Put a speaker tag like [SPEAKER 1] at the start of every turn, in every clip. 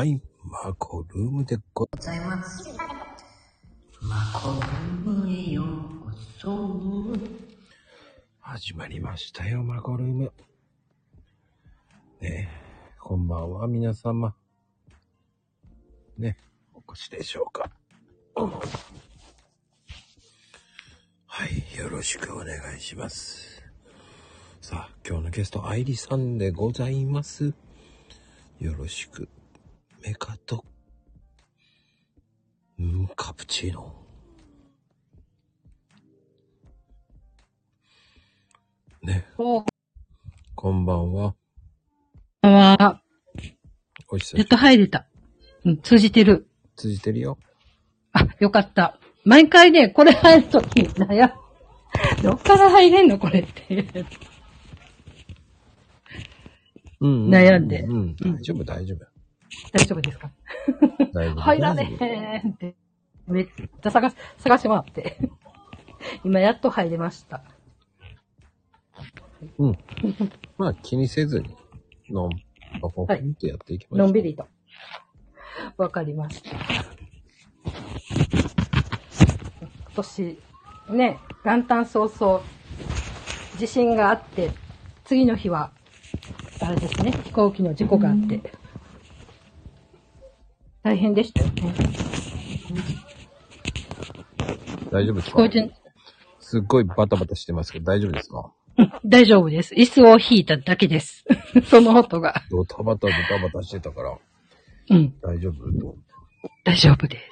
[SPEAKER 1] はい。マコルームでご
[SPEAKER 2] ございます。マコルームへようこそ。
[SPEAKER 1] 始まりましたよ、マコルーム。ねえ、こんばんは、皆様。ね、お越しでしょうか。はい、よろしくお願いします。さあ、今日のゲスト、愛理さんでございます。よろしく。メカと、うん、カプチーノ。ね、
[SPEAKER 3] お
[SPEAKER 1] こんばんは。
[SPEAKER 3] は、
[SPEAKER 1] お久しぶり
[SPEAKER 3] やっと入れた。うん、通じてる。
[SPEAKER 1] 通じてるよ。
[SPEAKER 3] あ、よかった。毎回ね、これ入るとき、悩どっから入れんの？これって。
[SPEAKER 1] うん、
[SPEAKER 3] 悩んで
[SPEAKER 1] うん、大丈夫、大丈夫。
[SPEAKER 3] 大丈夫ですか？入らねえって。めっちゃ探し、探してもらって。今やっと入れました。
[SPEAKER 1] うん。まあ気にせずに、のん、パパパンとやっていきましょう。
[SPEAKER 3] のんびりと。わかりました。今年、ね、元旦早々、地震があって、次の日は、あれですね、飛行機の事故があって、大変でしたよね。
[SPEAKER 1] 大丈夫ですか？
[SPEAKER 3] 聞こえて、
[SPEAKER 1] すっごいバタバタしてますけど、大丈夫ですか？
[SPEAKER 3] 大丈夫です。椅子を引いただけです。その音が。
[SPEAKER 1] ドタバタドタバタしてたから、
[SPEAKER 3] うん、
[SPEAKER 1] 大丈夫？と。
[SPEAKER 3] 大丈夫です。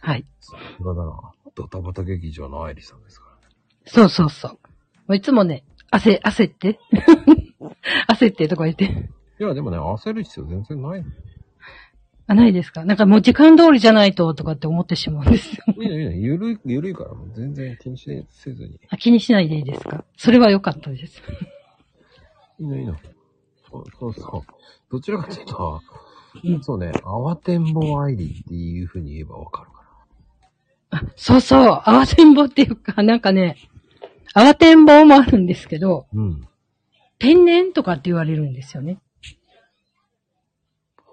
[SPEAKER 3] はい。
[SPEAKER 1] さすがだな。ドタバタ劇場の愛理さんですからね。
[SPEAKER 3] そうそうそう。もういつもね、焦、焦って。焦ってとか言って。
[SPEAKER 1] いや、でもね、焦る必要全然ないの。
[SPEAKER 3] あ、ないですか？なんかもう時間通りじゃないととかって思ってしまうんですよ。
[SPEAKER 1] いいね、いいね。ゆるい、ゆるいから、もう全然気にしせずに。
[SPEAKER 3] あ気にしないでいいですか？それは良かったです。
[SPEAKER 1] いいの、いいの。そうそうそう。どちらかというと、
[SPEAKER 3] うん
[SPEAKER 1] そうね、慌てんぼ愛理っていう風に言えばわかるか
[SPEAKER 3] あ、そうそう、慌てんぼっていうか、なんかね、慌てんぼもあるんですけど、
[SPEAKER 1] ら。うん。
[SPEAKER 3] 天然とかって言われるんですよね。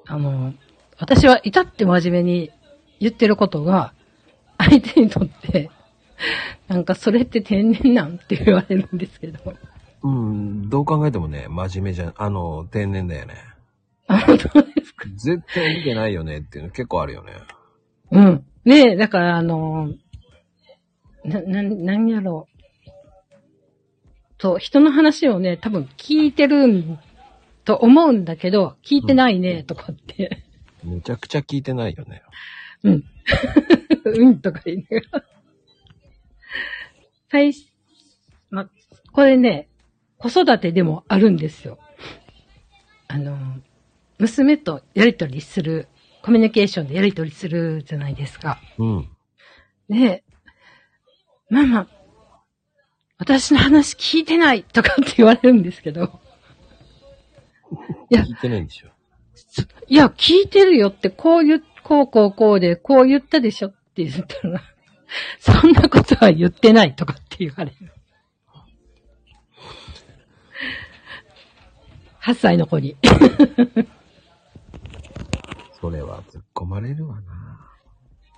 [SPEAKER 3] あの、私は至って真面目に言ってることが、相手にとって、なんかそれって天然なんって言われるんですけど。
[SPEAKER 1] うん、どう考えてもね、真面目じゃん、あの、天然だよね。
[SPEAKER 3] あ、本当ですか
[SPEAKER 1] 絶対見てないよねっていうの結構あるよね。
[SPEAKER 3] うん。ねえ、だからあの、な、な、なんやろう。そう、人の話をね、多分聞いてるんと思うんだけど、聞いてないね、とかって。
[SPEAKER 1] めちゃくちゃ聞いてないよね。
[SPEAKER 3] うん。うん、とか言いながら。最初、ま、これね、子育てでもあるんですよ。あの、娘とやりとりする、コミュニケーションでやりとりするじゃないですか。
[SPEAKER 1] うん。
[SPEAKER 3] で、ママ、私の話聞いてないとかって言われるんですけど、いや
[SPEAKER 1] 聞いてないんでしょ。
[SPEAKER 3] いや、聞いてるよって、こう言う、こうこうこうで、こう言ったでしょって言ったら、そんなことは言ってないとかって言われる。8歳の子に。
[SPEAKER 1] それは突っ込まれるわな。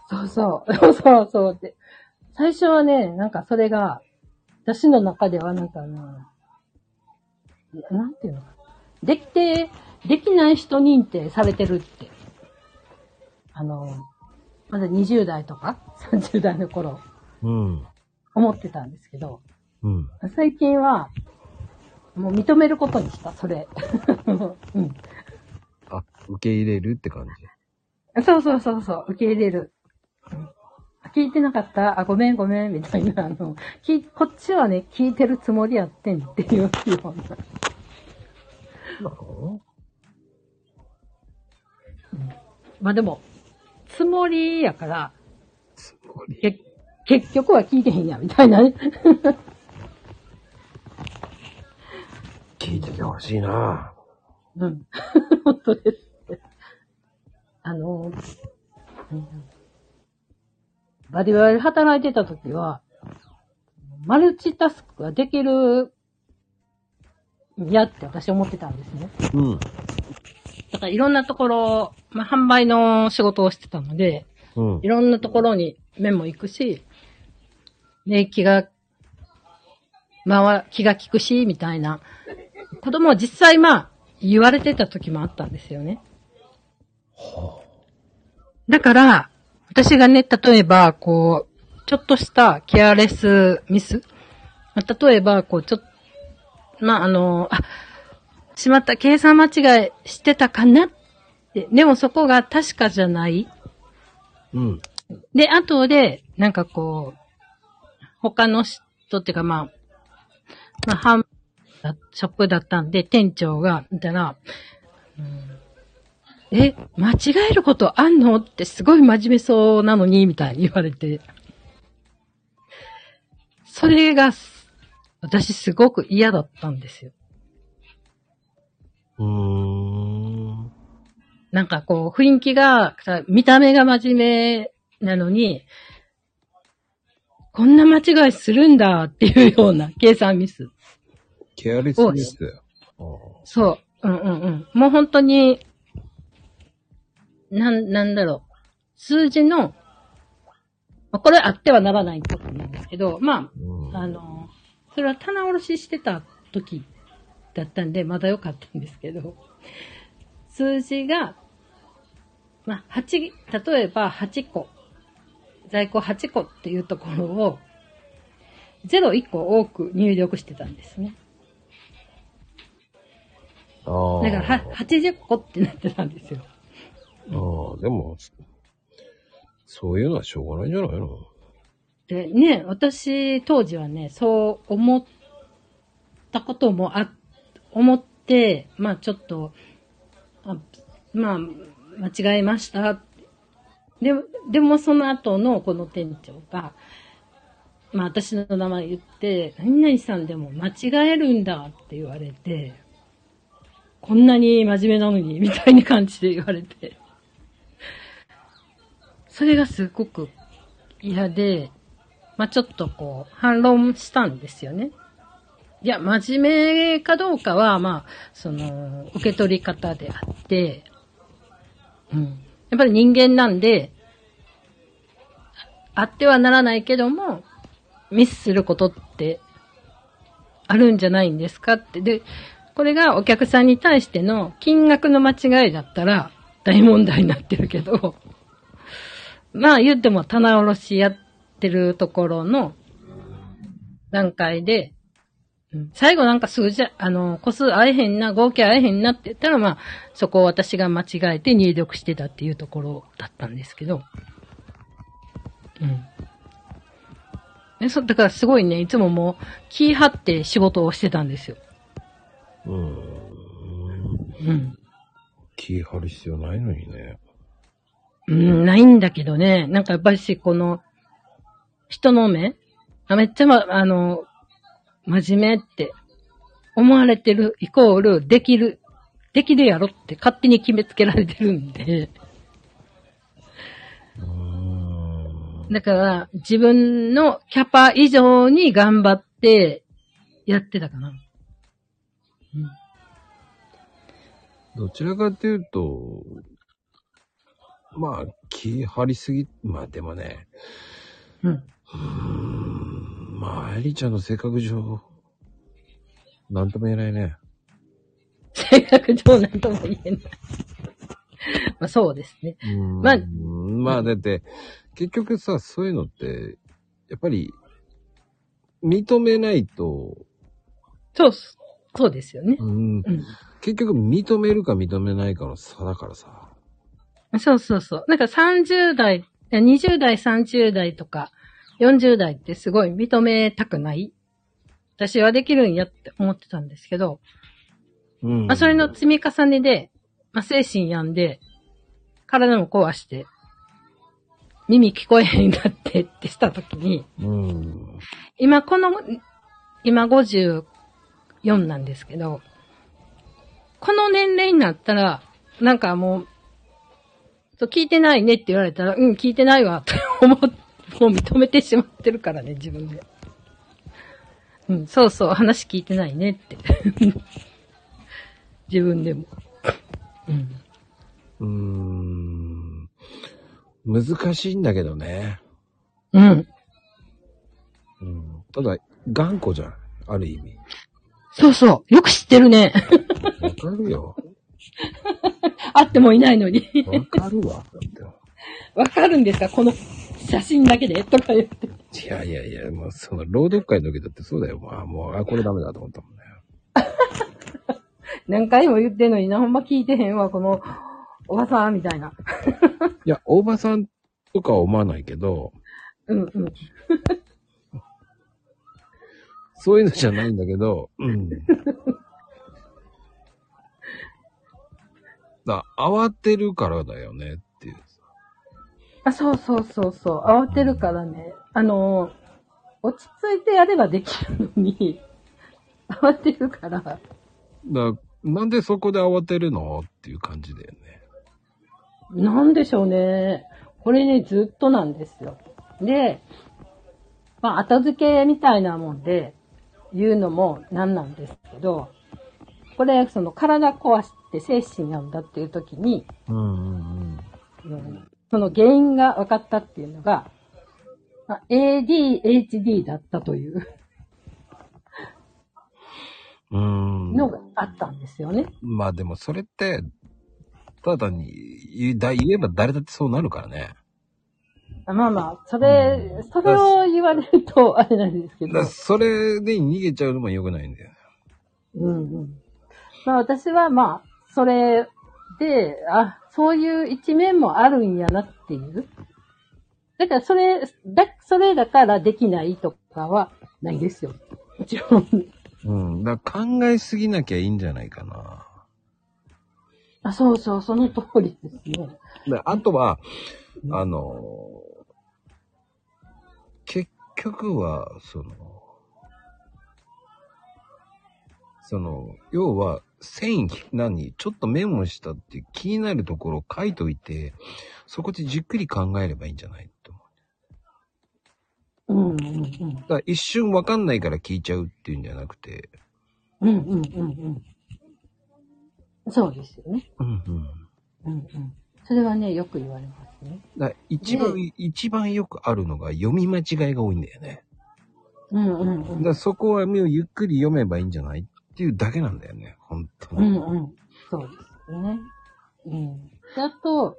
[SPEAKER 3] そうそう、そうそうそうで。最初はね、なんかそれが、私の中ではなんかな、なんていうのかな。できて、できない人認定されてるって。あの、まだ20代とか 30代の頃
[SPEAKER 1] うん。
[SPEAKER 3] 思ってたんですけど、
[SPEAKER 1] うん。
[SPEAKER 3] 最近は、もう認めることにした、それ。うん。
[SPEAKER 1] あ、受け入れるって感じ？
[SPEAKER 3] そうそうそうそう、受け入れる。うん聞いてなかった？あ、ごめんごめん、みたいな、あの、きこっちはね、聞いてるつもりやってんっていうような。まあでも、つもりやから、
[SPEAKER 1] つもり。
[SPEAKER 3] け結局は聞いてへんや、みたいなね。
[SPEAKER 1] 聞いててほしいな。
[SPEAKER 3] うん。本当です。あの、うんバリバリ働いてた時は、マルチタスクができる、やって私思ってたんですね。
[SPEAKER 1] うん。
[SPEAKER 3] だだからいろんなところ、まあ、販売の仕事をしてたので、
[SPEAKER 1] うん
[SPEAKER 3] い。ろんなところに目も行くし、で、気が、まあ、気が利くし、みたいなことも実際まあ、言われてた時もあったんですよね。だから、私がね、例えば、こう、ちょっとしたケアレスミス。まあ例えば、こう、ちょっと、まあ、あの、あ、しまった、計算間違いしてたかなって。でもそこが確かじゃない。
[SPEAKER 1] うん。
[SPEAKER 3] で、後で、なんかこう、他の人っていうかまあ、まあ、半、ショップだったんで、店長が、見たら、うんえ、間違えることあんの？ってすごい真面目そうなのに、みたいに言われて。それが、私すごく嫌だったんですよ。
[SPEAKER 1] うーん。
[SPEAKER 3] なんかこう、雰囲気が、さ見た目が真面目なのに、こんな間違いするんだっていうような計算ミス。
[SPEAKER 1] ケアレスミスだよ。あ
[SPEAKER 3] そう。うんうんうん。もう本当に、なん、なんだろう。数字の、まあこれあってはならないことなんですけど、ま
[SPEAKER 1] うん
[SPEAKER 3] あ、あの、それは棚卸ししてた時だったんで、まだ良かったんですけど、数字が、まあ、8、例えば8個、在庫8個っていうところを、01個多く入力してたんですね。
[SPEAKER 1] あー
[SPEAKER 3] だから、は、80個ってなってたんですよ。
[SPEAKER 1] あーでも、そういうのはしょうがないんじゃないの？
[SPEAKER 3] で、ね、私、当時はね、そう思ったこともあ、思って、まあちょっと、あまあ、間違えました。でも、でもその後のこの店長が、まあ私の名前言って、何々さんでも間違えるんだって言われて、こんなに真面目なのに、みたいな感じで言われて。それがすごく嫌で、まあ、ちょっとこう、反論したんですよね。いや、真面目かどうかは、まあ、その、受け取り方であって、うん。やっぱり人間なんで、あってはならないけども、ミスすることって、あるんじゃないんですかって。で、これがお客さんに対しての金額の間違いだったら大問題になってるけど、まあ言っても棚卸しやってるところの段階で、うん最後なんか数字、あの、個数合えへんな、合計合えへんなって言ったら、まあ、そこを私が間違えて入力してたっていうところだったんですけど、うん。えそだからすごいね、いつももう気張って仕事をしてたんですよ。
[SPEAKER 1] うーん。
[SPEAKER 3] うん。
[SPEAKER 1] 気張る必要ないのにね。
[SPEAKER 3] うん、ないんだけどね、なんかやっぱりし、この、人の目？あめっちゃま、あの、真面目って思われてるイコール、できる、できるやろって勝手に決めつけられてるんで。だから自分のキャパ以上に頑張ってやってたかな。
[SPEAKER 1] どちらかというと、まあ、気張りすぎ、まあでもね、
[SPEAKER 3] うん。
[SPEAKER 1] うーん、まあ、アイリちゃんの性格上、なんとも言えないね。
[SPEAKER 3] 性格上なんとも言えない。まあそうですね。まあ
[SPEAKER 1] まあだって、結局さ、そういうのって、やっぱり、認めないと、
[SPEAKER 3] そう、そうですよね。
[SPEAKER 1] 結局認めるか認めないかの差だからさ。
[SPEAKER 3] そうそうそう。なんか30代、いや20代、30代とか、40代ってすごい認めたくない私はできるんやって思ってたんですけど、
[SPEAKER 1] うん。
[SPEAKER 3] まあそれの積み重ねで、まあ精神病んで、体も壊して、耳聞こえへんなってってした時に、
[SPEAKER 1] うん。
[SPEAKER 3] 今この、今54なんですけど、この年齢になったら、なんかもう、そう聞いてないねって言われたら、うん、聞いてないわ、って思って、もう認めてしまってるからね、自分で。うん、そうそう、話聞いてないねって。自分でも。うん。
[SPEAKER 1] うーん。難しいんだけどね。
[SPEAKER 3] うん。
[SPEAKER 1] うん。ただ、頑固じゃん。ある意味。
[SPEAKER 3] そうそう。よく知ってるね。
[SPEAKER 1] わかるよ。
[SPEAKER 3] 会ってもいないのに。
[SPEAKER 1] わかるわ。
[SPEAKER 3] わかるんですかこの写真だけでとか言って。
[SPEAKER 1] いやいやいや、もうその朗読会の時だってそうだよ。まあもう、あ、これダメだと思ったもんね。
[SPEAKER 3] 何回も言ってんのにな、ほんま聞いてへんわ、この、おばさんみたいな。
[SPEAKER 1] いや、大場さんとかは思わないけど、
[SPEAKER 3] うんうん。
[SPEAKER 1] そういうのじゃないんだけど、うん。だ慌てるからだよね。
[SPEAKER 3] あ、そうそうそうそう。慌てるからね。あの、落ち着いてやればできるのに、慌てるから。
[SPEAKER 1] だなんでそこで慌てるの？っていう感じだよね。
[SPEAKER 3] なんでしょうね。これね、ずっとなんですよ。で、まあ、後付けみたいなもんで言うのもなんなんですけど、これ、その体壊して精神なんだっていう時に、
[SPEAKER 1] うんうん
[SPEAKER 3] うんその原因が分かったっていうのが、まあ ADHD だったという。のがあったんですよね。
[SPEAKER 1] まあでもそれって、ただに言だ言えば誰だってそうなるからね。
[SPEAKER 3] まあまあ、それ、それを言われるとあれなんですけど。
[SPEAKER 1] それで逃げちゃうのも良くないんだよね。
[SPEAKER 3] うんうん。まあ私はまあ、それで、あ、そういう一面もあるんやなっていう。だからそれ、だ、それだからできないとかはないですよ。もちろん。
[SPEAKER 1] うん。だから考えすぎなきゃいいんじゃないかな。
[SPEAKER 3] あ、そうそう、その通りですね。
[SPEAKER 1] であとは、あの、結局は、その、その、要は、繊維何ちょっとメモしたって気になるところを書いといて、そこでじっくり考えればいいんじゃないと思う。
[SPEAKER 3] うんうんうん。
[SPEAKER 1] だから一瞬わかんないから聞いちゃうっていうんじゃなくて、
[SPEAKER 3] うんうんうんうん。そうですよね。
[SPEAKER 1] うんうん。
[SPEAKER 3] うんうん。それはね、よく言われますね。
[SPEAKER 1] だ一番、一番よくあるのが読み間違いが多いんだよね。
[SPEAKER 3] うんうんうん。
[SPEAKER 1] だそこは目をゆっくり読めばいいんじゃない？っていうだけなんだよね、本当
[SPEAKER 3] う
[SPEAKER 1] に。
[SPEAKER 3] んうん。そうですよね。うん。で、あと、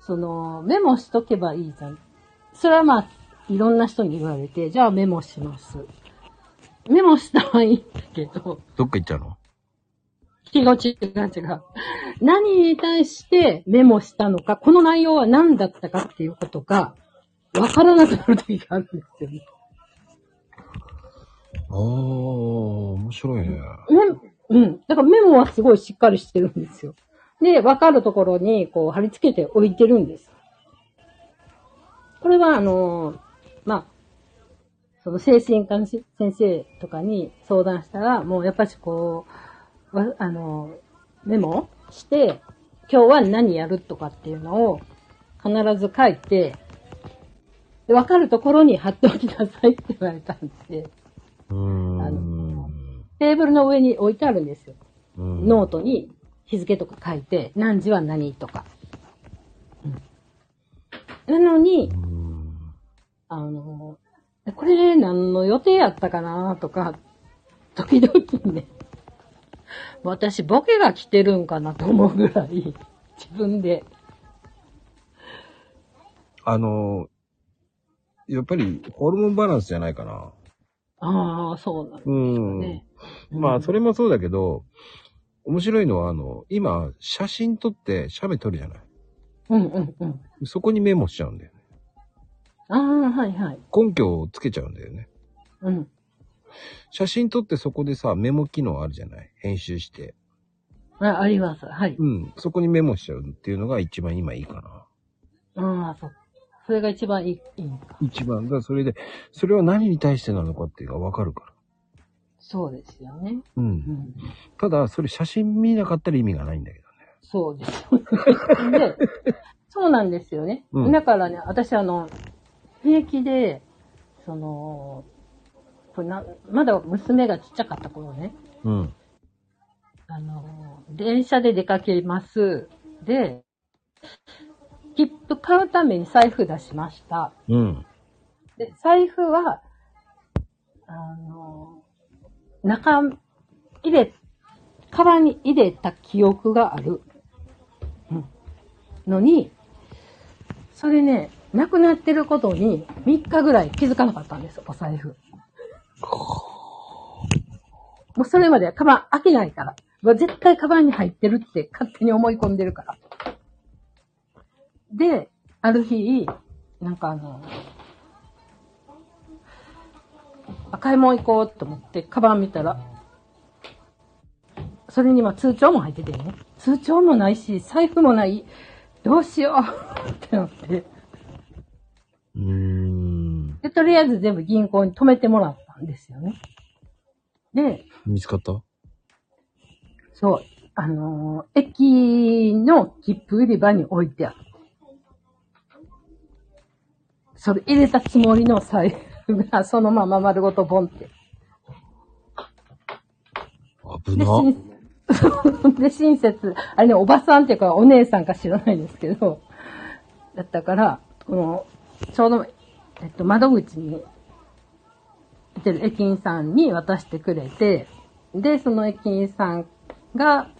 [SPEAKER 3] その、メモしとけばいいじゃん。それはまあ、いろんな人に言われて、じゃあメモします。メモしたらいいんだけど、
[SPEAKER 1] どっか行っちゃうの？
[SPEAKER 3] 違う違う違う。何に対してメモしたのか、この内容は何だったかっていうことが、わからなくなる時があるんですよね。
[SPEAKER 1] ああ、面白いね。
[SPEAKER 3] メうん。だからメモはすごいしっかりしてるんですよ。で、わかるところに、こう、貼り付けて置いてるんです。これは、あのーまあ、その精神科の先生とかに相談したら、もうやっぱしこう、わあのーメモして、今日は何やるとかっていうのを必ず書いて、わかるところに貼っておきなさいって言われたんで、
[SPEAKER 1] うー
[SPEAKER 3] あ
[SPEAKER 1] ん。
[SPEAKER 3] テーブルの上に置いてあるんですよ。
[SPEAKER 1] うん
[SPEAKER 3] ノートに日付とか書いて、何時は何とか。うん、なのに
[SPEAKER 1] う、ん
[SPEAKER 3] あの、これ何の予定やったかなとか、時々ね、私ボケが来てるんかなと思うぐらい、自分で。
[SPEAKER 1] あの、やっぱりホルモンバランスじゃないかな。
[SPEAKER 3] ああ、そうなんです
[SPEAKER 1] うん。
[SPEAKER 3] ね。
[SPEAKER 1] まあ、それもそうだけど、面白いのは、あの、今、写真撮って、写メ撮るじゃない。
[SPEAKER 3] うんうんうん。
[SPEAKER 1] そこにメモしちゃうんだよね。
[SPEAKER 3] ああ、はいはい。
[SPEAKER 1] 根拠をつけちゃうんだよね。
[SPEAKER 3] うん。
[SPEAKER 1] 写真撮ってそこでさ、メモ機能あるじゃない編集して。
[SPEAKER 3] ああります。はい。
[SPEAKER 1] うん。そこにメモしちゃうっていうのが一番今いいかな。
[SPEAKER 3] ああ、そう。それが一番いい、いいのか。
[SPEAKER 1] 一番。だからそれで、それは何に対してなのかっていうのがわかるから。
[SPEAKER 3] そうですよね。
[SPEAKER 1] う。
[SPEAKER 3] うんん。
[SPEAKER 1] ただ、それ写真見なかったら意味がないんだけどね。
[SPEAKER 3] そうですよね。で、そうなんですよね。
[SPEAKER 1] うん
[SPEAKER 3] だからね、私あの、平気で、その、これなまだ娘がちっちゃかった頃ね、
[SPEAKER 1] うん。
[SPEAKER 3] あの、電車で出かけます。で、切符買うために財布出しました。
[SPEAKER 1] うん。
[SPEAKER 3] で、財布は、あの、中、入れ、カバンに入れた記憶がある。うん。のに、それね、なくなってることに3日ぐらい気づかなかったんです、お財布。もうそれまではカバン開けないから。絶対カバンに入ってるって勝手に思い込んでるから。で、ある日、なんかあの、あ買い物行こうと思って、カバン見たら、それにまあ通帳も入っててね。通帳もないし、財布もない。どうしようってなって。
[SPEAKER 1] うーん。
[SPEAKER 3] で、とりあえず全部銀行に止めてもらったんですよね。で、
[SPEAKER 1] 見つかった？
[SPEAKER 3] そう、あのー駅の切符売り場に置いてある。それ入れたつもりの財布がそのまま丸ごとボンって。で、
[SPEAKER 1] 危な。
[SPEAKER 3] 親 で、親切、あれね、おばさんっていうかお姉さんか知らないですけど、だったから、この、ちょうど、えっと、窓口に、いてる駅員さんに渡してくれて、で、その駅員さんが、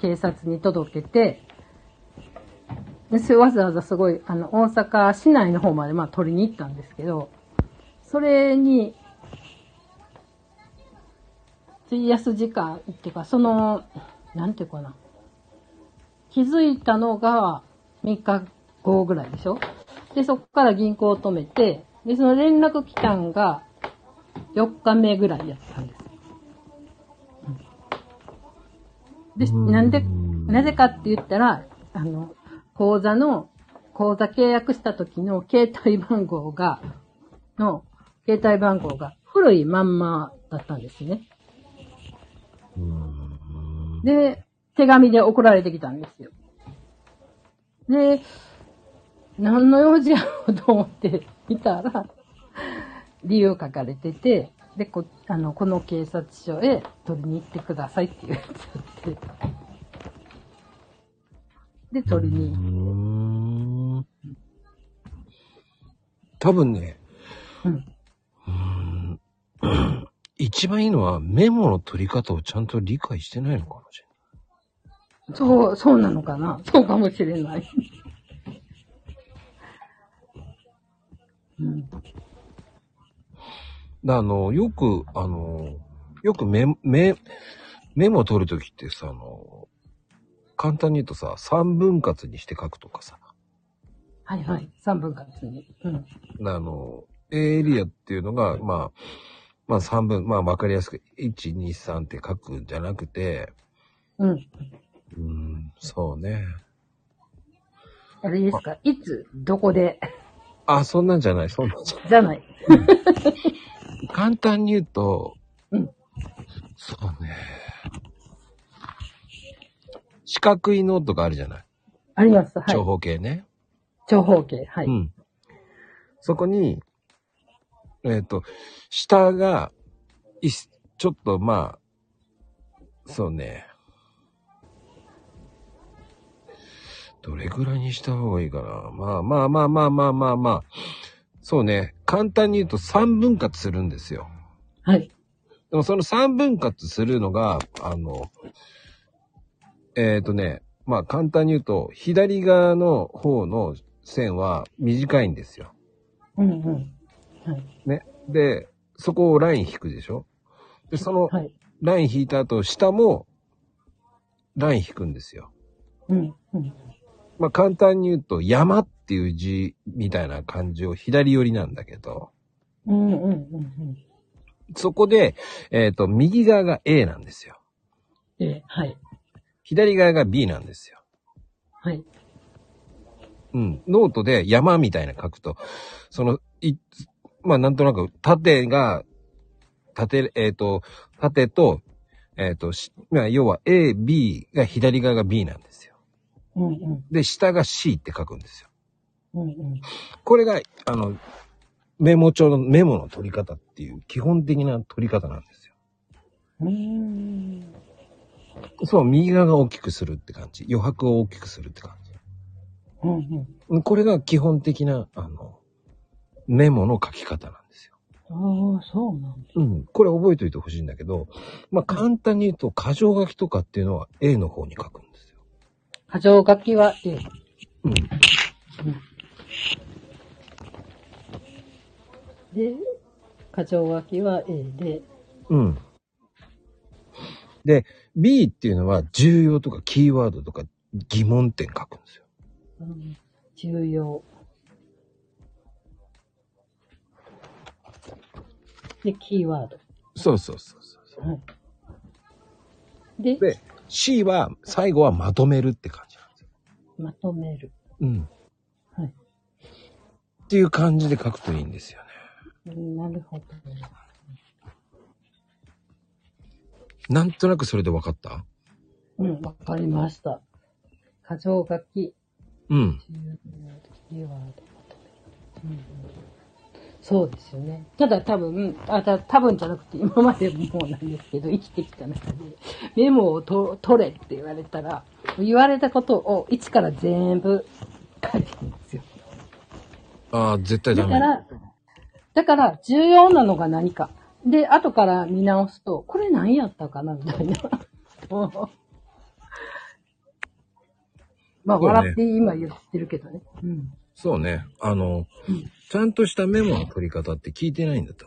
[SPEAKER 3] 警察に届けて、で、それわざわざすごい、あの、大阪市内の方まで、まあ、取りに行ったんですけど、それに、費やす時間っていうか、その、なんていうかな。気づいたのが3日後ぐらいでしょ？で、そこから銀行を止めて、で、その連絡期間が4日目ぐらいやったんです。で、なんで、なぜかって言ったら、あの、口座の、口座契約した時の携帯番号が、の、携帯番号が古いまんまだったんですね。で、手紙で送られてきたんですよ。で、何の用事やろうと思って見たら、理由書かれてて、で、こ、あの、この警察署へ取りに行ってくださいっていうやつやって。で、取りに
[SPEAKER 1] う
[SPEAKER 3] 行っ
[SPEAKER 1] ーん。多分ね、
[SPEAKER 3] うん
[SPEAKER 1] うーん一番いいのはメモの取り方をちゃんと理解してないのかもしれない。
[SPEAKER 3] そう、そうなのかな？そうかもしれない。うん。
[SPEAKER 1] だあの、よく、あの、よくメメメモ取るときってさ、あの、簡単に言うとさ、三分割にして書くとかさ、
[SPEAKER 3] はいはい。三分割に。うん。
[SPEAKER 1] あの、A エリアっていうのが、まあ、まあ三分、まあわかりやすく、1、2、3って書くんじゃなくて、
[SPEAKER 3] うん。
[SPEAKER 1] うーん、そうね。
[SPEAKER 3] あれですか？いつ、どこで、
[SPEAKER 1] あ、そんなんじゃない、そんなんじゃ
[SPEAKER 3] じゃない。
[SPEAKER 1] ない。簡単に言うと、
[SPEAKER 3] うん
[SPEAKER 1] そうね。四角いノートがあるじゃない？
[SPEAKER 3] あります。はい。
[SPEAKER 1] 長方形ね。
[SPEAKER 3] 長方形。はい。
[SPEAKER 1] うん。そこに、えっ、と、下が、いしちょっとまあ、そうね。どれぐらいにした方がいいかな？まあまあまあまあまあまあまあ。そうね。簡単に言うと3分割するんですよ。
[SPEAKER 3] はい。
[SPEAKER 1] でもその3分割するのが、あの、えっ、とね、まあ簡単に言うと、左側の方の線は短いんですよ。
[SPEAKER 3] うんうん。はい。
[SPEAKER 1] ね。で、そこをライン引くでしょ？で、その
[SPEAKER 3] はい。
[SPEAKER 1] ライン引いた後、下もライン引くんですよ。
[SPEAKER 3] うんうん。
[SPEAKER 1] まあ簡単に言うと、山っていう字みたいな感じを左寄りなんだけど、
[SPEAKER 3] うんうんうんうん。
[SPEAKER 1] そこで、えっ、と、右側が A なんですよ。
[SPEAKER 3] え、はい。
[SPEAKER 1] 左側が B なんですよ。
[SPEAKER 3] はい。
[SPEAKER 1] うん。ノートで山みたいな書くと、その、い、まあなんとなく縦が、縦、えっ、と、縦と、えっ、と、しまあ要は A、B が左側が B なんですよ。
[SPEAKER 3] うんうん。
[SPEAKER 1] で、下が C って書くんですよ。
[SPEAKER 3] うんうん。
[SPEAKER 1] これが、あの、メモ帳のメモの取り方っていう基本的な取り方なんですよ。
[SPEAKER 3] うーん。
[SPEAKER 1] そう、右側が大きくするって感じ。余白を大きくするって感じ。
[SPEAKER 3] うんうん。
[SPEAKER 1] これが基本的な、あの、メモの書き方なんですよ。
[SPEAKER 3] ああ、そうなんだ。
[SPEAKER 1] うん。これ覚えておいてほしいんだけど、まあ簡単に言うと、箇条書きとかっていうのは A の方に書くんですよ。
[SPEAKER 3] 過剰書きは A。
[SPEAKER 1] うん。
[SPEAKER 3] で、過剰書きは A で、
[SPEAKER 1] うん。で、B っていうのは重要とかキーワードとか疑問点書くんですよ。
[SPEAKER 3] うん、重要。で、キーワード。
[SPEAKER 1] そうそうそうそう。
[SPEAKER 3] はい。で、
[SPEAKER 1] で、C は最後はまとめるって感じなんですよ。
[SPEAKER 3] まとめる。
[SPEAKER 1] うん。
[SPEAKER 3] はい。
[SPEAKER 1] っていう感じで書くといいんですよね。
[SPEAKER 3] うんなるほど。
[SPEAKER 1] なんとなくそれで分かった？
[SPEAKER 3] うん、わかりました。過剰書き、
[SPEAKER 1] うん。
[SPEAKER 3] そうですよね。ただ多分、あ、た多分じゃなくて今までもなんですけど、生きてきた中で、メモをと取れって言われたら、言われたことを一から全部書いてるんですよ。
[SPEAKER 1] ああ、絶対ダメ。
[SPEAKER 3] だから、だから重要なのが何か。で、後から見直すと、これ何やったかなみたいな。まあ、笑って今言ってるけどね。うん。
[SPEAKER 1] そうね。あの、
[SPEAKER 3] うん
[SPEAKER 1] ちゃんとしたメモの取り方って聞いてないんだと。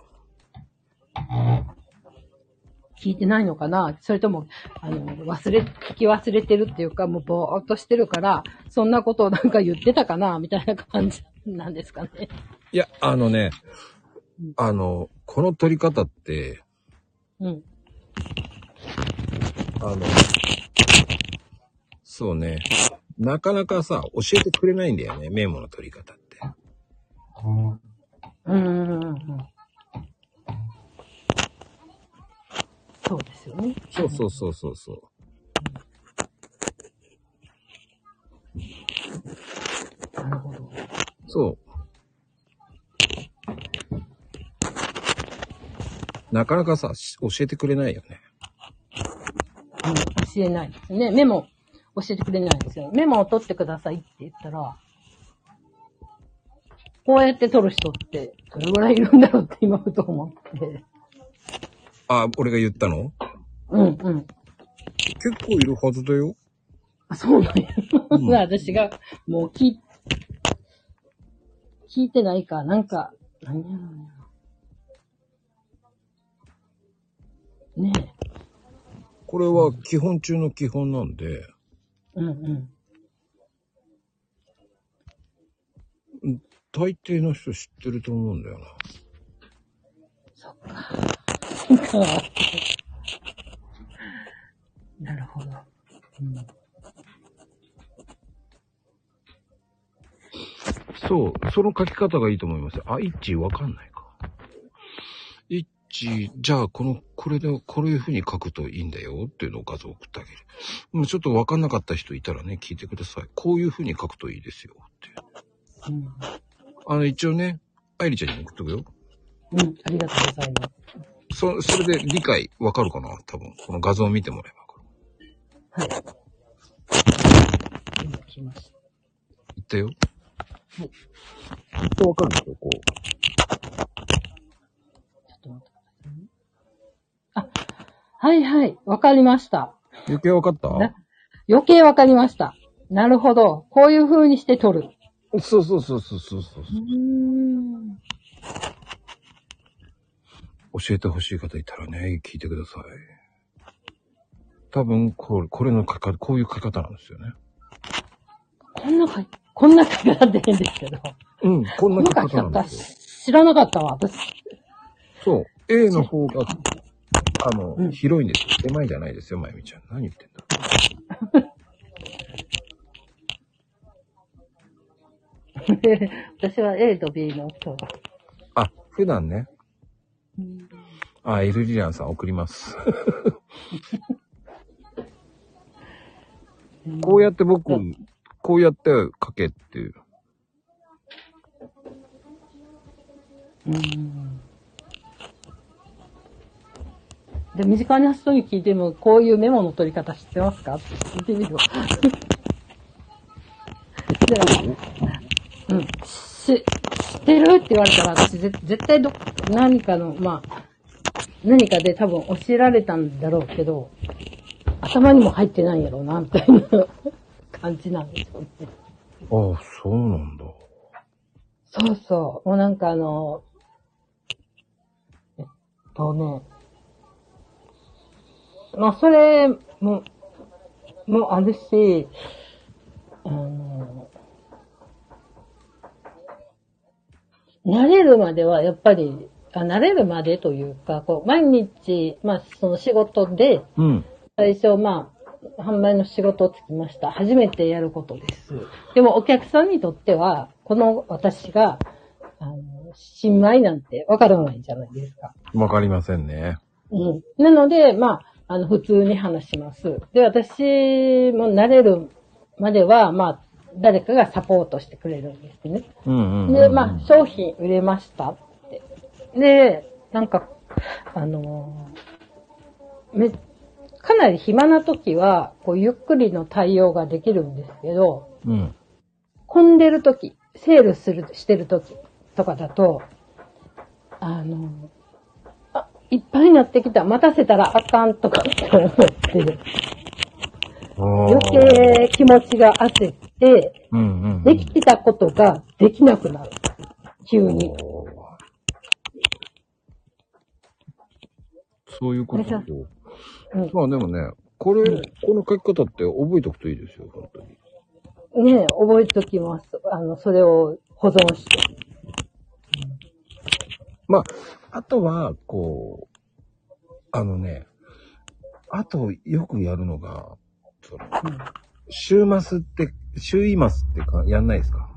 [SPEAKER 3] 聞いてないのかなそれとも、あの、忘れ、聞き忘れてるっていうか、もうぼーっとしてるから、そんなことをなんか言ってたかなみたいな感じなんですかね。
[SPEAKER 1] いや、あのね
[SPEAKER 3] うん、
[SPEAKER 1] あの、この取り方って、
[SPEAKER 3] うん。
[SPEAKER 1] あの、そうね。なかなかさ、教えてくれないんだよね、メモの取り方って。
[SPEAKER 3] うんうんうんうん。そうですよね。
[SPEAKER 1] そうそうそうそうそう。
[SPEAKER 3] なるほど。
[SPEAKER 1] そう。なかなかさ、し教えてくれないよね。
[SPEAKER 3] うん、教えないですね。メモ、教えてくれないんですよ。メモを取ってくださいって言ったら、こうやって取る人って、どれぐらいいるんだろうって今ふと思って。
[SPEAKER 1] あ、俺が言ったの？
[SPEAKER 3] うんうん。
[SPEAKER 1] 結構いるはずだよ。
[SPEAKER 3] あ、そうなんや。
[SPEAKER 1] うん
[SPEAKER 3] 私が、もう聞い、聞いてないか、なんか、何やろうな。ねえ。
[SPEAKER 1] これは基本中の基本なんで、
[SPEAKER 3] うんうん。
[SPEAKER 1] 大抵の人知ってると思うんだよな。
[SPEAKER 3] そっか。そっか。なるほど。うん
[SPEAKER 1] そう、その書き方がいいと思います。あ、イッチわかんないじゃあこの、これで、こういう風に書くといいんだよっていうのを画像送ってあげる。もうちょっとわかんなかった人いたらね、聞いてください。こういう風に書くといいですよって。
[SPEAKER 3] うん。
[SPEAKER 1] あの、一応ね、愛理ちゃんに送っとくよ。
[SPEAKER 3] うん、ありがとうございます。
[SPEAKER 1] そ、それで理解わかるかな多分。この画像を見てもらえばわかる。
[SPEAKER 3] はい。今来ました。
[SPEAKER 1] 言ったよ。
[SPEAKER 3] はい。
[SPEAKER 1] わかるんですよ、こう。
[SPEAKER 3] ちょっと待ってくださいね。あ、はいはい。わかりました。
[SPEAKER 1] 余計わかった？
[SPEAKER 3] な余計わかりました。なるほど。こういう風にして取る。
[SPEAKER 1] そうそうそうそうそうそう
[SPEAKER 3] うーん。
[SPEAKER 1] 教えてほしい方いたらね、聞いてください。多分、これ、これの書き方、こういう書き方なんですよね。
[SPEAKER 3] こんな書い、こんな書き方で変ですけど。
[SPEAKER 1] うん、こん
[SPEAKER 3] こ
[SPEAKER 1] なん書き
[SPEAKER 3] 方
[SPEAKER 1] なんですよ。
[SPEAKER 3] 知らなかったわ、私。
[SPEAKER 1] そう。A の方が、あの、
[SPEAKER 3] うん
[SPEAKER 1] 広いんですよ。狭いじゃないですよ、まゆみちゃん。何言ってんだ。
[SPEAKER 3] 私は A と B の人が。
[SPEAKER 1] あ、普段ね。あ、エルリランさん送ります。こうやって僕、こうやって書けっていう。
[SPEAKER 3] うん。で、身近な人に聞いても、こういうメモの取り方知ってますか？って聞いてみよう。じゃあ、し、知ってる？って言われたら、私ぜ絶対ど、何かの、まあ、何かで多分教えられたんだろうけど、頭にも入ってないんやろうな、みたいな感じなんですよね。
[SPEAKER 1] ああ、そうなんだ。
[SPEAKER 3] そうそう。もうなんかあの、えっとね、まあそれも、もあるし、あの、慣れるまではやっぱり、あ慣れるまでというか、こう、毎日、まあその仕事で、
[SPEAKER 1] うん。
[SPEAKER 3] 最初、まあ、販売の仕事をつきました。初めてやることです。でもお客さんにとっては、この私が、あの、新米なんてわからないじゃないですか。
[SPEAKER 1] わかりませんね。
[SPEAKER 3] うん。なので、まあ、あの、普通に話します。で、私も慣れるまでは、まあ、誰かがサポートしてくれるんですね。
[SPEAKER 1] うんうん、うん。
[SPEAKER 3] で、まあ、商品売れましたって。で、なんか、あのーめ、かなり暇な時は、こう、ゆっくりの対応ができるんですけど、
[SPEAKER 1] うん。
[SPEAKER 3] 混んでる時、セールする、してる時とかだと、あのーあ、いっぱいになってきた。待たせたらあかんとかって思ってる。余計気持ちが焦って、
[SPEAKER 1] うんうん、うん。
[SPEAKER 3] できてたことができなくなる。急に。
[SPEAKER 1] そういうこと
[SPEAKER 3] これさうん
[SPEAKER 1] まあでもね、これ、この書き方って覚えておくといいですよ、本当に。
[SPEAKER 3] ねえ、覚えときます。あの、それを保存して。
[SPEAKER 1] まあ、あとは、こう、あのね、あとよくやるのが、その、週末って、週イマスってかやんないですか？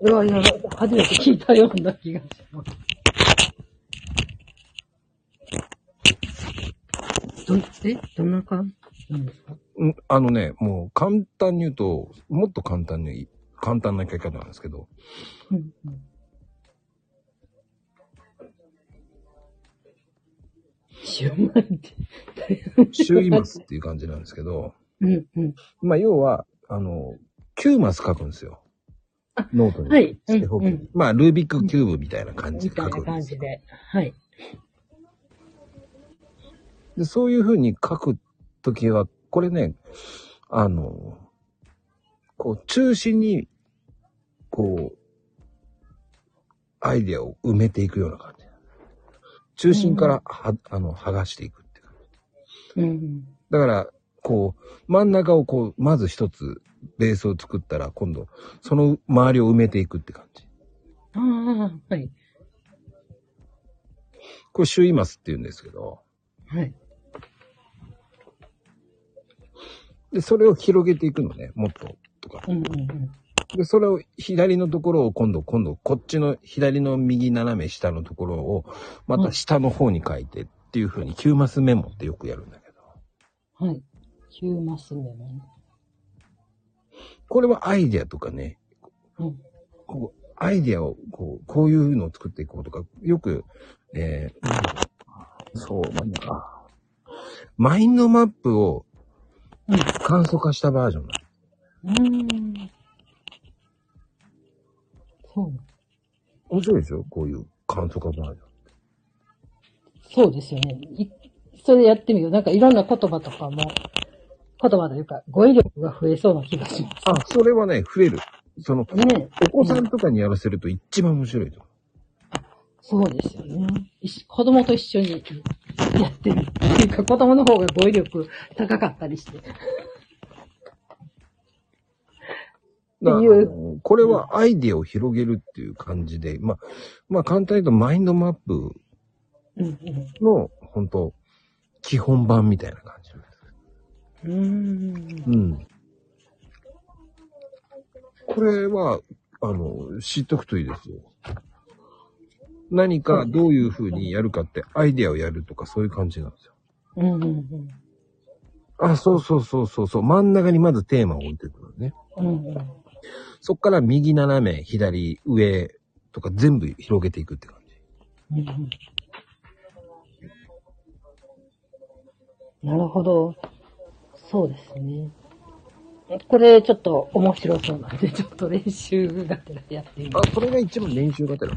[SPEAKER 3] いやいや、初めて聞いたような気がします。ど、え？どんな感じなんですか？
[SPEAKER 1] うん、あのね、もう簡単に言うと、もっと簡単に、簡単な書き方なんですけど、
[SPEAKER 3] うんうん。シューマイって。
[SPEAKER 1] 9マスっていう感じなんですけど、
[SPEAKER 3] うんうん。
[SPEAKER 1] まあ要は、あの、9マス書くんですよ。ノートに。
[SPEAKER 3] はいうんうん
[SPEAKER 1] まあ、ルービックキューブみたいな感じで
[SPEAKER 3] みたいな
[SPEAKER 1] 書くんですよ。
[SPEAKER 3] 感じで。はい。
[SPEAKER 1] で、そういう風に書くときは、これね、あの、こう、中心に、こう、アイデアを埋めていくような感じ。中心からは、あの、剥がしていくって感じ。
[SPEAKER 3] うん
[SPEAKER 1] だから、こう、真ん中をこう、まず一つ、ベースを作ったら、今度、その周りを埋めていくって感じ。
[SPEAKER 3] うん。ああ、はい。
[SPEAKER 1] これ、シュイマスって言うんですけど、
[SPEAKER 3] はい。
[SPEAKER 1] で、それを広げていくのね、もっと、とか。
[SPEAKER 3] うんうんうん。
[SPEAKER 1] で、それを左のところを今度、今度、こっちの左の右斜め下のところを、また下の方に書いてっていう風に9マスメモってよくやるんだけど。
[SPEAKER 3] はい。9マス目のね。
[SPEAKER 1] これはアイデアとかね、
[SPEAKER 3] うん。
[SPEAKER 1] こうアイデアをこう、こういうのを作っていこうとか、よく、えー、そう、なんか、マインドマップを
[SPEAKER 3] うん
[SPEAKER 1] 簡素化したバージョンだ。
[SPEAKER 3] うーん。そう。
[SPEAKER 1] 面白いでしょこういう簡素化バージョン。
[SPEAKER 3] そうですよね。いそれやってみよう。なんかいろんな言葉とかも、言葉というか、語彙力が増えそうな気がしま
[SPEAKER 1] あ、それはね、増える。その、
[SPEAKER 3] す。ね
[SPEAKER 1] お子さんとかにやらせると一番面白いと思う。
[SPEAKER 3] そうですよね。子供と一緒にやってる。っていうか、子供の方が語彙力高かったりして。
[SPEAKER 1] だから
[SPEAKER 3] っていう
[SPEAKER 1] これはアイデアを広げるっていう感じで、まあ、まあ簡単に言うとマインドマップ。の、本当基本版みたいな感じ。
[SPEAKER 3] うーん。
[SPEAKER 1] うん。これは、あの、知っとくといいですよ。何かどういう風にやるかってアイデアをやるとかそういう感じなんですよ。
[SPEAKER 3] うんうんうん。
[SPEAKER 1] あ、そうそうそうそうそう。真ん中にまずテーマを置いてくるね。
[SPEAKER 3] うんうん。
[SPEAKER 1] そっから右斜め、左、上とか全部広げていくって感じ。
[SPEAKER 3] なるほど。そうですね。これちょっと面白そうなんで、ちょっと練習がてらやってみま
[SPEAKER 1] あ、これが一番練習がてら。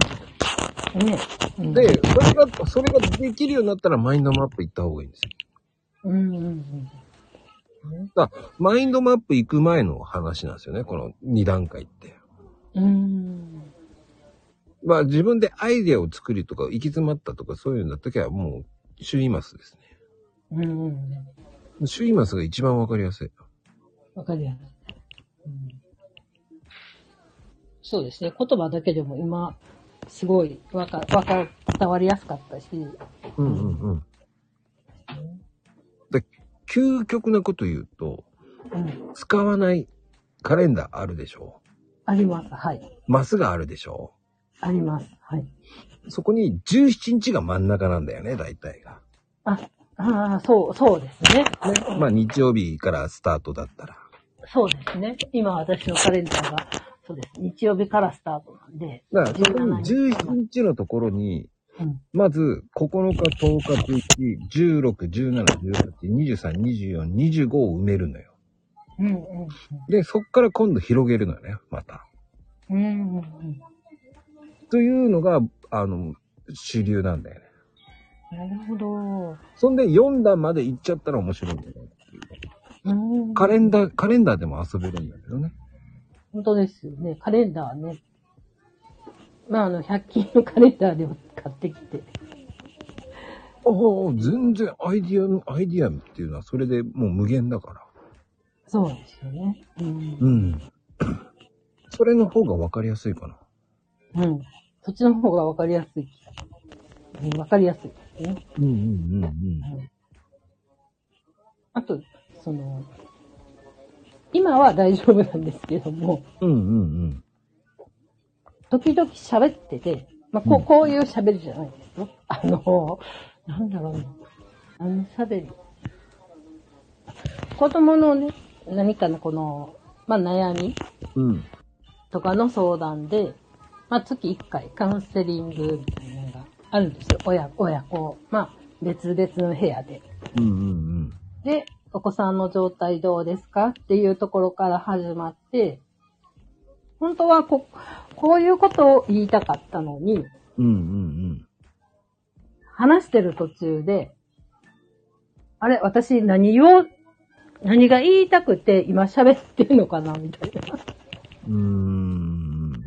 [SPEAKER 3] すね。うん
[SPEAKER 1] で、それが、それができるようになったらマインドマップ行った方がいいんですよ。
[SPEAKER 3] うんうんうん。
[SPEAKER 1] だマインドマップ行く前の話なんですよね、この2段階って。
[SPEAKER 3] うん。
[SPEAKER 1] まあ自分でアイデアを作りとか行き詰まったとかそういうのだった時はもう、シュイマスです
[SPEAKER 3] うんうん。
[SPEAKER 1] ね。シュイマスが一番わかりやすい。
[SPEAKER 3] わかりやすい。うんそうですね。言葉だけでも今、すごいわか、わか、伝わりやすかったし。
[SPEAKER 1] うんうんうん。で、究極なこと言うと、
[SPEAKER 3] うん。
[SPEAKER 1] 使わないカレンダーあるでしょ？
[SPEAKER 3] あります。はい。
[SPEAKER 1] マスがあるでしょ？
[SPEAKER 3] あります。はい。
[SPEAKER 1] そこに17日が真ん中なんだよね、大体が。
[SPEAKER 3] あ、ああ、そう、そうですね。
[SPEAKER 1] ね。まあ日曜日からスタートだったら。
[SPEAKER 3] そうですね。今私のカレンダーが、そうです。日曜日からスタートなんで。
[SPEAKER 1] だからそこに
[SPEAKER 3] 17
[SPEAKER 1] 17日のところに、
[SPEAKER 3] うん。
[SPEAKER 1] まず9日、10日、11、16、17、18、23、24、25を埋めるのよ。
[SPEAKER 3] うんうん
[SPEAKER 1] で、そっから今度広げるのよね、また。
[SPEAKER 3] うん。うんうんうん。
[SPEAKER 1] というのが、あの、主流なんだよね。
[SPEAKER 3] なるほど。
[SPEAKER 1] そんで4段まで行っちゃったら面白いんだよね。
[SPEAKER 3] うん。
[SPEAKER 1] カレンダー、カレンダーでも遊べるんだけどね。
[SPEAKER 3] 本当ですよね。カレンダーね。まあ、あの、100均のカレンダーでも買ってきて。
[SPEAKER 1] ああ、全然アイディアの、アイディアっていうのはそれでもう無限だから。
[SPEAKER 3] そうですよね。うん。
[SPEAKER 1] うん。それの方が分かりやすいかな。
[SPEAKER 3] うん。そっちの方がわかりやすい。うん、わかりやすいですね。
[SPEAKER 1] うんうんうんうん。
[SPEAKER 3] あと、その、今は大丈夫なんですけども、
[SPEAKER 1] うんうんうん。
[SPEAKER 3] 時々喋ってて、まあ、こ
[SPEAKER 1] う
[SPEAKER 3] こういう喋りじゃないですよ。あの、なんだろうな。あの喋り。子供のね、何かのこの、まあ、悩み
[SPEAKER 1] うん。
[SPEAKER 3] とかの相談で、まあ、月1回カウンセリングみたいなのがあるんですよ。親、親子。まあ、別々の部屋で。
[SPEAKER 1] うんうん
[SPEAKER 3] で、お子さんの状態どうですかっていうところから始まって、本当はこ、こういうことを言いたかったのに、
[SPEAKER 1] うん。うんうん
[SPEAKER 3] 話してる途中で、あれ、私何を、何が言いたくて今喋ってるのかなみたいな。
[SPEAKER 1] うん。う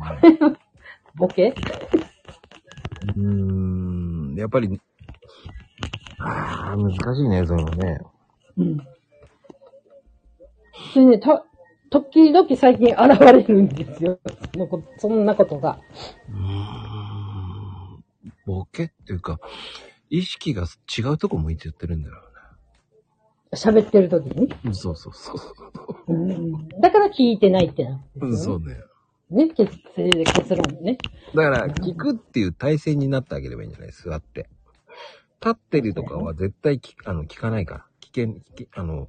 [SPEAKER 3] ボケ？
[SPEAKER 1] ーん。うーん。やっぱり、ああ、難しいね、そういうのね。
[SPEAKER 3] うん。それね、た、時々最近現れるんですよ。そのこそんなことが。
[SPEAKER 1] うーん。ボケっていうか、意識が違うとこ向いてやってるんだろ
[SPEAKER 3] 喋ってる時に？
[SPEAKER 1] うな。そうそうそう。
[SPEAKER 3] うん。だから聞いてないってなるん
[SPEAKER 1] うん、
[SPEAKER 3] ですよ、ね。
[SPEAKER 1] そうだよ。
[SPEAKER 3] ね、結結論ね。
[SPEAKER 1] だから、聞くっていう体勢になってあげればいいんじゃない？座って。立ってるとかは絶対聞あの聞かないから。聞け、聞け、あの、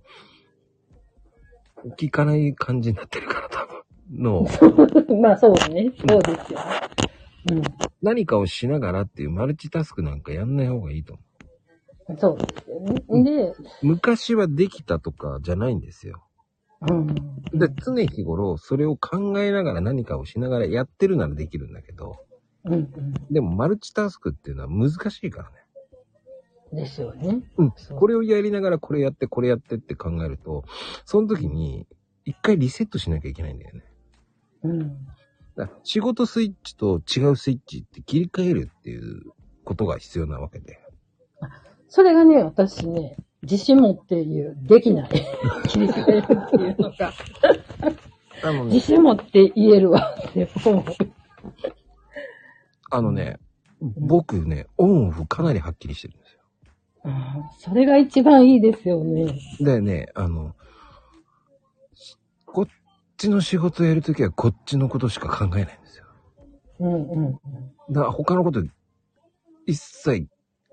[SPEAKER 1] 聞かない感じになってるから、多分。の、
[SPEAKER 3] まあそうね。そうですよね。
[SPEAKER 1] 何かをしながらっていうマルチタスクなんかやんない方がいいと思
[SPEAKER 3] うん。そうですよね。で、
[SPEAKER 1] う。昔はできたとかじゃないんですよ。
[SPEAKER 3] うん。
[SPEAKER 1] で、常日頃、それを考えながら何かをしながらやってるならできるんだけど、
[SPEAKER 3] うんうん。
[SPEAKER 1] でもマルチタスクっていうのは難しいからね。
[SPEAKER 3] ですよね。
[SPEAKER 1] うん。これをやりながらこれやってこれやってって考えると、その時に一回リセットしなきゃいけないんだよね。
[SPEAKER 3] うん。
[SPEAKER 1] だ仕事スイッチと違うスイッチって切り替えるっていうことが必要なわけで。
[SPEAKER 3] それがね、私ね、自信持って言う、できない。切り替えるっていうのが、
[SPEAKER 1] あの
[SPEAKER 3] 自
[SPEAKER 1] ね、
[SPEAKER 3] 信持って言えるわって思う。
[SPEAKER 1] あのね、僕ね、オンオフかなりはっきりしてるんですよ。
[SPEAKER 3] ああそれが一番いいですよね。
[SPEAKER 1] でね、あの、こっちの仕事やるときはこっちのことしか考えないんですよ。
[SPEAKER 3] うんうんうん。
[SPEAKER 1] だから他のこと一切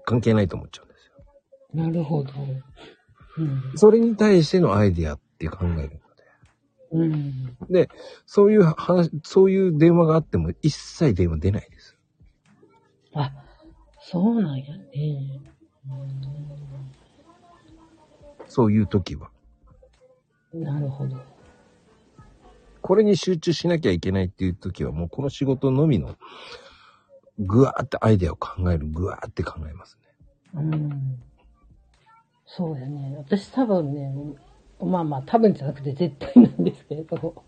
[SPEAKER 1] 関係ないと思っちゃうんですよ。
[SPEAKER 3] なるほど。うん。
[SPEAKER 1] それに対してのアイディアって考えるので。
[SPEAKER 3] うん。
[SPEAKER 1] で、そういう話、そういう電話があっても一切電話出ないです。
[SPEAKER 3] あ、そうなんやね。
[SPEAKER 1] そういう時は。
[SPEAKER 3] なるほど。
[SPEAKER 1] これに集中しなきゃいけないっていう時は、もうこの仕事のみの、ぐわーってアイデアを考える、ぐわーって考えますね。
[SPEAKER 3] うん。そうやね。私多分ね、まあまあ多分じゃなくて絶対なんですけれど、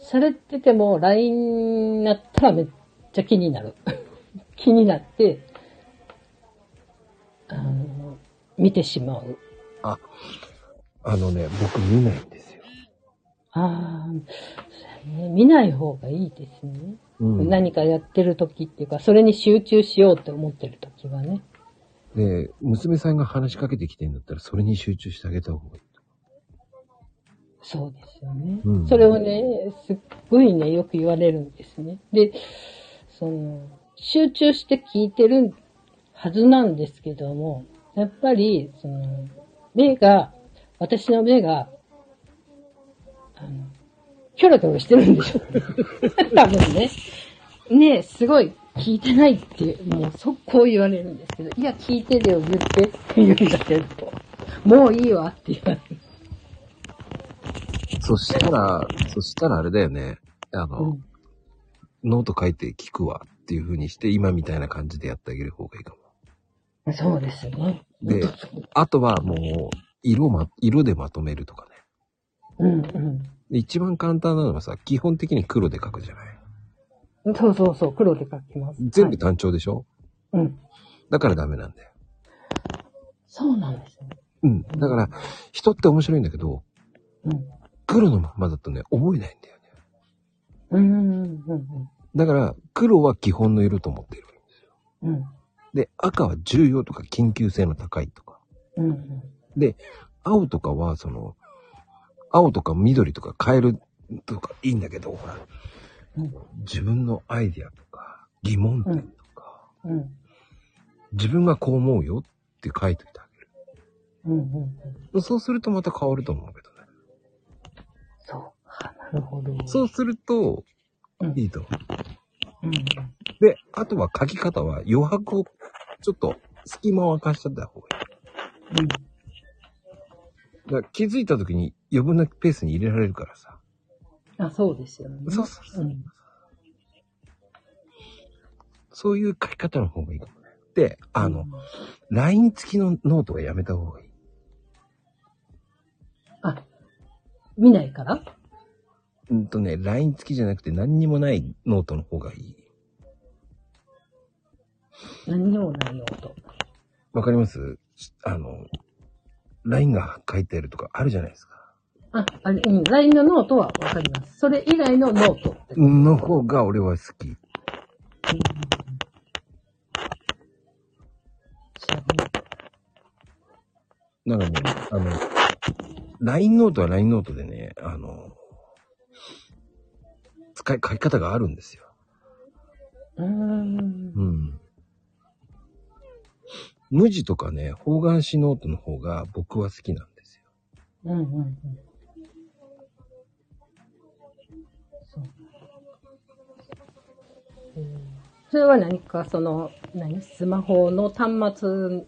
[SPEAKER 3] 喋ってても LINE になったらめっちゃ気になる。気になって、あの、見てしまう。
[SPEAKER 1] あのね、僕見ないんですよ。
[SPEAKER 3] ああ、ね。見ない方がいいですね。
[SPEAKER 1] うん。
[SPEAKER 3] 何かやってる時っていうか、それに集中しようって思ってる時はね。
[SPEAKER 1] で、娘さんが話しかけてきてんだったら、それに集中してあげた方がいい。
[SPEAKER 3] そうですよね。
[SPEAKER 1] うん
[SPEAKER 3] それをね、すっごいね、よく言われるんですね。で、その、集中して聞いてるはずなんですけども、やっぱり、その、目が、私の目が、あの、キョロキョロしてるんでしょ？多分ね。ねすごい聞いてないって、もう速攻言われるんですけど、いや、聞いてるよ、言ってって言うんだけど、もういいわって言われる。
[SPEAKER 1] そしたら、そしたらあれだよね。あの、
[SPEAKER 3] うん
[SPEAKER 1] ノート書いて聞くわっていう風にして、今みたいな感じでやってあげる方がいいかも。
[SPEAKER 3] そうですね。
[SPEAKER 1] で、あとはもう、色ま、色でまとめるとかね。
[SPEAKER 3] うんうん。
[SPEAKER 1] で一番簡単なのはさ、基本的に黒で書くじゃない。
[SPEAKER 3] そうそうそう、黒で書きます。
[SPEAKER 1] 全部単調でしょ、
[SPEAKER 3] はいうん。
[SPEAKER 1] だからダメなんだよ。
[SPEAKER 3] そうなんですね。
[SPEAKER 1] うん。だから、人って面白いんだけど、
[SPEAKER 3] うん。
[SPEAKER 1] 黒のままだとね、覚えないんだよね。
[SPEAKER 3] うんうんうん
[SPEAKER 1] だから、黒は基本の色と思っているわけですよ。
[SPEAKER 3] うん。うん。
[SPEAKER 1] で、赤は重要とか緊急性の高いとか。
[SPEAKER 3] うんうん。
[SPEAKER 1] で、青とかは、その、青とか緑とか変えるとかいいんだけど、ほら、
[SPEAKER 3] うん
[SPEAKER 1] 自分のアイディアとか、疑問点とか、
[SPEAKER 3] うん。
[SPEAKER 1] 自分がこう思うよって書いといてあげる。
[SPEAKER 3] うんうんうん。
[SPEAKER 1] そうするとまた変わると思うけどね。
[SPEAKER 3] そう。あなるほど。
[SPEAKER 1] そうすると、
[SPEAKER 3] うん
[SPEAKER 1] いいと思う。
[SPEAKER 3] うん。
[SPEAKER 1] で、あとは書き方は余白をちょっと隙間を空かしちゃった方がいい。
[SPEAKER 3] うん。
[SPEAKER 1] だ気づいた時に余分なペースに入れられるからさ。
[SPEAKER 3] あ、そうですよね。
[SPEAKER 1] そうそうそう
[SPEAKER 3] うん。
[SPEAKER 1] そういう書き方の方がいいかもね。で、あの、LINE 付きのノートはやめた方がいい。
[SPEAKER 3] あ、見ないから？
[SPEAKER 1] うんとね、LINE 付きじゃなくて何にもないノートの方がいい。
[SPEAKER 3] 何にもないのと。
[SPEAKER 1] わかります？あの、LINE が書いてあるとかあるじゃないですか。
[SPEAKER 3] あ、あれ、うん。LINE のノートはわかります。それ以外のノートって。
[SPEAKER 1] の方が俺は好き。なんかね、あの、LINE ノートは LINE ノートでね、あの、使い、書き方があるんですよ。
[SPEAKER 3] うーん。
[SPEAKER 1] うん。無地とかね、方眼紙ノートの方が僕は好きなんですよ。
[SPEAKER 3] うんうんうん。そう。えーそれは何かその、何？スマホの端末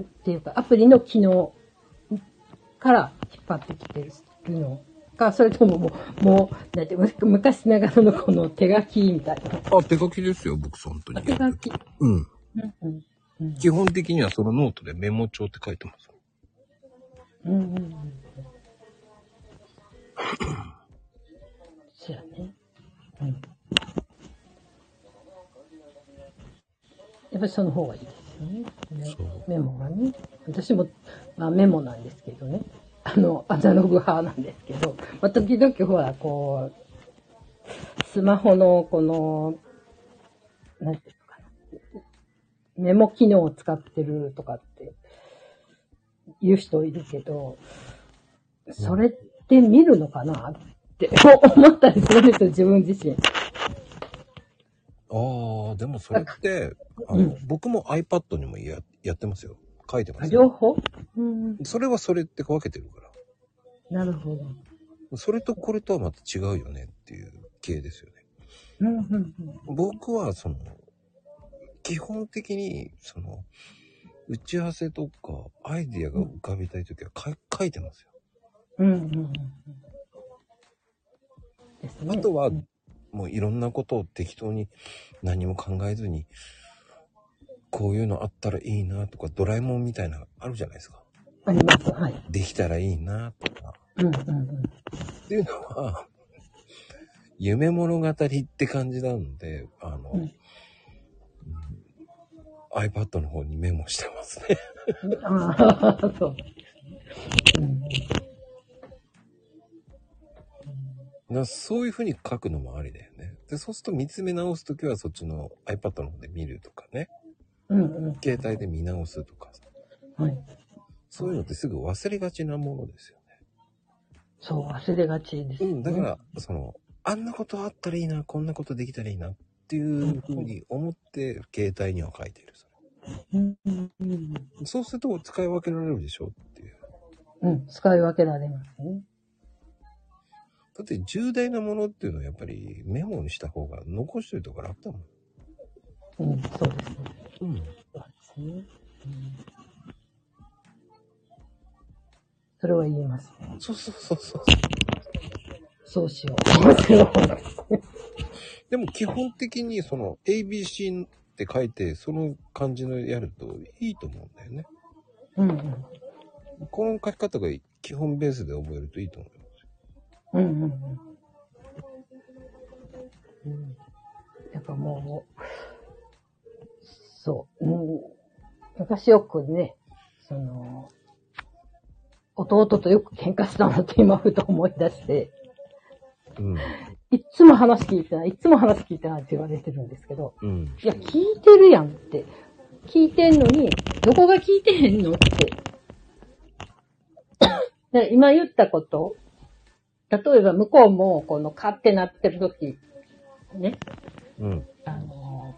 [SPEAKER 3] っていうか、アプリの機能から引っ張ってきてるのか、それとももう、もう、なんてむ昔ながらのこの手書きみたいな。
[SPEAKER 1] あ、手書きですよ、僕、本当に。
[SPEAKER 3] 手書き。
[SPEAKER 1] うん。
[SPEAKER 3] うんうんうん
[SPEAKER 1] 基本的にはそのノートでメモ帳って書いてます。
[SPEAKER 3] うんうんうん。そうやね。うん。やっぱりその方がいいですよね。ねメモがね。私も、まあメモなんですけどね。あの、アナログ派なんですけど、まあ時々ほら、こう、スマホのこの、なんていう。メモ機能を使ってるとかって言う人いるけど、それって見るのかなって 思ったりするんですよ、自分自身。
[SPEAKER 1] ああ、でもそれって、あの、
[SPEAKER 3] うん
[SPEAKER 1] 僕も iPad にもややってますよ。書いてま
[SPEAKER 3] あ
[SPEAKER 1] すよ。
[SPEAKER 3] 両方？うん。
[SPEAKER 1] それはそれって分けてるから。
[SPEAKER 3] なるほど。
[SPEAKER 1] それとこれとはまた違うよねっていう系ですよね。
[SPEAKER 3] うん、うん、
[SPEAKER 1] 僕はその、基本的に、その、打ち合わせとか、アイディアが浮かびたいときは書い書いてますよ。
[SPEAKER 3] うん。うん、うん。ですね。
[SPEAKER 1] あとは
[SPEAKER 3] うん、
[SPEAKER 1] もういろんなことを適当に何も考えずに、こういうのあったらいいなとか、ドラえもんみたいなのあるじゃないですか。
[SPEAKER 3] あります。はい。
[SPEAKER 1] できたらいいなとか。
[SPEAKER 3] うんうんうん。
[SPEAKER 1] っていうのは、夢物語って感じなので、あの、
[SPEAKER 3] うん
[SPEAKER 1] うん iPad の方にメモしてますね。
[SPEAKER 3] ああ、そう。うん
[SPEAKER 1] そういう風に書くのもありだよね。で、そうすると見つめ直すときはそっちの iPad の方で見るとかね。
[SPEAKER 3] うんうん。
[SPEAKER 1] 携帯で見直すとかさ。
[SPEAKER 3] はい。
[SPEAKER 1] そういうのってすぐ忘れがちなものですよね。
[SPEAKER 3] そう、忘れがちです、
[SPEAKER 1] うん、だから、その、あんなことあったらいいな、こんなことできたらいいなっていう風に思って、携帯には書いてる。そ
[SPEAKER 3] うんうんうん。
[SPEAKER 1] れそうすると使い分けられるでしょっていう。
[SPEAKER 3] うん、使い分けられますね。
[SPEAKER 1] だって重大なものっていうのはやっぱりメモにした方が残しといた方が楽だもん。
[SPEAKER 3] うん、そうですね。
[SPEAKER 1] うん。
[SPEAKER 3] そうですね。うん、それは言いますね。
[SPEAKER 1] そうそうそうそう。
[SPEAKER 3] そうしよう。
[SPEAKER 1] でも基本的にその ABC って書いてその漢字のやるといいと思うんだよね。
[SPEAKER 3] うんうん。
[SPEAKER 1] この書き方が基本ベースで覚えるといいと思いますよ。
[SPEAKER 3] うんうんうん。うん。やっぱもう、そう。うん、昔よくね、その、弟とよく喧嘩したのって今ふと思い出して、
[SPEAKER 1] うん。
[SPEAKER 3] いっつも話聞いてない、いっつも話聞いてないって言われてるんですけど、
[SPEAKER 1] うん。
[SPEAKER 3] いや、聞いてるやんって。聞いてんのに、どこが聞いてへんのって。で今言ったこと、例えば向こうも、このカってなってる時、ね、
[SPEAKER 1] うん。
[SPEAKER 3] あの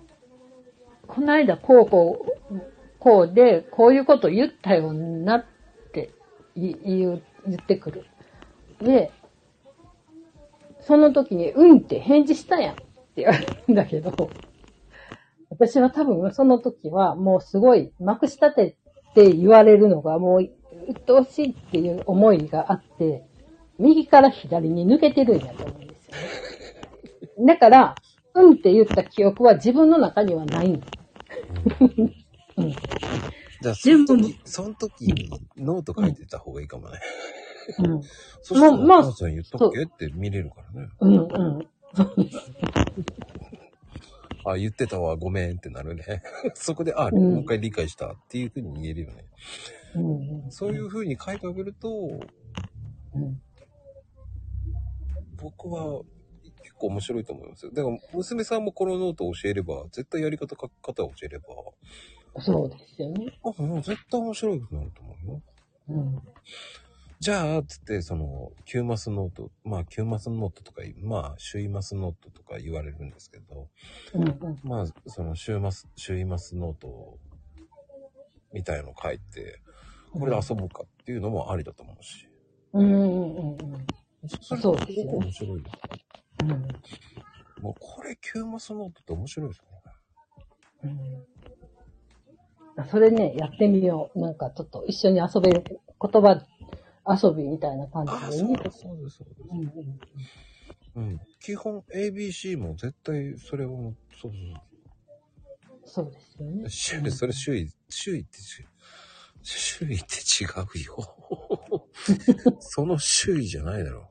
[SPEAKER 3] この間こうこう、こうで、こういうこと言ったよなってい言う、言ってくる。で、その時に、うんって返事したやんって言われるんだけど、私は多分その時はもうすごいまくし立てって言われるのがもう鬱陶しいっていう思いがあって、右から左に抜けてるんやと思うんですよね。だから、うんって言った記憶は自分の中にはないん。うん。
[SPEAKER 1] じゃあ、その時、その時にノート書いてた方がいいかもね。
[SPEAKER 3] うん。
[SPEAKER 1] そしたら、
[SPEAKER 3] まあ
[SPEAKER 1] お母さん言っとっけ？って見れるからね。
[SPEAKER 3] うん、うん。そうです。
[SPEAKER 1] あ、言ってたわ、ごめんってなるね。そこで、あ、
[SPEAKER 3] うん
[SPEAKER 1] もう一回理解したっていうふうに言えるよね。
[SPEAKER 3] うん、うん。
[SPEAKER 1] そういうふうに書いてあげると、
[SPEAKER 3] うん。
[SPEAKER 1] 僕は結構面白いと思いますよ。だから、娘さんもこのノートを教えれば、絶対やり方書き方を教えれば、
[SPEAKER 3] そうですよね。
[SPEAKER 1] あ、もう絶対面白いくなると思うよ。
[SPEAKER 3] うん。
[SPEAKER 1] じゃあ、つって、その、9マスノート、まあ、9マスノートとか、まあ、周囲マスノートとか言われるんですけど、
[SPEAKER 3] うん、うん。
[SPEAKER 1] まあ、その、週マス、周囲マスノートみたいの書いて、これで遊ぼうかっていうのもありだと思うし。
[SPEAKER 3] うん、うん、うん。そうですよね
[SPEAKER 1] 面白いよ。
[SPEAKER 3] うん。
[SPEAKER 1] もう、これ9マスノートって面白いですね。
[SPEAKER 3] うん。それね、やってみよう。なんかちょっと一緒に遊べる言葉遊びみたいな感
[SPEAKER 1] あ、
[SPEAKER 3] じでね。
[SPEAKER 1] そうです、そうです、そうです。
[SPEAKER 3] うんうん
[SPEAKER 1] うん。基本 ABC も絶対それを、そうそう
[SPEAKER 3] そうですよね。
[SPEAKER 1] 周囲、それ周囲、周囲って周囲、周囲って違うよ。その周囲じゃないだろ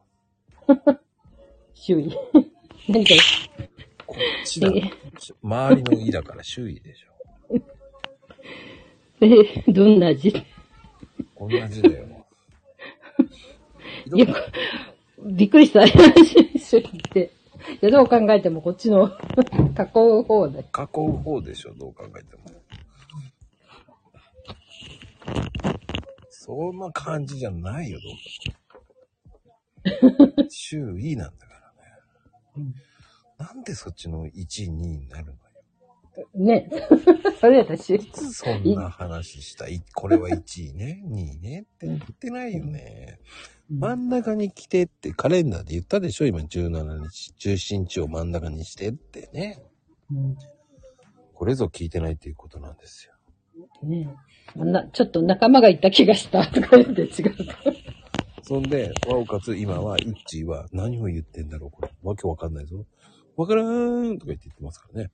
[SPEAKER 3] 周囲。何か、
[SPEAKER 1] こっちだ。
[SPEAKER 3] え
[SPEAKER 1] 周りの「い」だから周囲でしょ。
[SPEAKER 3] え、どんな字？
[SPEAKER 1] 同じだよ。
[SPEAKER 3] いや、びっくりした。周囲って。いや、どう考えてもこっちの囲う方で。
[SPEAKER 1] 囲う方でしょ、どう考えても。そんな感じじゃないよ、どう考えても周囲なんだからね。なんでそっちの1位、2位になるのよ。
[SPEAKER 3] ね。それやったら周囲。
[SPEAKER 1] いつそんな話した？いこれは1位ね、2位ねって言ってないよね。真ん中に来てってカレンダーで言ったでしょ？今17日、17日を真ん中にしてってね。
[SPEAKER 3] うん
[SPEAKER 1] これぞ聞いてないっていうことなんですよ。
[SPEAKER 3] ねな、ちょっと仲間が言った気がしたとか言って違う。
[SPEAKER 1] そんで、なおかつ今は、イッチーは何を言ってんだろう？これ。わけわかんないぞ。わからーんとか言って言ってますからね。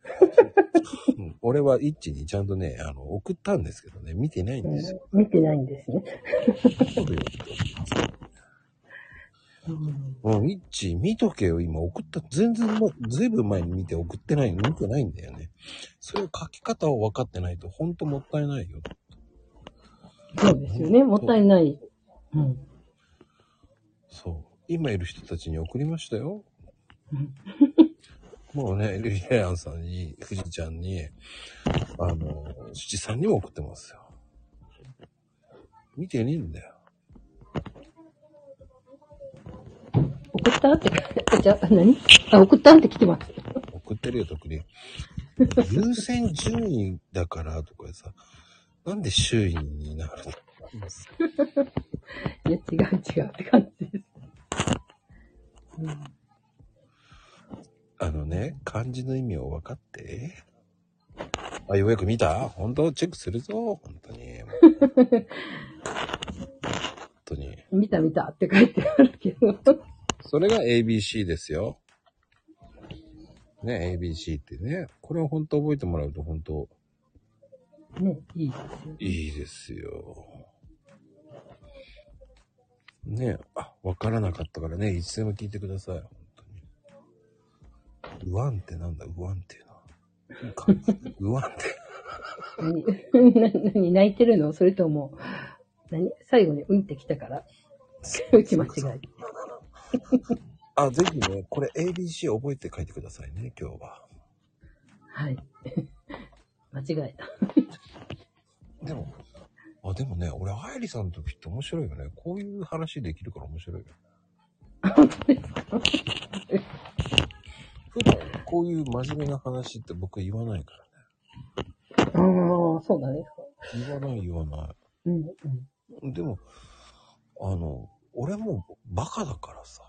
[SPEAKER 1] うん、俺はイッチーにちゃんとね、あの、送ったんですけどね、見てないんですよ。
[SPEAKER 3] 見てないんですね。
[SPEAKER 1] そうん、イッチー見とけよ、今送った。全然もう、ずいぶん前に見て送ってない、見てないんだよね。それを書き方を分かってないと、ほんともったいないよ。
[SPEAKER 3] そうですよね。もったいない。うん。
[SPEAKER 1] そう。今いる人たちに送りましたよ
[SPEAKER 3] うん。
[SPEAKER 1] もうね、リレアンさんに、富士ちゃんに、あの、七さんにも送ってますよ。見てねえんだよ。
[SPEAKER 3] 送ったって、じゃあ、何？あ、送ったって来てます。
[SPEAKER 1] 送ってるよ、特に。優先順位だからとかさ、なんで周囲になるの？
[SPEAKER 3] いや、違う違うって感じです。うん
[SPEAKER 1] あのね、漢字の意味を分かって。あ、ようやく見た？本当チェックするぞ、本当に。本当に。
[SPEAKER 3] 見た見たって書いてあるけど。
[SPEAKER 1] それが ABC ですよ。ね、ABC ってね。これを本当覚えてもらうと本当
[SPEAKER 3] ね、いいですよ。
[SPEAKER 1] いいですよ。ねあ、わからなかったからね、いつでも聞いてください。本当に。ウワンってなんだ、ウワンっていうのは。ウワンって。
[SPEAKER 3] 何泣いてるの？それとも、何？最後にうんってきたから。打ち間違い。
[SPEAKER 1] あ、ぜひね、これ ABC 覚えて書いてくださいね、今日は。
[SPEAKER 3] はい。間違えた。
[SPEAKER 1] でも、あ、でもね、俺、愛理さんの時って面白いよね。こういう話できるから面白いよ。普段、こういう真面目な話って僕言わないからね。
[SPEAKER 3] ああ、そうだね。
[SPEAKER 1] 言わない言わな
[SPEAKER 3] うん、
[SPEAKER 1] い。でも、あの、俺もバカだからさ。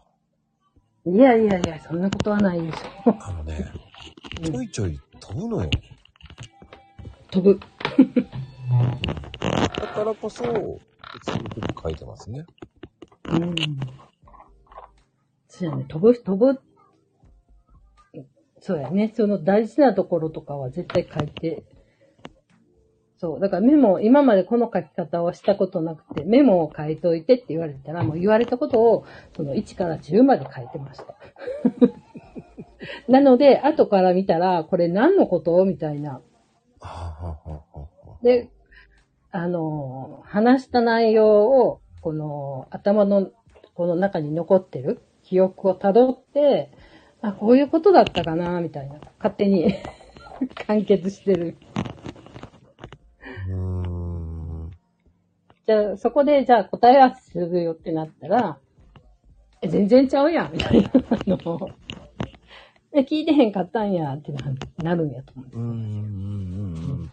[SPEAKER 3] うん。いやいやいや、そんなことはないでし
[SPEAKER 1] あのね、
[SPEAKER 3] ょ。
[SPEAKER 1] ちょいちょい飛ぶのよ。
[SPEAKER 3] 飛ぶ。
[SPEAKER 1] だからこそ、そういうふうに書いてますね。
[SPEAKER 3] うん。そうやね、飛ぶ、飛ぶ。そうやね、その大事なところとかは絶対書いて。そう。だからメモ、今までこの書き方をしたことなくて、メモを書いといてって言われたら、もう言われたことを、その1から10まで書いてました。なので、後から見たら、これ何のこと？みたいな。で、あの、話した内容を、この頭の、この中に残ってる記憶をたどって、あ、こういうことだったかな、みたいな。勝手に 完結してる。
[SPEAKER 1] うーん。
[SPEAKER 3] じゃあ、そこで、じゃあ答え合わせするよってなったら、え全然ちゃうやん、みたいなの。え、聞いてへんかったんや、ってななるんやと思う。
[SPEAKER 1] うんうんうん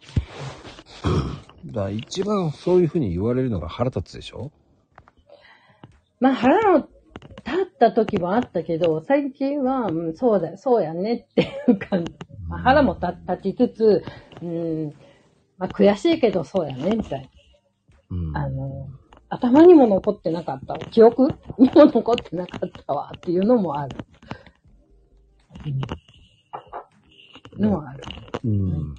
[SPEAKER 1] うん。だから一番そういうふうに言われるのが腹立つでしょ？
[SPEAKER 3] まあ、腹の立った時もあったけど、最近は、うん、そうだよ、そうやねっていう感じ。まあ、腹も立立ちつつ、うん、まあ、悔しいけどそうやね、みたい
[SPEAKER 1] うん
[SPEAKER 3] な。あの、頭にも残ってなかった。記憶にも残ってなかったわ、っていうのもある。うん、のもある。
[SPEAKER 1] うん。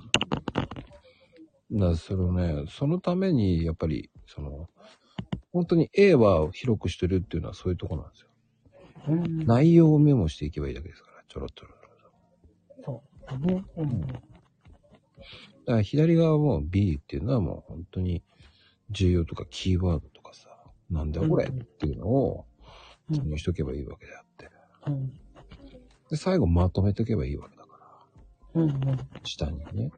[SPEAKER 1] だそのね、そのために、やっぱり、その、本当に A は広くしてるっていうのはそういうとこなんですよ。
[SPEAKER 3] うん、
[SPEAKER 1] 内容をメモしていけばいいだけですから、ちょろちょろちょろ。
[SPEAKER 3] そうだね。うん。
[SPEAKER 1] だから左側も B っていうのはもう本当に重要とかキーワードとかさ、なんだよこれ
[SPEAKER 3] うん
[SPEAKER 1] っていうのを、
[SPEAKER 3] うん
[SPEAKER 1] そのしとけばいいわけであって。
[SPEAKER 3] うん。
[SPEAKER 1] で、最後まとめとけばいいわけだから、
[SPEAKER 3] うん。うん。
[SPEAKER 1] 下にね。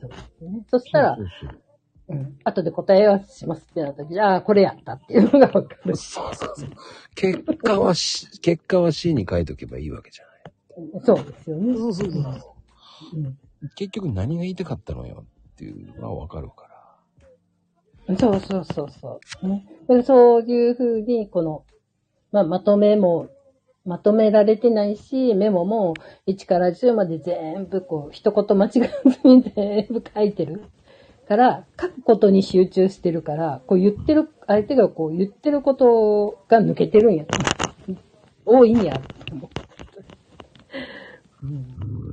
[SPEAKER 3] そうですね。そしたら
[SPEAKER 1] そ、うそう
[SPEAKER 3] うん。後で答え合わせしますってなった時、ああ、これやったっていうのがわかる。
[SPEAKER 1] そうそうそう。結果は C、結果は C に書いとけばいいわけじゃない。
[SPEAKER 3] そうですよね。
[SPEAKER 1] そうそうそう。
[SPEAKER 3] うん。
[SPEAKER 1] 結局何が言いたかったのよっていうのはわかるから。
[SPEAKER 3] そうそうそうそう。ね、でそういうふうに、この、まあ、まとめも、まとめられてないし、メモも1から10まで全部こう、一言間違えずに全部書いてる。から、書くことに集中してるから、こう言ってる、相手がこう言ってることが抜けてるんや。多いんやうん。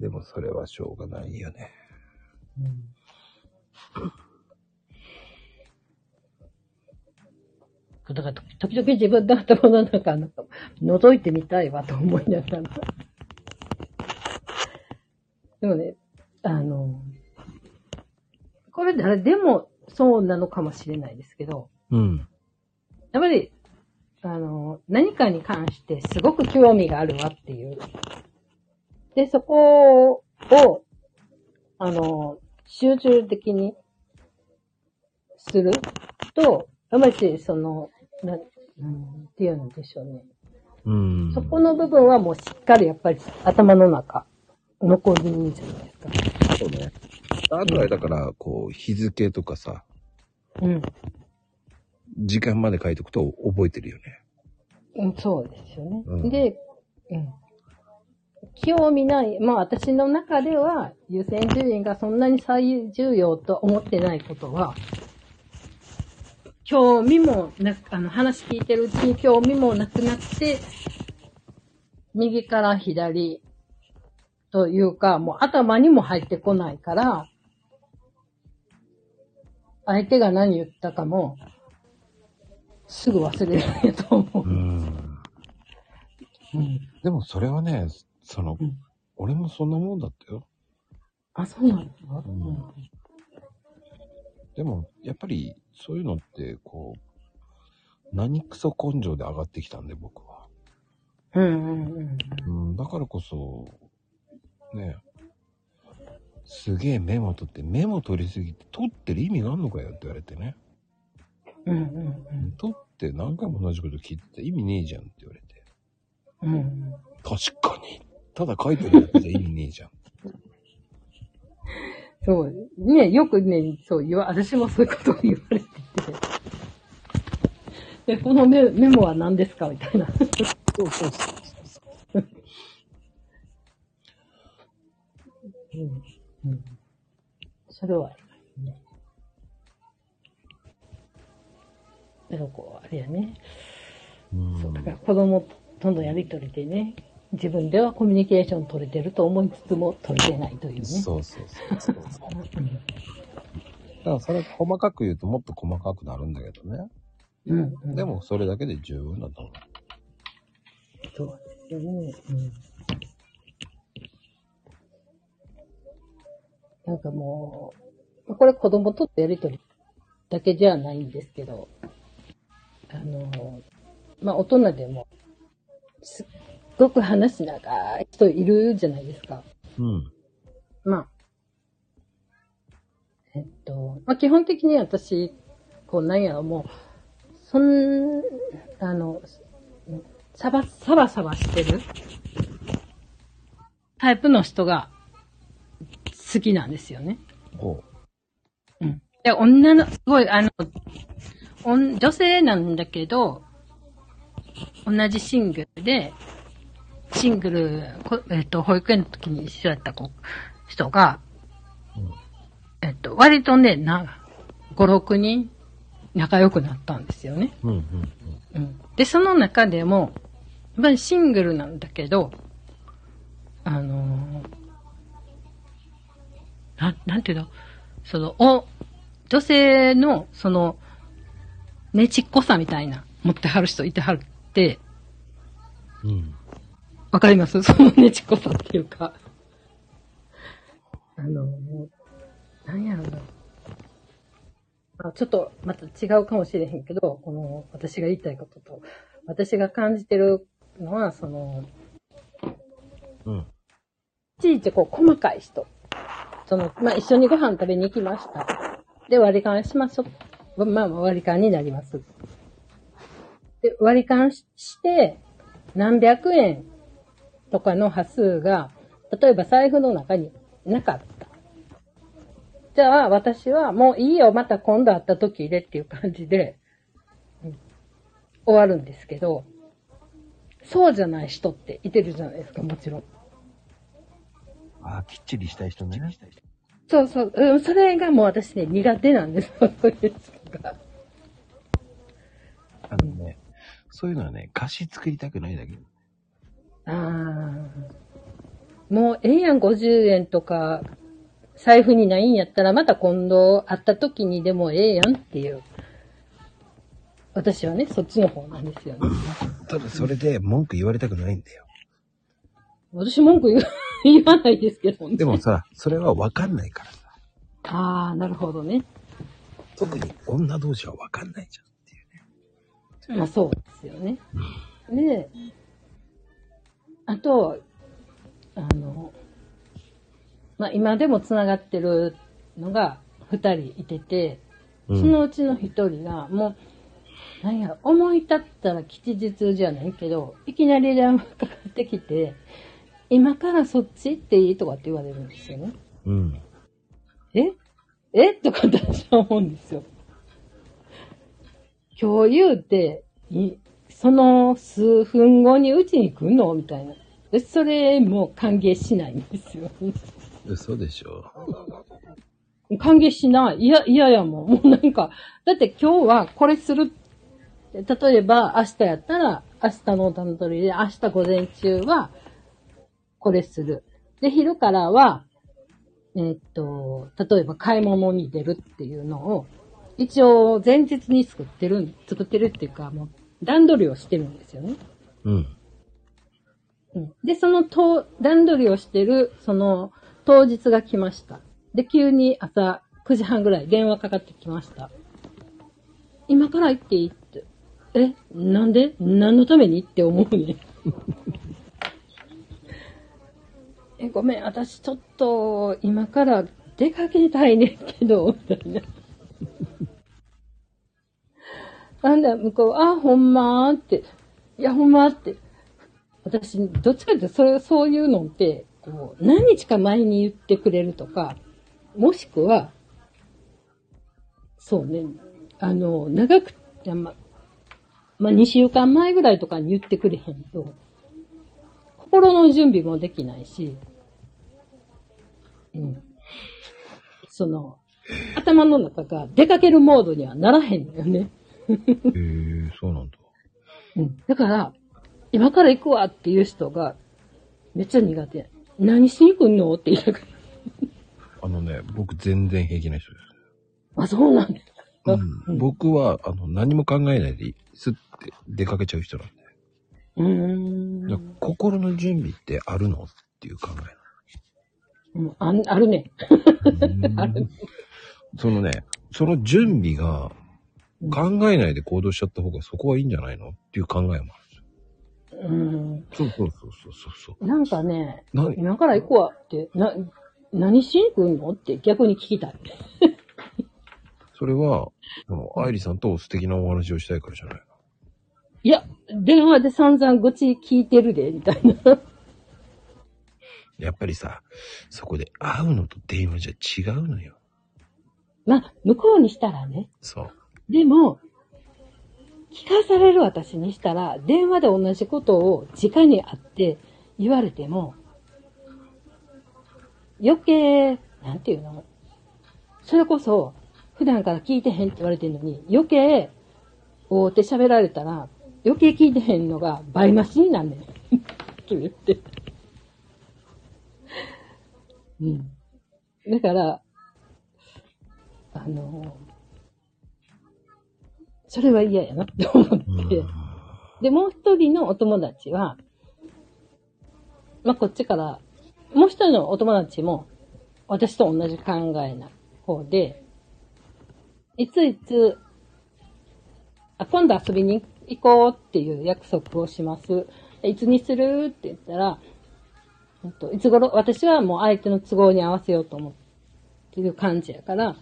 [SPEAKER 1] でもそれはしょうがないよね。
[SPEAKER 3] だから、時々自分の頭の中なんか覗いてみたいわと思いながら。でもね、あの、これ誰でもそうなのかもしれないですけど、
[SPEAKER 1] うん。
[SPEAKER 3] やっぱり、あの、何かに関してすごく興味があるわっていう。で、そこを、あの、集中的にすると、やっぱりその、な、うん、っていうんでしょうね。
[SPEAKER 1] うん。
[SPEAKER 3] そこの部分はもうしっかりやっぱり頭の中、残るんじゃないですか。
[SPEAKER 1] そうね。あとはだから、こう、日付とかさ、
[SPEAKER 3] うん。
[SPEAKER 1] 時間まで書いておくと覚えてるよね。
[SPEAKER 3] うん、そうですよね。
[SPEAKER 1] うん
[SPEAKER 3] で、うん。興味ない、まあ私の中では優先順位がそんなに最重要と思ってないことは、興味もなく、あの話聞いてるうちに興味もなくなって、右から左というか、もう頭にも入ってこないから、相手が何言ったかも、すぐ忘れるんやと思う。
[SPEAKER 1] ん。
[SPEAKER 3] うん
[SPEAKER 1] でもそれはね、その、
[SPEAKER 3] うん
[SPEAKER 1] 俺もそんなもんだったよ。
[SPEAKER 3] あ、そうなんですか、
[SPEAKER 1] うんでも、やっぱり、そういうのって、こう、何クソ根性で上がってきたんで、僕は。
[SPEAKER 3] うんうんうん
[SPEAKER 1] うん、だからこそ、ね、すげえメモ取って、メモ取りすぎて、取ってる意味があんのかよって言われてね。
[SPEAKER 3] うんうん
[SPEAKER 1] 取って何回も同じこと聞いてて意味ねえじゃんって言われて。
[SPEAKER 3] うんうん
[SPEAKER 1] 確かに。ただ書いてるだけじゃ意味ねえじゃん。
[SPEAKER 3] そう。ね、よくね、そう言わ、私もそういうことを言われてて。で、このメメモは何ですかみたいな。
[SPEAKER 1] そうそうそうそう。
[SPEAKER 3] うん。うん。それはね。だからこう、あれやね。
[SPEAKER 1] うん
[SPEAKER 3] そう、だから子供とのやりとりでね、自分ではコミュニケーション取れてると思いつつも取れてないというね。
[SPEAKER 1] そうそうそうそう。だか
[SPEAKER 3] うん
[SPEAKER 1] らそれ細かく言うともっと細かくなるんだけどね。
[SPEAKER 3] うん、うん。
[SPEAKER 1] でもそれだけで十分だと思う。
[SPEAKER 3] そうですよね。うん。なんかもう、これ子供とのやりとりだけじゃないんですけど、あの、まあ、大人でも、すっごく話長い人いるじゃないですか。
[SPEAKER 1] うん。
[SPEAKER 3] まあ、えっと、まあ、基本的に私、こう、なんやろ、もう、そん、あの、サバ、サバサバしてるタイプの人が好きなんですよね。
[SPEAKER 1] ほ
[SPEAKER 3] うん。で、女の、すごい、あの、女性なんだけど、同じシングルで、シングル、こえっ、と、保育園の時に一緒やった子、人が、
[SPEAKER 1] うん
[SPEAKER 3] えっ、と、割とね、な、5、6人仲良くなったんですよね。
[SPEAKER 1] う。うんうん
[SPEAKER 3] うん。で、その中でも、やっぱりシングルなんだけど、あのーなん、なんていうの？その、お、女性の、その、ねちっこさみたいな、持ってはる人いてはるって、
[SPEAKER 1] うん。うん。
[SPEAKER 3] わかります？そのねちっこさっていうか。あのー、なんやろな。あちょっとまた違うかもしれへんけど、この私が言いたいことと、私が感じてるのは、その、
[SPEAKER 1] うん。
[SPEAKER 3] いちいちこう細かい人。その、まあ、一緒にご飯食べに行きました。で、割り勘しましょう。まあ、割り勘になります。で、割り勘しして、何百円とかの端数が、例えば財布の中になかった。じゃあ、私はもういいよ、また今度会った時でっていう感じで、うん終わるんですけど、そうじゃない人っていてるじゃないですか、もちろん。
[SPEAKER 1] ああ、きっちりしたい人ね。
[SPEAKER 3] そうそう。うんそれがもう私ね、苦手なんですよ。そういう人が。
[SPEAKER 1] あのね、そういうのはね、歌詞作りたくないだけ。
[SPEAKER 3] ああ。もう、ええやん、50円とか、財布にないんやったら、また今度会った時にでもええやんっていう。私はね、そっちの方なんですよね。
[SPEAKER 1] ただそれで文句言われたくないんだよ。
[SPEAKER 3] 私文句言う言わないですけどね。
[SPEAKER 1] でもさ、それは分かんないからさ。
[SPEAKER 3] ああ、なるほどね。
[SPEAKER 1] 特に女同士は分かんないじゃんっていうね。
[SPEAKER 3] まあそうですよね。で、あと、あの、まあ今でも繋がってるのが二人いてて、そのうちの一人が、もう、なんや、思い立ったら吉日じゃないけど、いきなり電話かかってきて、今からそっち行っていいとかって言われるんですよね。
[SPEAKER 1] うん。
[SPEAKER 3] え？え？とか私は思うんですよ。今日言うて、いその数分後にうちに来んの？みたいな。で、それも歓迎しないんですよ。
[SPEAKER 1] 嘘でしょ。
[SPEAKER 3] 歓迎しない。いや、嫌やもん。もうなんか、だって今日はこれする。例えば明日やったら、明日の段取りで、明日午前中はこれする。で、昼からは、えーっと、例えば買い物に出るっていうのを、一応前日に作ってる、作ってるっていうか、もう段取りをしてるんですよね。
[SPEAKER 1] うん。
[SPEAKER 3] うんで、そのと段取りをしてる、その当日が来ました。で、急に朝9時半ぐらい電話かかってきました。今から行っていいって。え、なんで？何のために？って思うね。え、ごめん、私ちょっと今から出かけたいねんけど、みたいな。なんだ、向こう、あ、ほんまーって。いや、ほんまーって。私、どっちかというと、それ、そういうのって、こう、何日か前に言ってくれるとか、もしくは、そうね、あの、長く、やま、まあ、2週間前ぐらいとかに言ってくれへんと、心の準備もできないし、うん。その、頭の中が出かけるモードにはならへんのよね。
[SPEAKER 1] へえそうなんだ。
[SPEAKER 3] うん。だから、今から行くわっていう人が、めっちゃ苦手。何しに来んのって言いたくる。
[SPEAKER 1] あのね、僕全然平気な人です。
[SPEAKER 3] あ、そうなんですか？
[SPEAKER 1] うん、僕は、あの、何も考えないで、すって出かけちゃう人なんで。
[SPEAKER 3] うーん
[SPEAKER 1] 心の準備ってあるのっていう考
[SPEAKER 3] うんあん。あるね。
[SPEAKER 1] えなの。そのね、その準備が考えないで行動しちゃった方がそこはいいんじゃないのっていう考えもあるんですよ。
[SPEAKER 3] うん。
[SPEAKER 1] そうそうそうそうそう
[SPEAKER 3] なんかね、
[SPEAKER 1] 何？
[SPEAKER 3] 今から行くわって、な、何しに来んのって逆に聞きたい。
[SPEAKER 1] それは、愛理さんと素敵なお話をしたいからじゃないの？
[SPEAKER 3] いや、電話で散々愚痴聞いてるで、みたいな。
[SPEAKER 1] やっぱりさ、そこで会うのと電話じゃ違うのよ。
[SPEAKER 3] まあ、向こうにしたらね。
[SPEAKER 1] そう。
[SPEAKER 3] でも、聞かされる私にしたら、電話で同じことを直に会って言われても、余計、なんていうの？それこそ、普段から聞いてへんって言われてるのに、余計、おーって喋られたら、余計聞いてへんのが倍増しになんねん。と言って。うん。だから、あの、それは嫌やなって思って。で、もう一人のお友達は、まあ、こっちから、もう一人のお友達も、私と同じ考えな方で、いついつ、あ、今度遊びに行こうっていう約束をします。いつにするって言ったら、いつ頃、私はもう相手の都合に合わせようと思ってる感じやから、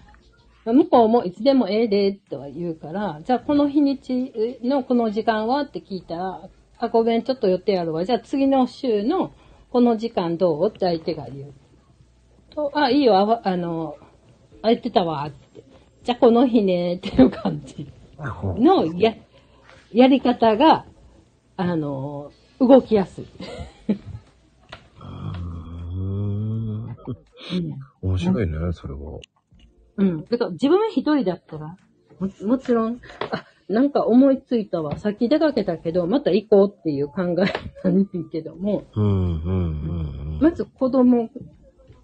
[SPEAKER 3] 向こうもいつでもええでとは言うから、じゃあこの日にちのこの時間はって聞いたら、あ、ごめん、ちょっと予定あるわ。じゃあ次の週のこの時間どう？って相手が言う。と、あ、いいよ、あわあの、空いてたわって。じゃあこの日ねっていう感じのや、やり方が、あの、動きやすい。
[SPEAKER 1] 面白いね、それは。
[SPEAKER 3] うん。だから自分一人だったら、ももちろん、あ、なんか思いついたわ。さっき出かけたけど、また行こうっていう考えなんねんけども、
[SPEAKER 1] うん、うん、うん。
[SPEAKER 3] まず子供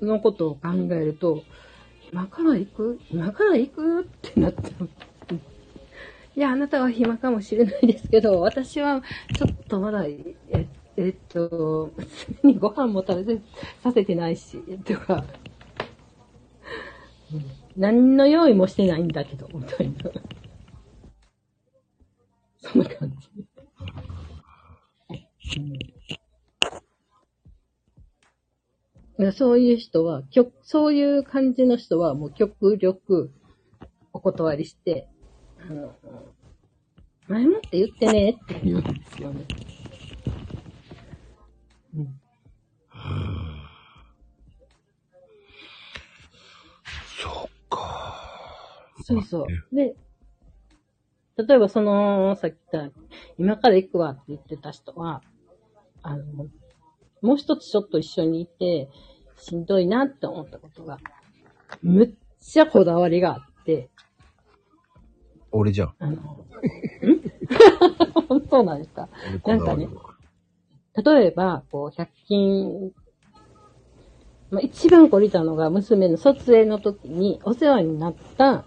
[SPEAKER 3] のことを考えると、今から行く？今から行く？ってなっちゃう。いや、あなたは暇かもしれないですけど、私はちょっとまだ、え、えっと、娘にご飯も食べさせてないし、とか、うん何の用意もしてないんだけど、みたいな。そんな感じ。うんそういう人は、極そういう感じの人はもう極力お断りして、あの、前もって言ってねって言うんですよね。うん。
[SPEAKER 1] そ
[SPEAKER 3] うそう。で、例えばその、さっき言った、今から行くわって言ってた人は、あの、もう一つちょっと一緒にいて、しんどいなって思ったことが、むっちゃこだわりがあって、
[SPEAKER 1] 俺じゃん。
[SPEAKER 3] あの、ん？そうなんですか？なんかね例えば、こう、100均、まあ、一番懲りたのが娘の卒園の時にお世話になった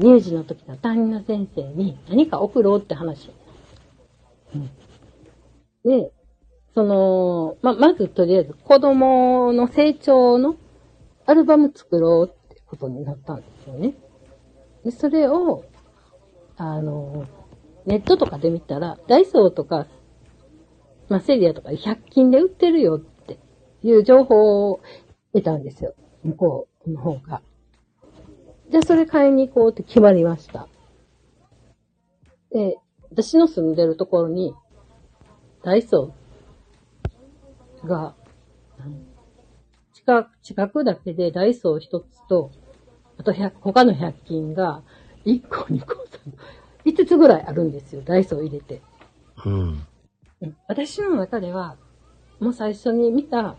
[SPEAKER 3] 乳児の時の担任の先生に何か送ろうって話。うん、で、その、まあ、まずとりあえず子供の成長のアルバム作ろうってことになったんですよね。で、それを、あの、ネットとかで見たら、ダイソーとかまあ、セリアとか100均で売ってるよっていう情報を得たんですよ。向こうの方が。じゃあそれ買いに行こうって決まりました。で、私の住んでるところに、ダイソーが、うん近く、近くだけでダイソー一つと、あと100他の100均が、1個、2個、3個、5つぐらいあるんですよ。ダイソー入れて。
[SPEAKER 1] うん。
[SPEAKER 3] うん私の中では、もう最初に見た、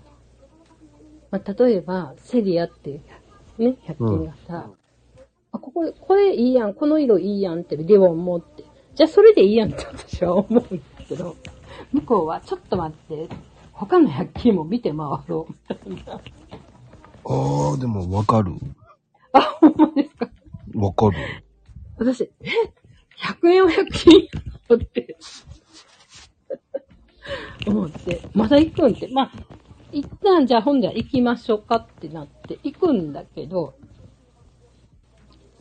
[SPEAKER 3] まあ、例えば、セリアっていう、ね、100均がさ、あ、ここ、これいいやん、この色いいやんってリボン持って、じゃあそれでいいやんって私は思うんですけど、向こうは、ちょっと待って、他の100均も見て回ろう。
[SPEAKER 1] ああ、でもわかる。
[SPEAKER 3] あ、ほんまですか？
[SPEAKER 1] わかる。
[SPEAKER 3] 私、え ?100 円を100均って、思って、まだ行くんって、まあ、一旦じゃあ本では行きましょうかってなって行くんだけど、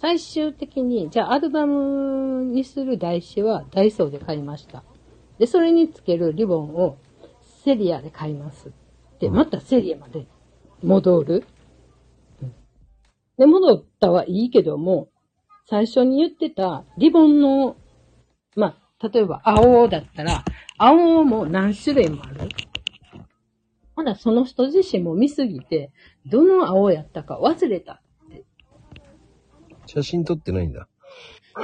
[SPEAKER 3] 最終的に、じゃあアルバムにする台紙はダイソーで買いました。で、それにつけるリボンをセリアで買います。で、またセリアまで戻る。うんで、戻ったはいいけども、最初に言ってたリボンの、まあ、例えば青だったら、青も何種類もある。まだその人自身も見すぎて、どの青やったか忘れた。
[SPEAKER 1] 写真撮ってないんだ。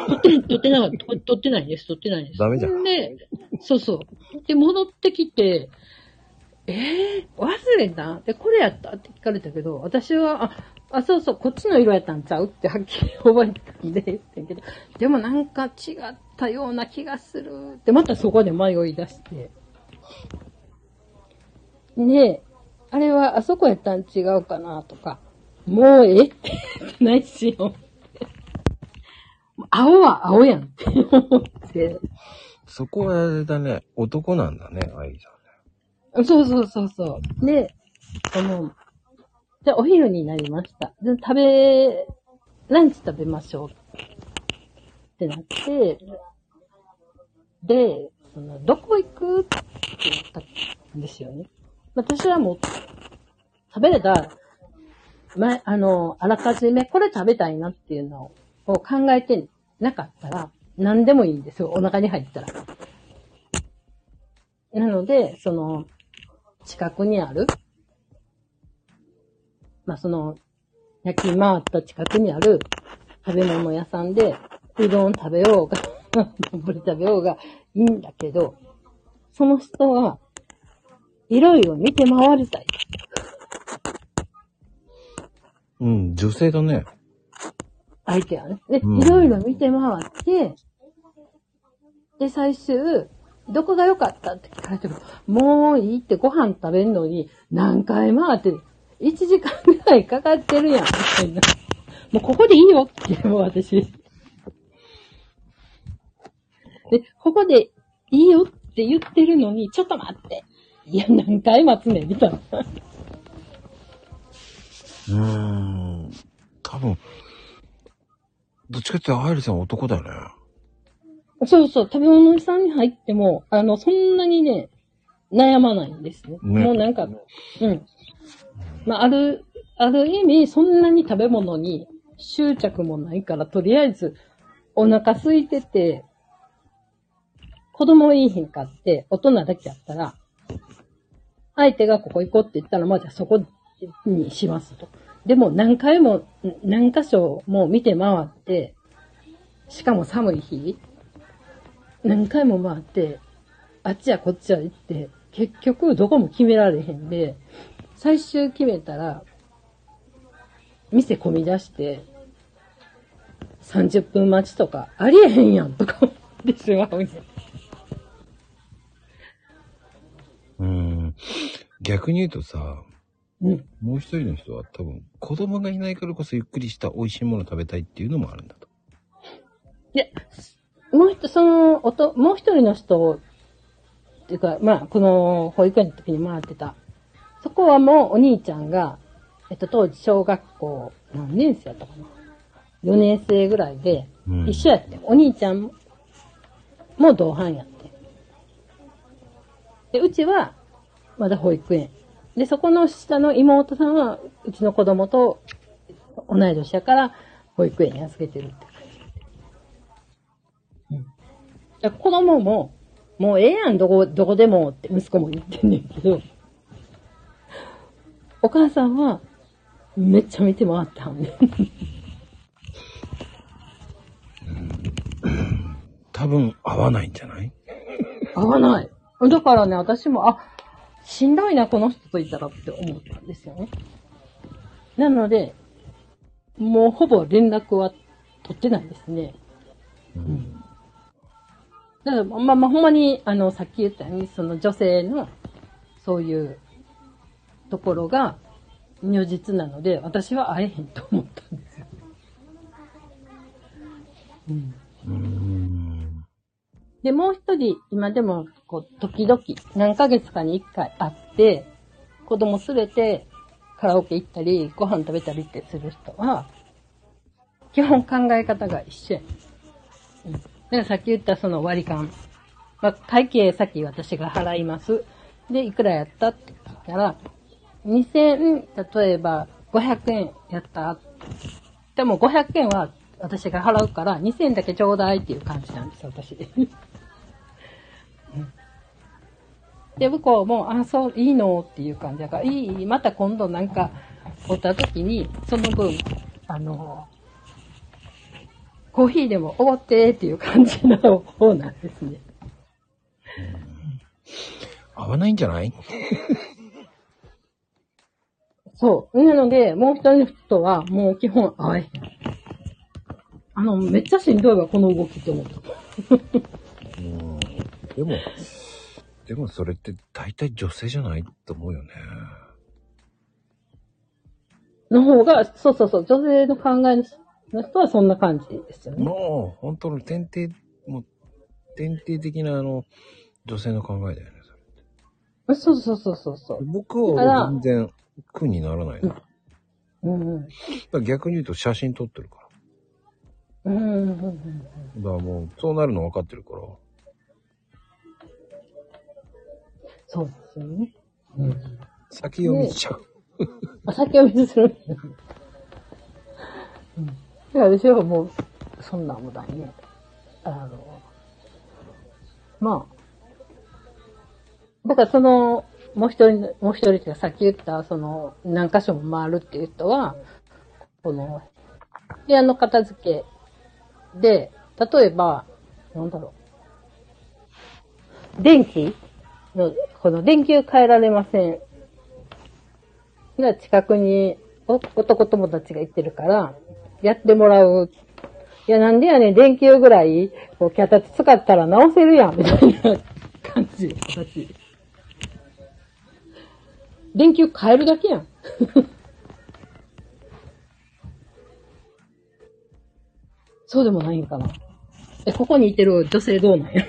[SPEAKER 3] 撮って、撮ってなかった。撮ってないです、撮ってないです。
[SPEAKER 1] ダメじゃん
[SPEAKER 3] で、そうそう。で、戻ってきて、えー、忘れた？で、これやった？って聞かれたけど、私は、あ、あ、そうそう、こっちの色やったんちゃう？ってはっきり覚えてたんで、言ってんけど、でもなんか違ったような気がするって、またそこで迷い出して。ねえ、あれはあそこやったん違うかな？とか、もうええ？ってないしよ。青は青やんって思って。
[SPEAKER 1] そこはあれだね。男なんだね、愛さ
[SPEAKER 3] そうそうそうそう。で、その、じゃあお昼になりました。で、食べ、ランチ食べましょう。ってなって、で、その、どこ行く？って言ったんですよね。私はもう、食べれた、ま、あの、あらかじめこれ食べたいなっていうのをを考えてなかったら、何でもいいんですよ。お腹に入ったら。なので、その、近くにある、まあ、その、焼き回った近くにある食べ物屋さんで、うどん食べようが、丼食べようがいいんだけど、その人は、いろいろ見て回りたい。
[SPEAKER 1] うん、女性だね。
[SPEAKER 3] 相手はね。で、
[SPEAKER 1] うん
[SPEAKER 3] いろいろ見て回って、で、最終、どこが良かったって聞かれても、もういいってご飯食べんのに何回回って、1時間ぐらいかかってるやん、みたいな。もうここでいいよって、もう私。で、ここでいいよって言ってるのに、ちょっと待って。いや、何回待つねん、みたいな。
[SPEAKER 1] うーん。多分、どっちかってアイリさんは男だよね。
[SPEAKER 3] そうそう、食べ物屋さんに入っても、あの、そんなにね、悩まないんですね。
[SPEAKER 1] ね
[SPEAKER 3] もうなんか、うん。まあ、ある、ある意味、そんなに食べ物に執着もないから、とりあえず、お腹空いてて、子供いいひんかって、大人だけやったら、相手がここ行こうって言ったら、まあじゃあそこにしますと。でも何回も、何箇所も見て回って、しかも寒い日、何回も回って、あっちやこっちや行って、結局どこも決められへんで、最終決めたら、店混み出して、30分待ちとか、ありえへんやんとか思ってしまうねん。
[SPEAKER 1] うん。逆に言うとさ、
[SPEAKER 3] うん。
[SPEAKER 1] もう一人の人は多分、子供がいないからこそゆっくりした美味しいもの食べたいっていうのもあるんだと。
[SPEAKER 3] で、もう一、その、おと、もう一人の人、っていうか、まあ、この保育園の時に回ってた。そこはもうお兄ちゃんが、えっと、当時小学校何年生やったかな ?4 年生ぐらいで、
[SPEAKER 1] うん
[SPEAKER 3] 一緒やって。お兄ちゃんも同伴やって。で、うちは、まだ保育園。で、そこの下の妹さんは、うちの子供と同い年やから、保育園に預けてるって感じ。うん。子供も、もうええやん、どこ、どこでもって息子も言ってんねんけど、お母さんは、めっちゃ見て回ってはんねん。
[SPEAKER 1] 多分合わないんじゃない？
[SPEAKER 3] 合わない。だからね、私も、あ、しんどいな、この人といたらって思ったんですよね。なので、もうほぼ連絡は取ってないですね。うん。だから、まあまあ、ほんまに、あの、さっき言ったように、その女性の、そういうところが、如実なので、私は会えへんと思ったんですよ。うん。
[SPEAKER 1] うーん。
[SPEAKER 3] で、もう一人、今でも、こう、時々、何ヶ月かに一回会って、子供すれて、カラオケ行ったり、ご飯食べたりってする人は、基本考え方が一緒や。うん。だからさっき言ったその割り勘。まあ、会計先私が払います。で、いくらやったって言ったら、2000、例えば500円やった。でも500円は私が払うから、2000円だけちょうだいっていう感じなんです、私。うんで、向こうも、あ、そう、いいのっていう感じだから、いいまた今度なんか、おった時に、その分、あの、コーヒーでもおごってっていう感じの方なんですね。
[SPEAKER 1] 合わないんじゃない？
[SPEAKER 3] そう。なので、もう一人の人は、もう基本会えへん。あの、めっちゃしんどいわ、この動きって思った。
[SPEAKER 1] うん。でも、でもそれって大体女性じゃないと思うよね。
[SPEAKER 3] の方が、そうそうそう、女性の考えの人はそんな感じですよね。
[SPEAKER 1] もう、本当の典型、もう、典型的なあの、女性の考えだよね。それ
[SPEAKER 3] そうそうそうそうそう。
[SPEAKER 1] 僕は全然苦にならないな。
[SPEAKER 3] うんうん。
[SPEAKER 1] ら逆に言うと写真撮ってるから。
[SPEAKER 3] うんうんうんうん。
[SPEAKER 1] だからもう、そうなるの分かってるから。
[SPEAKER 3] そうですよね。うん。
[SPEAKER 1] 先読みしちゃう。
[SPEAKER 3] あ、先読みする。うん。だから私はもう、そんなもないね。あの、まあ、だからその、もう一人の、もう一人っていうかさっき言った、その、何箇所も回るっていう人は、この、部屋の片付けで、例えば、なんだろう。電気？の、この電球変えられません。が近くに男友達が言ってるから、やってもらう。いや、なんでやねん、電球ぐらい、こう、脚立使ったら直せるやん、みたいな感じ、私。電球変えるだけやん。そうでもないんかな。え、ここにいてる女性どうなんや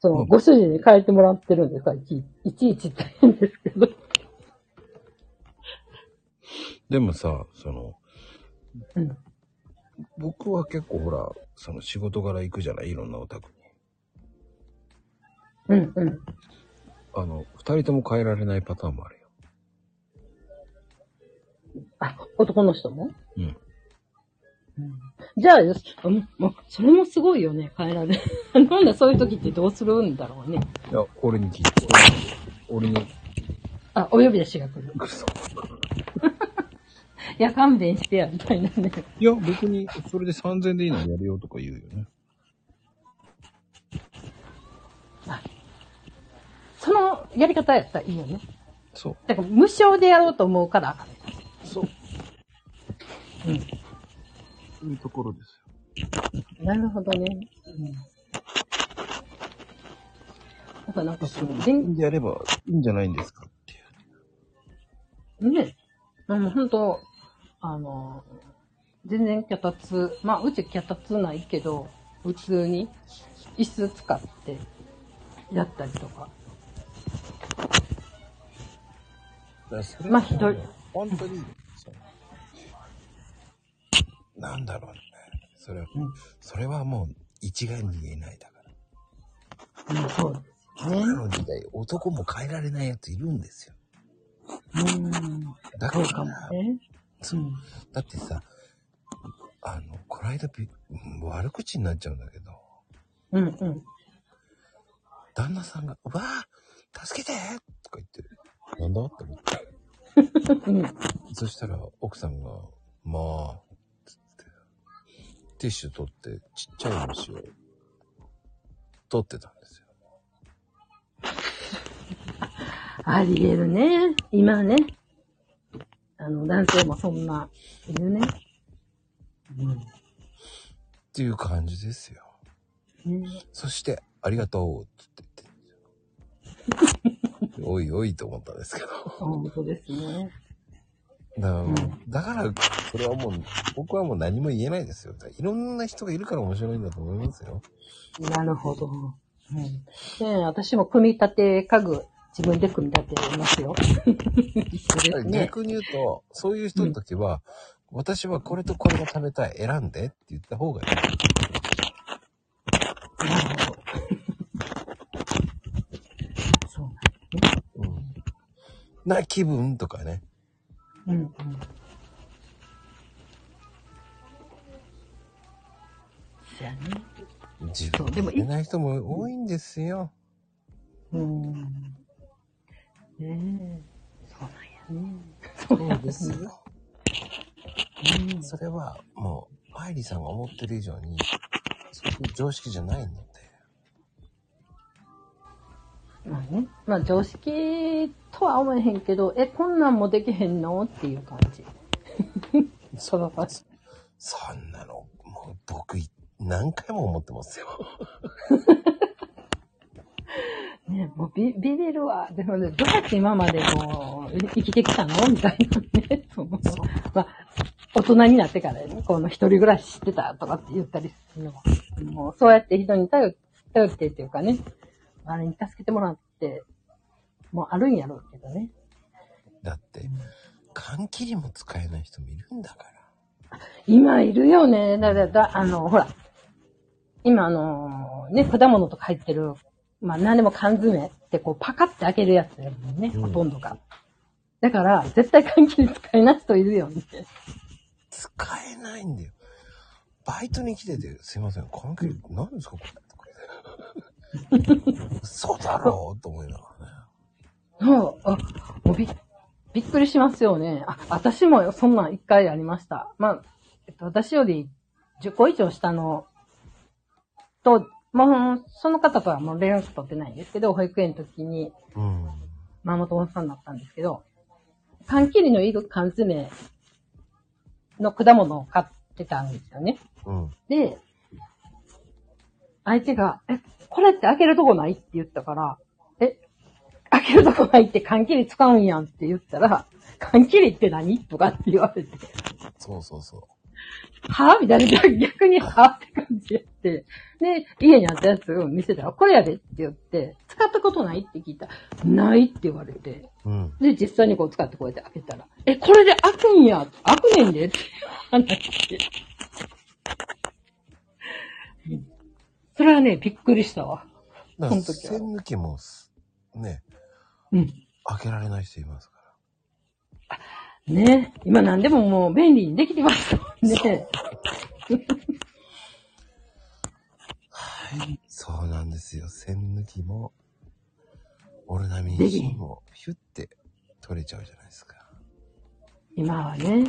[SPEAKER 3] その、ご主人に変えてもらってるんですかいちいちいち大変ですけど。
[SPEAKER 1] でもさ、その、
[SPEAKER 3] うん。
[SPEAKER 1] 僕は結構ほら、その仕事柄行くじゃない？いろんなお宅に。
[SPEAKER 3] うん、うん。
[SPEAKER 1] あの、二人とも変えられないパターンもあるよ。
[SPEAKER 3] あ、男の人も？
[SPEAKER 1] うん。
[SPEAKER 3] じゃあ、よし、あもう、もうそれもすごいよね、変えられる。なんだ、そういう時ってどうするんだろうね。
[SPEAKER 1] いや、俺に聞いて。俺に、
[SPEAKER 3] あ、お呼び出しが来る。
[SPEAKER 1] くそ。
[SPEAKER 3] いや、勘弁してや、みたいなね。
[SPEAKER 1] いや、別に、それで3000でいいのやるよとか言うよね。
[SPEAKER 3] そのやり方やったらいいよね。
[SPEAKER 1] そう。
[SPEAKER 3] だから、無償でやろうと思うからあかんね。
[SPEAKER 1] そう。
[SPEAKER 3] うん。
[SPEAKER 1] いうところです
[SPEAKER 3] なるほどね。うん。なんか、なんかその、全
[SPEAKER 1] 分でやればいいんじゃないんですかっていう。
[SPEAKER 3] ね、もう本当あの、全然脚立、まあ、うち脚立ないけど、普通に椅子使ってやったりとか。まあひどい
[SPEAKER 1] 本当に、なんだろうね。それは、
[SPEAKER 3] うん
[SPEAKER 1] それはもう一概に言えないだから。
[SPEAKER 3] うん、そうですね。
[SPEAKER 1] 今の時代、男も変えられないやついるんですよ。
[SPEAKER 3] うん。
[SPEAKER 1] だか
[SPEAKER 3] そうかも
[SPEAKER 1] ら、
[SPEAKER 3] ね。
[SPEAKER 1] そううんだってさ、あの、この間び、うん悪口になっちゃうんだけど、
[SPEAKER 3] うん、うん。
[SPEAKER 1] 旦那さんが、うわぁ助けてとか言って、なんだって思って。
[SPEAKER 3] うん。
[SPEAKER 1] そしたら、奥さんが、まあ、つって、ティッシュ取って、ちっちゃい虫を、取ってたんですよ。
[SPEAKER 3] あり得るね。今ね。あの、男性もそんな、いるね。
[SPEAKER 1] っていう感じですよ。
[SPEAKER 3] うん。ね
[SPEAKER 1] そして、ありがとうって言って。おいおいと思ったんですけど。
[SPEAKER 3] 本当ですね。
[SPEAKER 1] だから、
[SPEAKER 3] ん
[SPEAKER 1] だからそれはもう、僕はもう何も言えないですよ。いろんな人がいるから面白いんだと思いますよ。
[SPEAKER 3] なるほど。うん。ねえ私も組み立て家具、自分で組み立てますよ。
[SPEAKER 1] 逆に言うと、そういう人の時は、私はこれとこれが食べたい、選んでって言った方がいい。
[SPEAKER 3] なるほど。そう
[SPEAKER 1] うん。な気分とかね。
[SPEAKER 3] うんうん。そうやね。
[SPEAKER 1] 自分
[SPEAKER 3] そうでも
[SPEAKER 1] で言えない人も多いんですよ。
[SPEAKER 3] うん。ねえ。そうなんやね。
[SPEAKER 1] そうですよ。
[SPEAKER 3] うん。
[SPEAKER 1] それはもう、マイリーさんが思ってる以上に、そういう常識じゃないので。
[SPEAKER 3] まあね。まあ常識とは思えへんけど、え、こんなんもできへんの？っていう感じ。その場所。
[SPEAKER 1] そんなの、もう僕い、何回も思ってますよ。
[SPEAKER 3] ねもうビビビるわ。でもね、どうやって今までこう、生きてきたの？みたいなね。そのまあ、大人になってからね、この一人暮らししてたとかって言ったりするのも、もうそうやって人に頼頼ってっていうかね、あれに助けてもらって、もうあるんやろうけどね。
[SPEAKER 1] だって、缶切りも使えない人もいるんだから。
[SPEAKER 3] 今いるよね。だだだ、あの、ほら。今あの、ね、果物とか入ってる、まあ何でも缶詰ってこうパカって開けるやつだもんね、
[SPEAKER 1] うん
[SPEAKER 3] ほとんどが。だから、絶対缶切り使えない人いるよね。
[SPEAKER 1] 使えないんだよ。バイトに来てて、すいません、缶切り、何ですかこれ。嘘だろうと思いながらね。
[SPEAKER 3] そう、あ、もうび、びっくりしますよね。あ、私もそんなん一回ありました。まあ、えっと、私より10個以上下のともう、その方とはもう連絡取ってないんですけど、保育園の時に、
[SPEAKER 1] うん。
[SPEAKER 3] ママ友さんだったんですけど、缶切りのいる缶詰の果物を買ってたんですよね。
[SPEAKER 1] うん。
[SPEAKER 3] で、相手が、え、これって開けるとこないって言ったから、え、開けるとこないって缶切り使うんやんって言ったら、缶切りって何とかって言われて、
[SPEAKER 1] そうそうそう。
[SPEAKER 3] はぁみたいな、逆にはぁって感じやって、で、家にあったやつを見せたら、これやでって言って、使ったことないって聞いたら、ないって言われて、
[SPEAKER 1] うん。
[SPEAKER 3] で、実際にこう使ってこうやって開けたら、え、これで開くんや、開くねんでって話して。うんそれはね、びっくりしたわ。
[SPEAKER 1] だから、
[SPEAKER 3] その時は
[SPEAKER 1] 栓抜きもす、ね、
[SPEAKER 3] うん。
[SPEAKER 1] 開けられない人いますから。
[SPEAKER 3] ね今何でももう便利にできてますもんね。
[SPEAKER 1] はい。そうなんですよ。栓抜きも、オルナミン C も、ヒュッて取れちゃうじゃないですか。
[SPEAKER 3] 今はね。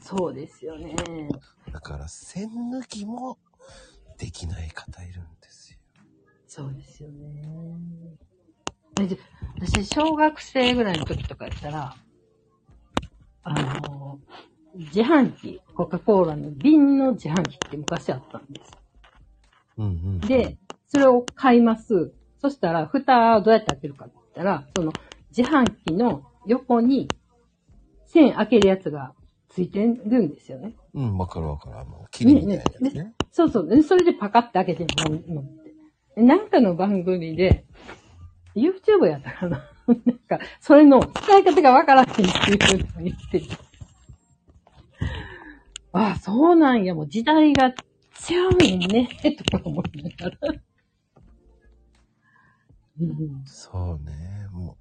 [SPEAKER 3] そうですよね。
[SPEAKER 1] だから、栓抜きも、できない方いるんですよ。
[SPEAKER 3] そうですよね。私、小学生ぐらいの時とかやったら、あの、自販機、コカ・コーラの瓶の自販機って昔あったんです。
[SPEAKER 1] うんうん。
[SPEAKER 3] で、それを買います。そしたら、蓋どうやって開けるかって言ったら、その自販機の横に線開けるやつがついてるんですよね。
[SPEAKER 1] うん、わかるわかる。あの、霧みたいなやつね。
[SPEAKER 3] そうそう。でそれでパカッて開けて飲む飲んで。でなんかの番組で、YouTube やったかな なんか、それの使い方がわからへんっていうふうに言ってて。ああ、そうなんや。もう時代が違うねんね。とか思いながら。うん
[SPEAKER 1] そうね。も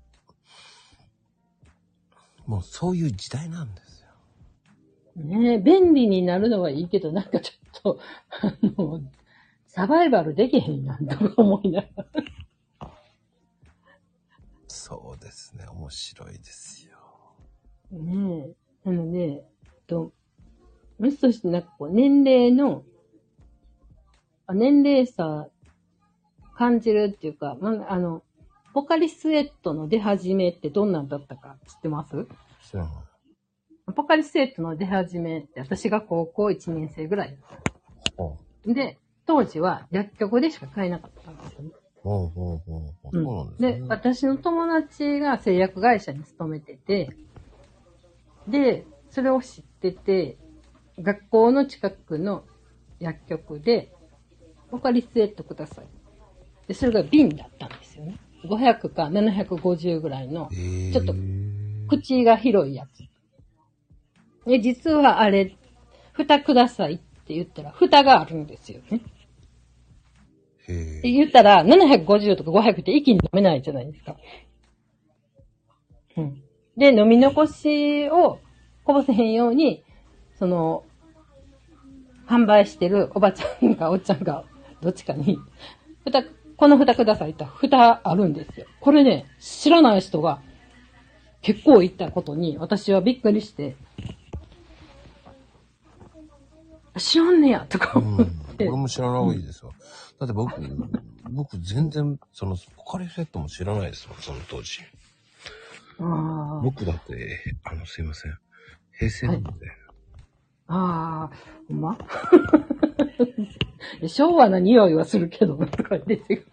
[SPEAKER 1] う、もうそういう時代なんですよ。
[SPEAKER 3] ねえ、便利になるのはいいけど、なんかちょっと、あの、サバイバルできへんやんとか思いながら。
[SPEAKER 1] そうですね。面白いですよ。
[SPEAKER 3] ねえ。なので、と、もしとしてなんかこう、年齢の、あ年齢差感じるっていうか、まあ、あの、ポカリスエットの出始めってどんなんだったか知ってます？
[SPEAKER 1] 知らない。
[SPEAKER 3] ポカリスエットの出始めって私が高校1年生ぐらいで、当時は薬局でしか買えなかったんですよね。
[SPEAKER 1] うほうほうほうほう。
[SPEAKER 3] うん
[SPEAKER 1] そうなんですね。
[SPEAKER 3] で、私の友達が製薬会社に勤めてて、で、それを知ってて、学校の近くの薬局で、ポカリスエットください。で、それが瓶だったんですよね。500か750ぐらいの、
[SPEAKER 1] えー、
[SPEAKER 3] ちょっと口が広いやつ。で、実はあれ、蓋くださいって言ったら、蓋があるんですよね。言ったら、750とか500って一気に飲めないじゃないですか。うん。で、飲み残しをこぼせへんように、その、販売してるおばちゃんかおっちゃんが、どっちかに、蓋、この蓋くださいって蓋あるんですよ。これね、知らない人が結構いたことに、私はびっくりして、知らんねや、とか
[SPEAKER 1] うん。
[SPEAKER 3] 思って。
[SPEAKER 1] 俺も知らない方がいいですよ。だって僕、僕全然、その、ポカリスエットも知らないですもん、その当時。
[SPEAKER 3] あー
[SPEAKER 1] 僕だって、あの、すいません。平成なんで。
[SPEAKER 3] ああ、ほんま？昭和な匂いはするけど、とか言って違う。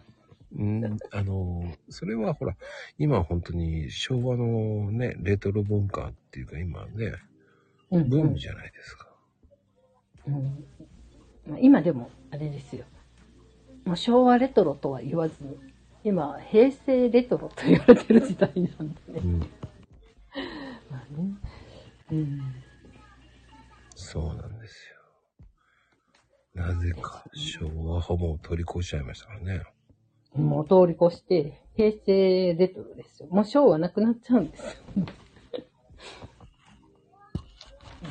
[SPEAKER 1] うん、あの、それはほら、今は本当に昭和のね、レトロ文化っていうか今ね、
[SPEAKER 3] うん
[SPEAKER 1] ブームじゃないですか。
[SPEAKER 3] うんまあ今でも、あれですよ。もう昭和レトロとは言わずに、今、平成レトロと言われてる時代なんでね。
[SPEAKER 1] うん。
[SPEAKER 3] まあね。うん。
[SPEAKER 1] そうなんですよ。なぜか昭和ホモを取り越しちゃいましたからね。
[SPEAKER 3] もう通り越して、平成レトロですよ。もう昭和なくなっちゃうんですよ。うん、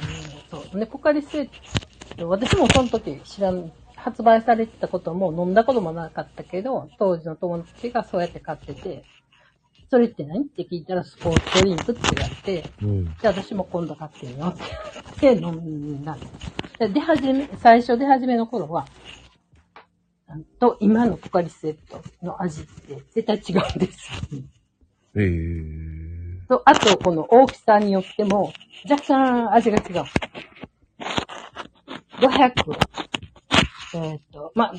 [SPEAKER 3] そう。で、ポカリスエット、私もその時知らん、発売されてたことも飲んだこともなかったけど、当時の友達がそうやって買ってて、それって何って聞いたらスポーツドリンクって言われて、
[SPEAKER 1] うん。
[SPEAKER 3] じゃあ私も今度買ってみようって言って飲んだんで出始め、最初出始めの頃は、と今のポカリスエットの味って絶対違うんですよ、ね。
[SPEAKER 1] ええ
[SPEAKER 3] と、あと、この大きさによっても、若干味が違う。500。えっ、と、まあ、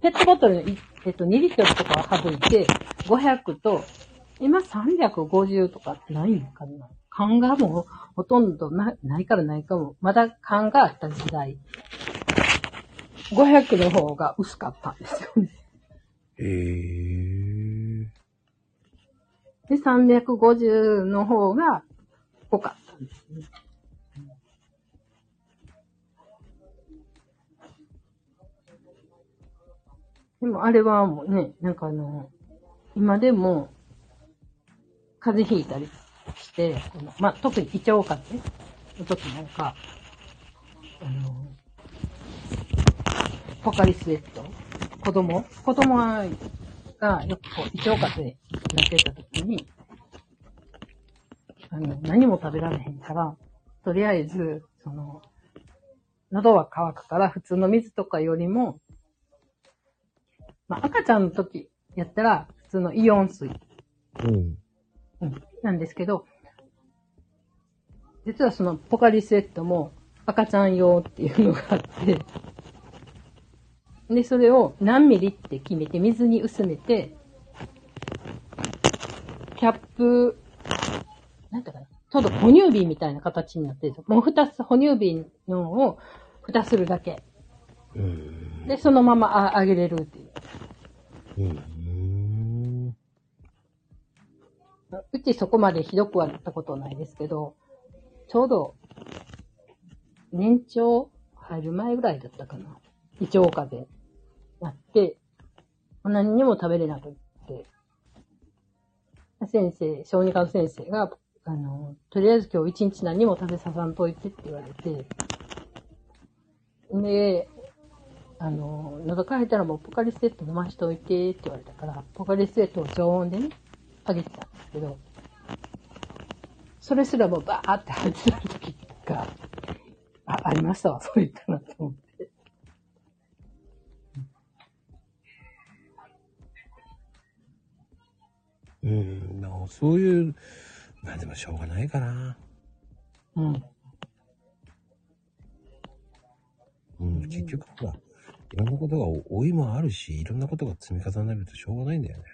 [SPEAKER 3] ペットボトルえっ、と、2リットルとかは省いて、500と、今350とかないのかな？缶がもうほとんどなないからないかも。まだ缶があった時代。500の方が薄かったんですよね。
[SPEAKER 1] ええ
[SPEAKER 3] で、350の方が濃かったんですね。でもあれはもうね、なんかあの、今でも、風邪ひいたりして、このまあ、特に胃腸風邪の時なんか、あの、ポカリスエット、子供、子供がよくこう胃腸風邪になってた時に、あの、何も食べられへんから、とりあえず、その、喉は渇くから普通の水とかよりも、まあ、赤ちゃんの時やったら普通のイオン水、
[SPEAKER 1] うん。
[SPEAKER 3] うん、なんですけど、実はそのポカリスエットも赤ちゃん用っていうのがあって、で、それを何ミリって決めて水に薄めて、キャップ、なんていうかな、ちょうど哺乳瓶みたいな形になってる。もう蓋す、哺乳瓶のを蓋するだけ。
[SPEAKER 1] うん。
[SPEAKER 3] で、そのままああげれるっていう。
[SPEAKER 1] うん。
[SPEAKER 3] うちそこまでひどくはなったことないですけど、ちょうど、年長入る前ぐらいだったかな。胃腸風邪なって、何にも食べれなくって、先生、小児科の先生が、あの、とりあえず今日一日何も食べささんといてって言われて、で、あの、喉乾いたらもうポカリスエット飲ましといてって言われたから、ポカリスエットを常温でね、あげてたんですけど、それすらもバーって入ってた時が、あ、ありましたわ、そう言ったなと思って。
[SPEAKER 1] うん。なそういう、まあでもしょうがないかな。
[SPEAKER 3] うん。
[SPEAKER 1] うん。結局ほら、いろんなことが老いもあるし、いろんなことが積み重ねるとしょうがないんだよね。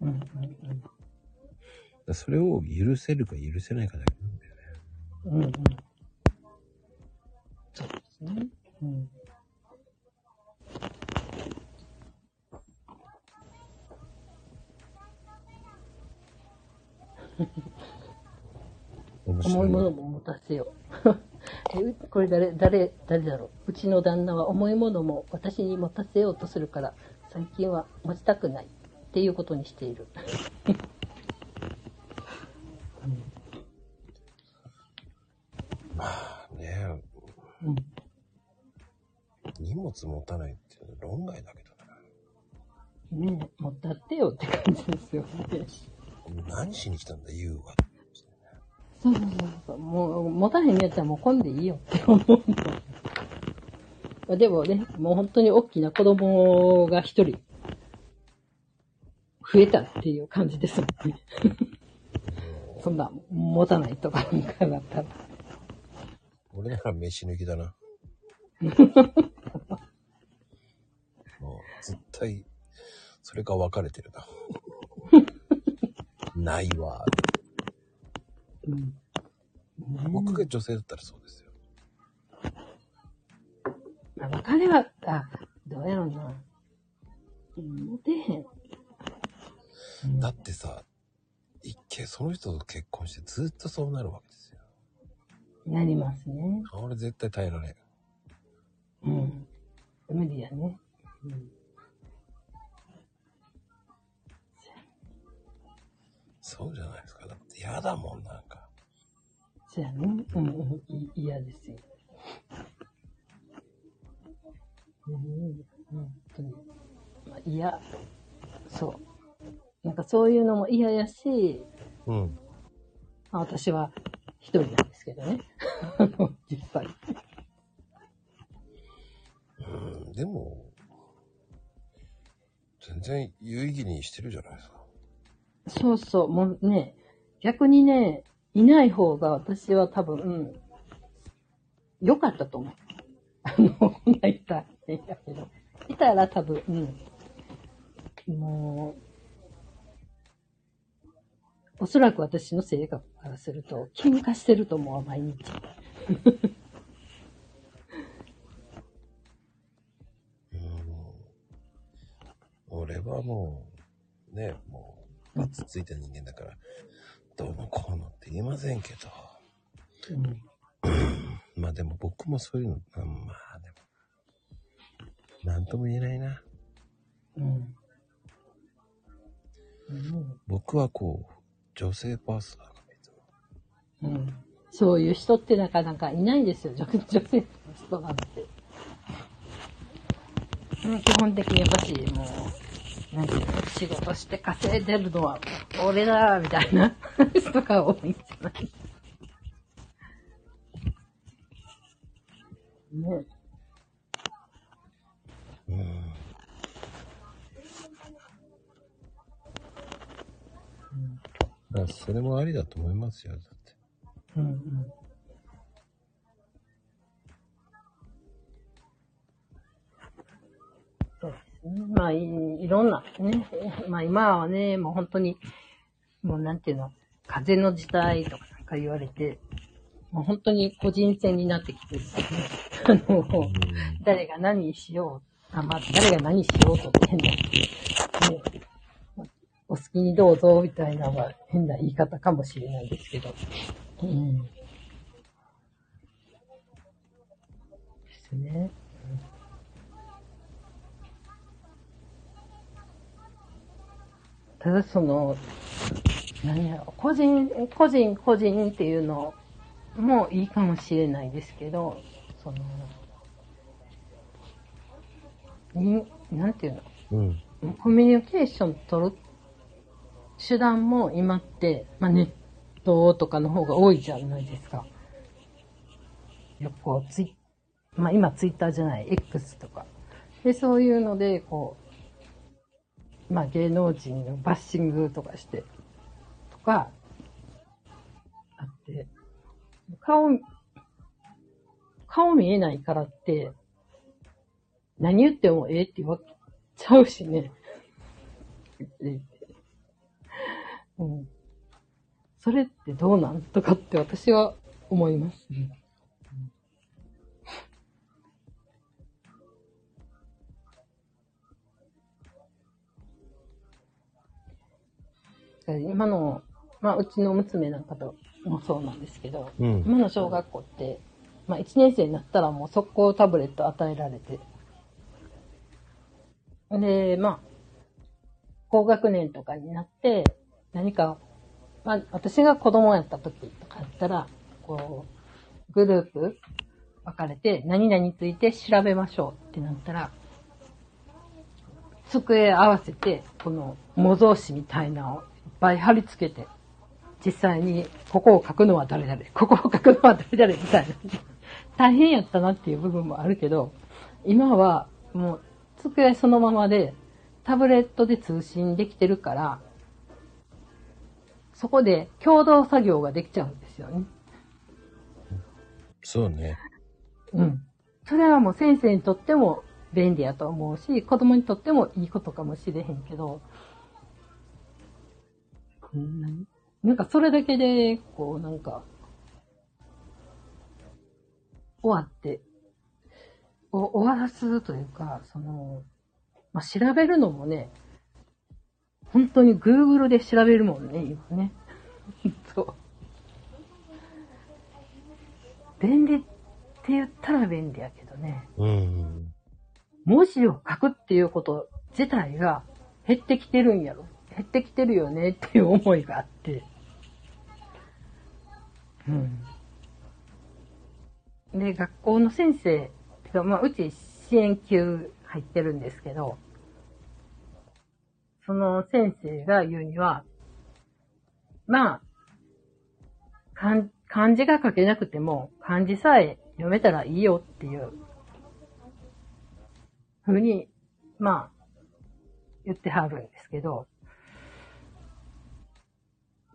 [SPEAKER 3] うん。うん。
[SPEAKER 1] だからそれを許せるか許せないかだけなんだよね。
[SPEAKER 3] うん。うん。そうですね。うん。
[SPEAKER 1] 面
[SPEAKER 3] 重いものも持たせよう。これ誰、誰、誰だろう。うちの旦那は重いものも私に持たせようとするから、最近は持ちたくないっていうことにしている。
[SPEAKER 1] ね
[SPEAKER 3] うん。
[SPEAKER 1] 荷物持たないっていうのは論外だけどな。
[SPEAKER 3] ねえ、持ったってよって感じですよね。
[SPEAKER 1] 何しに来たんだ、言うわ。
[SPEAKER 3] そうそうそう。もう、持たへんやったらもう混んでいいよって思うの。でもね、もう本当に大きな子供が一人、増えたっていう感じですもんね。そんな、持たないとかなんかだったら。
[SPEAKER 1] 俺なら飯抜きだな。もう、絶対、それが分かれてるな。ないわ。
[SPEAKER 3] うん。
[SPEAKER 1] 僕が女性だったらそうですよ。
[SPEAKER 3] まあ、別れは、あ、どうやろうな。うん持てへん。うん
[SPEAKER 1] だってさ、一見その人と結婚してずっとそうなるわけですよ。
[SPEAKER 3] なりますね。
[SPEAKER 1] 俺絶対耐えられん。
[SPEAKER 3] うん。無理やね。うん。
[SPEAKER 1] そうじゃないですか。だって嫌だもん、なんか。
[SPEAKER 3] そうやね。うんうん。い嫌ですよ。うん。本当に。まあ、嫌。そう。なんかそういうのも嫌やし、
[SPEAKER 1] うん。
[SPEAKER 3] まあ、私は一人なんですけどね。実際。
[SPEAKER 1] うん、でも、然有意義にしてるじゃないですか。
[SPEAKER 3] そうそう、もうね、逆にね、いない方が私は多分、うん、かったと思う。あの、いたいいんだけど。いたら多分、うん。もう、おそらく私の性格からすると、喧嘩してると思う、毎日。
[SPEAKER 1] うん。俺はもう、ね、もう、バツついた人間だから、どうもこうのって言えませんけど。
[SPEAKER 3] うん
[SPEAKER 1] まあでも僕もそういうの、まあでも、なんとも言えないな。
[SPEAKER 3] うん。うん
[SPEAKER 1] 僕はこう、女性パーソナルがいつも
[SPEAKER 3] うんそういう人ってなかなかいないですよ、女 女性の人なんて。うん基本的にやっぱし、もう、仕事して稼いでるのは俺だ、みたいな人が多いんじゃないね。
[SPEAKER 1] うん。まあ、それもありだと思いますよ、だって。
[SPEAKER 3] うんうん。まあい、いろんなね。まあ今はね、もう本当に、もうなんていうの、風の時代とかなんか言われて、もう本当に個人戦になってきてるね。あの、誰が何しよう、あ、まあ、誰が何しようとって変な、ね、お好きにどうぞみたいなのは変な言い方かもしれないですけど。うん。ですね。ただその、何やろ、個人、個人、個人っていうのもいいかもしれないですけど、その、に、なんていうの、
[SPEAKER 1] うん。
[SPEAKER 3] コミュニケーション取る手段も今って、まあ、ネットとかの方が多いじゃないですか。よくこう、ツイまあ今ツイッターじゃない、X とか。で、そういうので、こう、まあ芸能人のバッシングとかして、とか、あって、顔、顔見えないからって、何言ってもええって言わちゃうしね。うん。それってどうなん？とかって私は思います今の、まあ、うちの娘なんかともそうなんですけど、
[SPEAKER 1] うん。
[SPEAKER 3] 今の小学校って、まあ、1年生になったらもう速攻タブレット与えられて、で、まあ、高学年とかになって、何か、まあ、私が子供やった時とかやったら、こう、グループ分かれて、何々について調べましょうってなったら、机合わせて、この模造紙みたいなのをぱい貼り付けて、実際に、ここを書くのは誰々、ここを書くのは誰々みたいな。大変やったなっていう部分もあるけど、今はもう机そのままでタブレットで通信できてるから、そこで共同作業ができちゃうんですよね。
[SPEAKER 1] そうね。
[SPEAKER 3] うん。それはもう先生にとっても便利やと思うし、子供にとってもいいことかもしれへんけど、うん何なんかそれだけで、こうなんか、終わって、お終わらすというか、その、まあ、調べるのもね、本当に Google で調べるもんね、今ね。そう。便利って言ったら便利やけどね。
[SPEAKER 1] うん。
[SPEAKER 3] 文字を書くっていうこと自体が減ってきてるんやろ。減ってきてるよねっていう思いがあって。うん。で、学校の先生、てかまあ、うち支援級入ってるんですけど、その先生が言うには、まあ、漢漢字が書けなくても、漢字さえ読めたらいいよっていうふうに、まあ、言ってはるんですけど、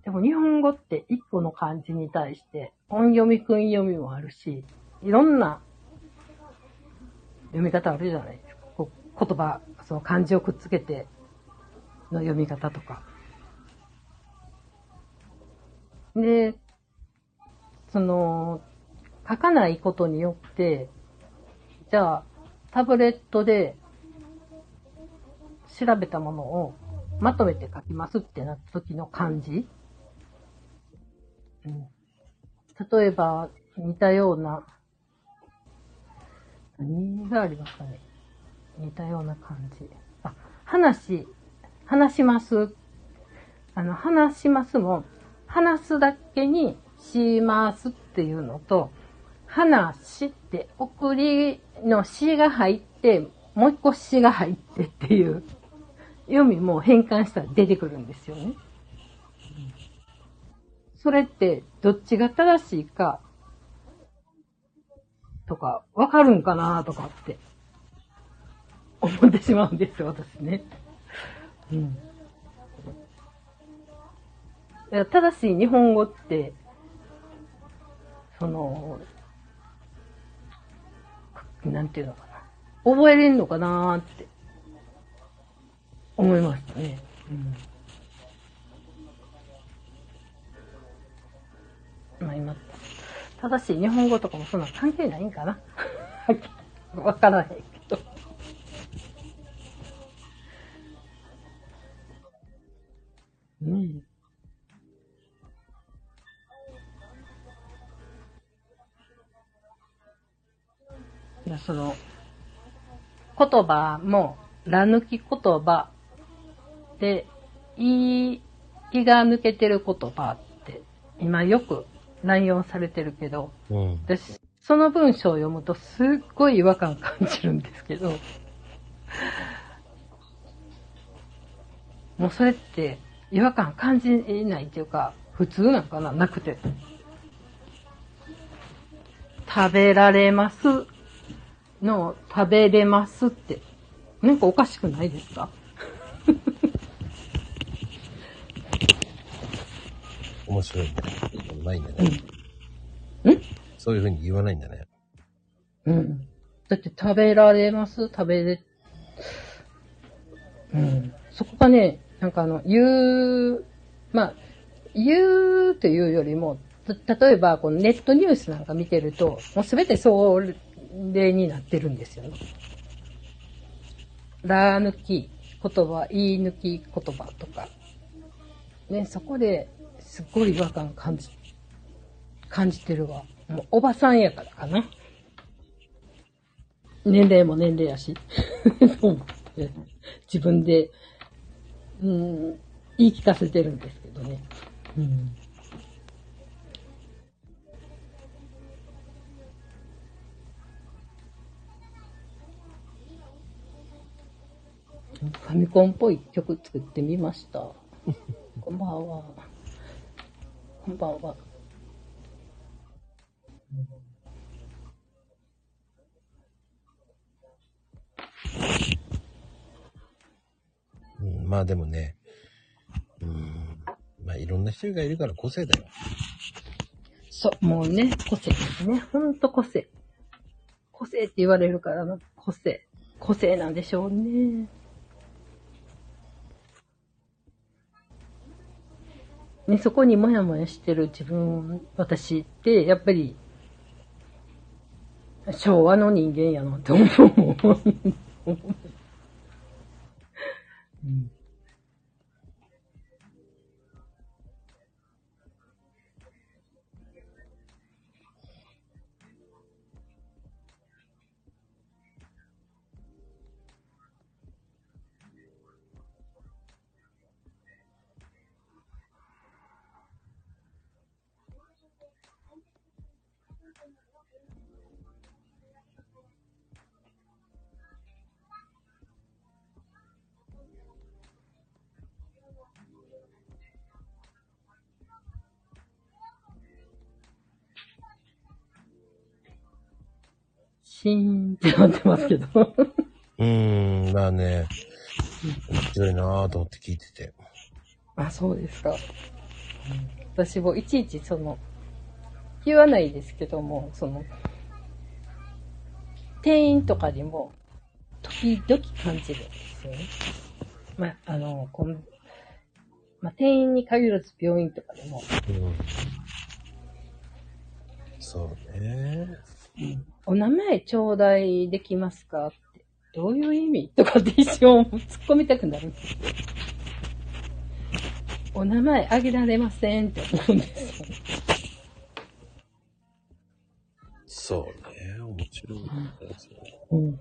[SPEAKER 3] でも日本語って一個の漢字に対して音読み、訓読みもあるし、いろんな読み方あるじゃないですか。言葉、その漢字をくっつけての読み方とか。で、その、書かないことによって、じゃあ、タブレットで調べたものをまとめて書きますってなった時の漢字。例えば、似たような、何がありますかね。似たような漢字。あ、話、話します。あの、話しますも、話すだけにしますっていうのと、話って送りのしが入って、もう一個しが入ってっていう読みも変換したら出てくるんですよね。それってどっちが正しいかとかわかるんかなとかって思ってしまうんです、私ね。うん。正しい日本語って、その、なんていうのかな。覚えれんのかなーって思いましたね。うん。まあ今、正しい日本語とかもそんな関係ないんかな。わからへんけど。ねえ。いや、その、言葉も、ら抜き言葉で、言い気が抜けてる言葉って、今よく乱用されてるけど、
[SPEAKER 1] うん。
[SPEAKER 3] 私、その文章を読むとすっごい違和感感じるんですけど、もうそれって違和感感じないっていうか、普通なんかな？なくて。食べられます？の食べれますって、なんかおかしくないですか？
[SPEAKER 1] 面白いね。ないんだね。
[SPEAKER 3] ん
[SPEAKER 1] そういうふうに言わないんだね。
[SPEAKER 3] うん。だって食べられます？食べれ、うん。そこがね、なんかあの、言う、まあ、言うというよりも、た例えばこのネットニュースなんか見てると、もうすべてそれになってるんですよね。ら抜き言葉、言い抜き言葉とか。ね、そこですっごい違和感感じ、感じてるわ。もうおばさんやからかな。年齢も年齢やし。自分で、うん、言い聞かせてるんですけどね。うん。ファミコンっぽい曲作ってみました。こんばんは。こんばんは。
[SPEAKER 1] うん、まあでもね、うん、まあいろんな人がいるから個性だよ。
[SPEAKER 3] そう、もうね、個性ですね。ほんと個性。個性って言われるからな、個性。個性なんでしょうね。ね、そこにもやもやしてる自分、私って、やっぱり、昭和の人間やなって思う。うんシーンってなってますけど。
[SPEAKER 1] うーん、まあね、面白いなぁと思って聞いてて。
[SPEAKER 3] あ、そうですか。私もいちいちその、言わないですけども、その、店員とかにも、時々感じるんですよね。まあ、あの、こんまあ、店員に限らず病院とかでも、
[SPEAKER 1] うん。そうね。
[SPEAKER 3] お名前頂戴できますかって、どういう意味とかって一瞬突っ込みたくなるんです。お名前あげられませんって思うんですよ。
[SPEAKER 1] そうね。面白い。
[SPEAKER 3] うん。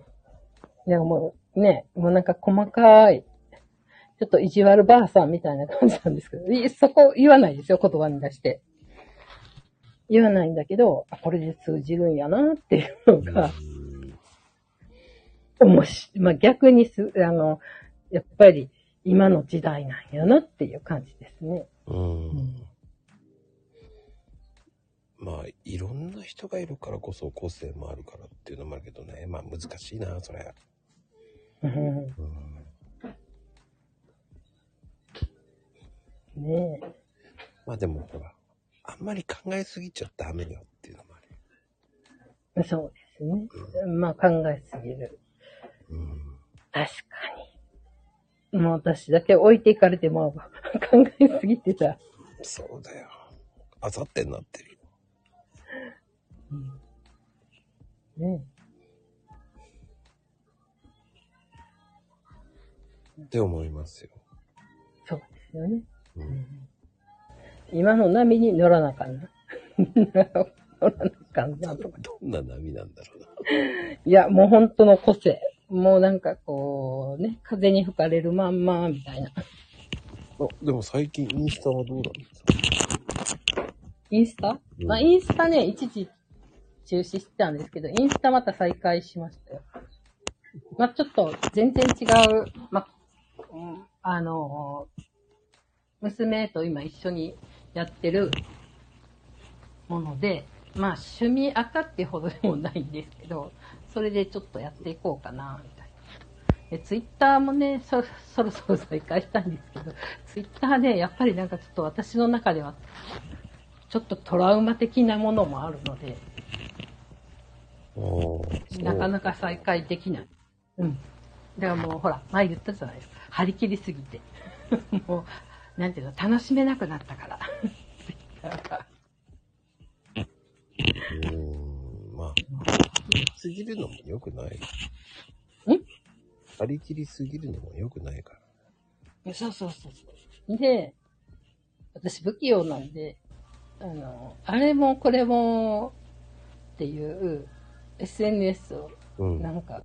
[SPEAKER 3] でももう、ね、もうなんか細かい、ちょっと意地悪ばあさんみたいな感じなんですけど、そこ言わないですよ、言葉に出して。言わないんだけど、あこれで通じるんやなっていうのが、おもし、まあ、逆にす、あの、やっぱり今の時代なんやなっていう感じですね。
[SPEAKER 1] うん。まあ、いろんな人がいるからこそ個性もあるからっていうのもあるけどね。まあ、難しいな、それ。
[SPEAKER 3] うん
[SPEAKER 1] うん。
[SPEAKER 3] ね
[SPEAKER 1] まあでもほら、あんまり考えすぎちゃダメよっていうのもある。
[SPEAKER 3] え。そうですね。まあ考えすぎる。
[SPEAKER 1] うん。
[SPEAKER 3] 確かに。もう私だけ置いていかれても考えすぎてた。
[SPEAKER 1] そうだよ。あさってになってるよ。
[SPEAKER 3] ね
[SPEAKER 1] って思いますよ。
[SPEAKER 3] そうですよね。
[SPEAKER 1] うん。
[SPEAKER 3] 今の波に乗らなあかんな。乗らなあかんなとか。
[SPEAKER 1] どんな波なんだろうな。
[SPEAKER 3] いや、もう本当の個性。もうなんかこう、ね、風に吹かれるまんま、みたいな。
[SPEAKER 1] あでも最近インスタはどうなんですか？
[SPEAKER 3] インスタ、
[SPEAKER 1] うん
[SPEAKER 3] まあインスタね、一時中止してたんですけど、インスタまた再開しましたよ。まあちょっと全然違う、まあ、うんあの、娘と今一緒にやってるもので、まあ趣味赤ってほどでもないんですけど、それでちょっとやっていこうかな、みたいな。で、ツイッターもね、そ、そろそろ再開したんですけど、ツイッターね、やっぱりなんかちょっと私の中ではちょっとトラウマ的なものもあるので、なかなか再開できない。うん。だからもうほら、前言ったじゃないですか。張り切りすぎて。もう、なんていうの、楽しめなくなったから。
[SPEAKER 1] うーん、まあ、すぎるのも良くない。
[SPEAKER 3] ん
[SPEAKER 1] 張り切りすぎるのも良くないから。
[SPEAKER 3] そうそうそうそう。で、私不器用なんで、あの、あれもこれもっていう SNS を
[SPEAKER 1] うん。
[SPEAKER 3] なんか、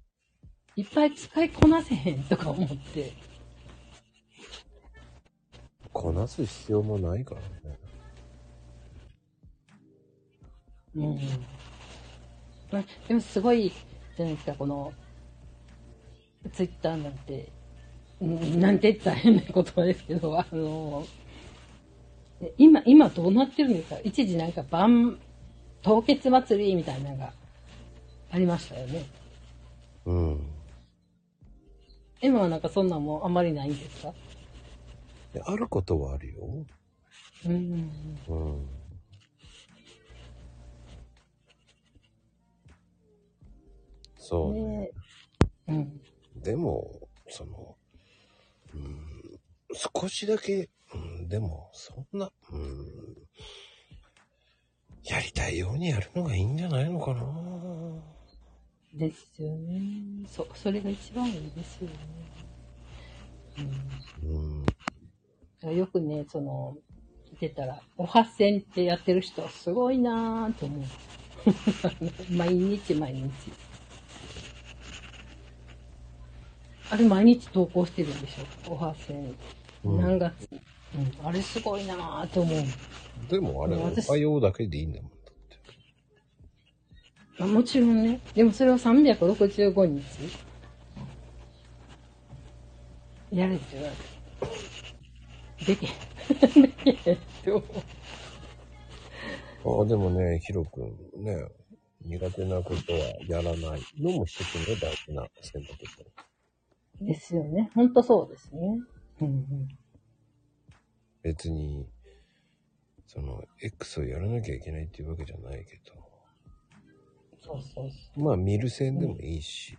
[SPEAKER 3] いっぱい使いこなせへんとか思って、
[SPEAKER 1] こなす必要もないからね。
[SPEAKER 3] うん。まあでもすごいじゃないですか、この、ツイッターなんて、うんなんて言ったら変な言葉ですけど、あの、で今、今どうなってるんですか？一時なんか晩、凍結祭りみたいなのがありましたよね。
[SPEAKER 1] うん。
[SPEAKER 3] 今はなんかそんなんもあんまりないんですか？
[SPEAKER 1] であることはあるよ。
[SPEAKER 3] うん。
[SPEAKER 1] うん。そうね。
[SPEAKER 3] ねうん。
[SPEAKER 1] でも、その、うん、少しだけ、うん、でも、そんな、うん、やりたいようにやるのがいいんじゃないのかな。
[SPEAKER 3] ですよね。そ、それが一番いいですよね。うん
[SPEAKER 1] うん。
[SPEAKER 3] よくね、その、見てたら、おはせんってやってる人はすごいなぁと思う。毎日毎日。あれ毎日投稿してるんでしょ？おはせん。
[SPEAKER 1] うん
[SPEAKER 3] 何月、うん、あれすごいなぁと思う。
[SPEAKER 1] でもあれ、お
[SPEAKER 3] 私
[SPEAKER 1] はようだけでいいんだもん。だって
[SPEAKER 3] まあ、もちろんね。でもそれを365日やれって言われて。でけへん。でけへんって思う。
[SPEAKER 1] ああ、でもね、ヒロ君ね、苦手なことはやらないのも一つの大事な選択だよ。
[SPEAKER 3] ですよね。ほんとそうですね。うんうん。
[SPEAKER 1] 別に、その、X をやらなきゃいけないっていうわけじゃないけど。
[SPEAKER 3] そうそうそ
[SPEAKER 1] まあ、見る線でもいいし。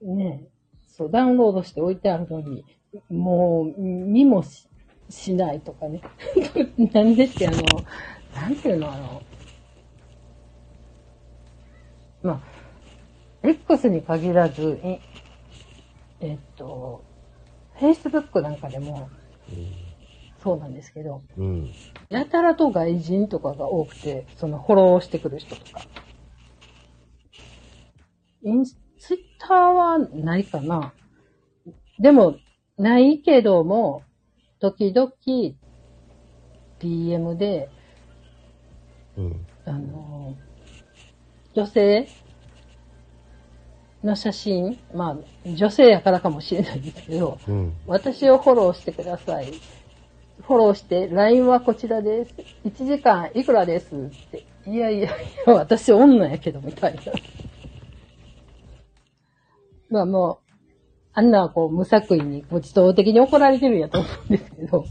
[SPEAKER 3] う。ねえそう、ダウンロードして置いてあるのに、もう、見もししないとかね。なんでってあの、なんていうのあの、まあ、X に限らず、ええっと、Facebook なんかでもそうなんですけど、
[SPEAKER 1] うん。
[SPEAKER 3] やたらと外人とかが多くて、そのフォローしてくる人とか。インス、ツイッターはないかなでも、ないけども、時々、DM で、
[SPEAKER 1] うん。
[SPEAKER 3] あの、女性の写真、まあ、女性やからかもしれないですけど、
[SPEAKER 1] うん。
[SPEAKER 3] 私をフォローしてください。フォローして、LINE はこちらです。1時間いくらです？って。いやいやいや、私女やけど、みたいな。まあもう、あんなこう無作為にご自動的に怒られてるんやと思うんですけど。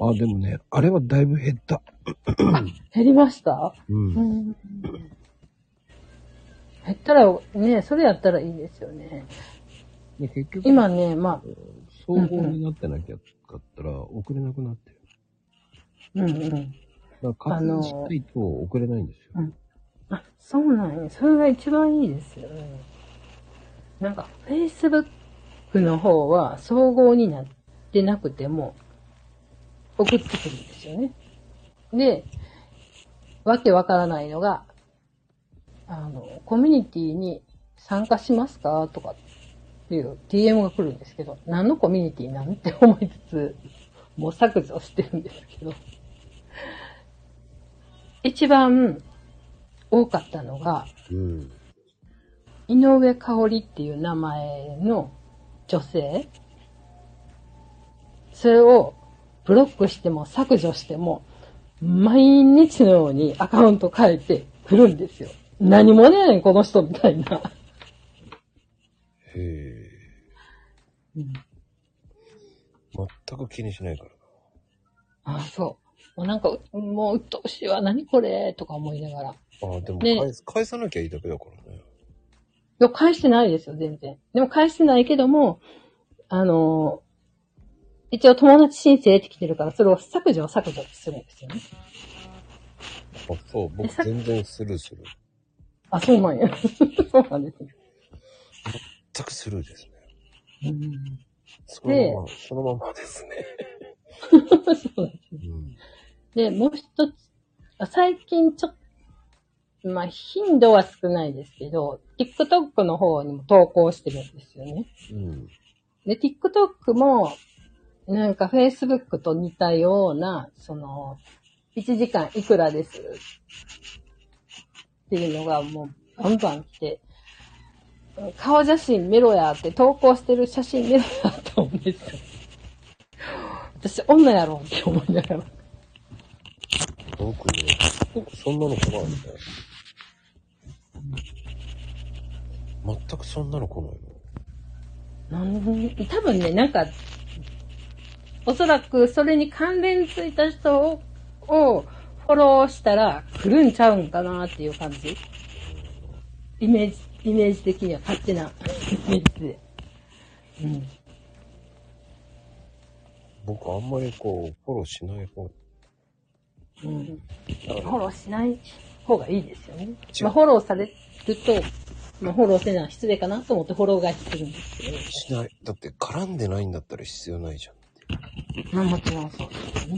[SPEAKER 1] あ、でもね、あれはだいぶ減った。
[SPEAKER 3] 減りました？
[SPEAKER 1] う。
[SPEAKER 3] うんん。減ったら、ね、それやったらいいですよね。
[SPEAKER 1] で結局、
[SPEAKER 3] 今ね、まあ、
[SPEAKER 1] 総合になってなきゃかったら、送れなくなってる。
[SPEAKER 3] うんうん。
[SPEAKER 1] だから、確認しないと送れないんですよ。
[SPEAKER 3] うんあ、そうなんや。それが一番いいですよね。なんか、Facebook の方は総合になってなくても、送ってくるんですよね。で、わけわからないのが、あの、コミュニティに参加しますかとかっていう DM が来るんですけど、何のコミュニティなんて思いつつ、もう削除してるんですけど、一番多かったのが、
[SPEAKER 1] うん。
[SPEAKER 3] 井上香織っていう名前の女性？それをブロックしても削除しても、毎日のようにアカウント変えてくるんですよ。何者やねん、この人みたいな。
[SPEAKER 1] へえ。
[SPEAKER 3] うん
[SPEAKER 1] 全く気にしないから
[SPEAKER 3] あそう。もうなんか、もう鬱陶しいわ、何これ？とか思いながら。い
[SPEAKER 1] な。あ、でも
[SPEAKER 3] ね
[SPEAKER 1] 返す、返さなきゃいいだけだからね。
[SPEAKER 3] や、返してないですよ、全然。でも返してないけども、あのー一応友達申請ってきてるから、それを削除削除するんですよね。
[SPEAKER 1] あ、そう、僕全然スルーする。
[SPEAKER 3] あ、そうなんや。そうなんですね。
[SPEAKER 1] 全くスルーですね。
[SPEAKER 3] うん
[SPEAKER 1] そのまま、そのままですね。
[SPEAKER 3] そうなんです
[SPEAKER 1] うん。
[SPEAKER 3] で、もう一つ、あ最近ちょっと、まあ、頻度は少ないですけど、TikTok の方にも投稿してるんですよね。
[SPEAKER 1] うん。
[SPEAKER 3] で、TikTok も、なんか Facebook と似たような、その、1時間いくらですっていうのがもうバンバン来て、顔写真見ろやって投稿してる写真見ろやと思うんですよ。私女やろって思いながら。
[SPEAKER 1] 僕ね、そんなの来ないね。全くそんなの来ないの？
[SPEAKER 3] なん多分ね、なんか、おそらくそれに関連ついた人ををフォローしたら来るんちゃうんかなっていう感じ？イメージ、イメージ的には勝手な イメージで。うん。
[SPEAKER 1] 僕あんまりこう、フォローしない方。
[SPEAKER 3] うん。フォローしない方がいいですよね。まあ、フォローされると、まあ、フォローせな失礼かなと思ってフォロー返しするん。ですけど。
[SPEAKER 1] しない。だって絡ん。でないん。だったら必要ないじゃん。って。
[SPEAKER 3] まあ、もちろん。そうですよ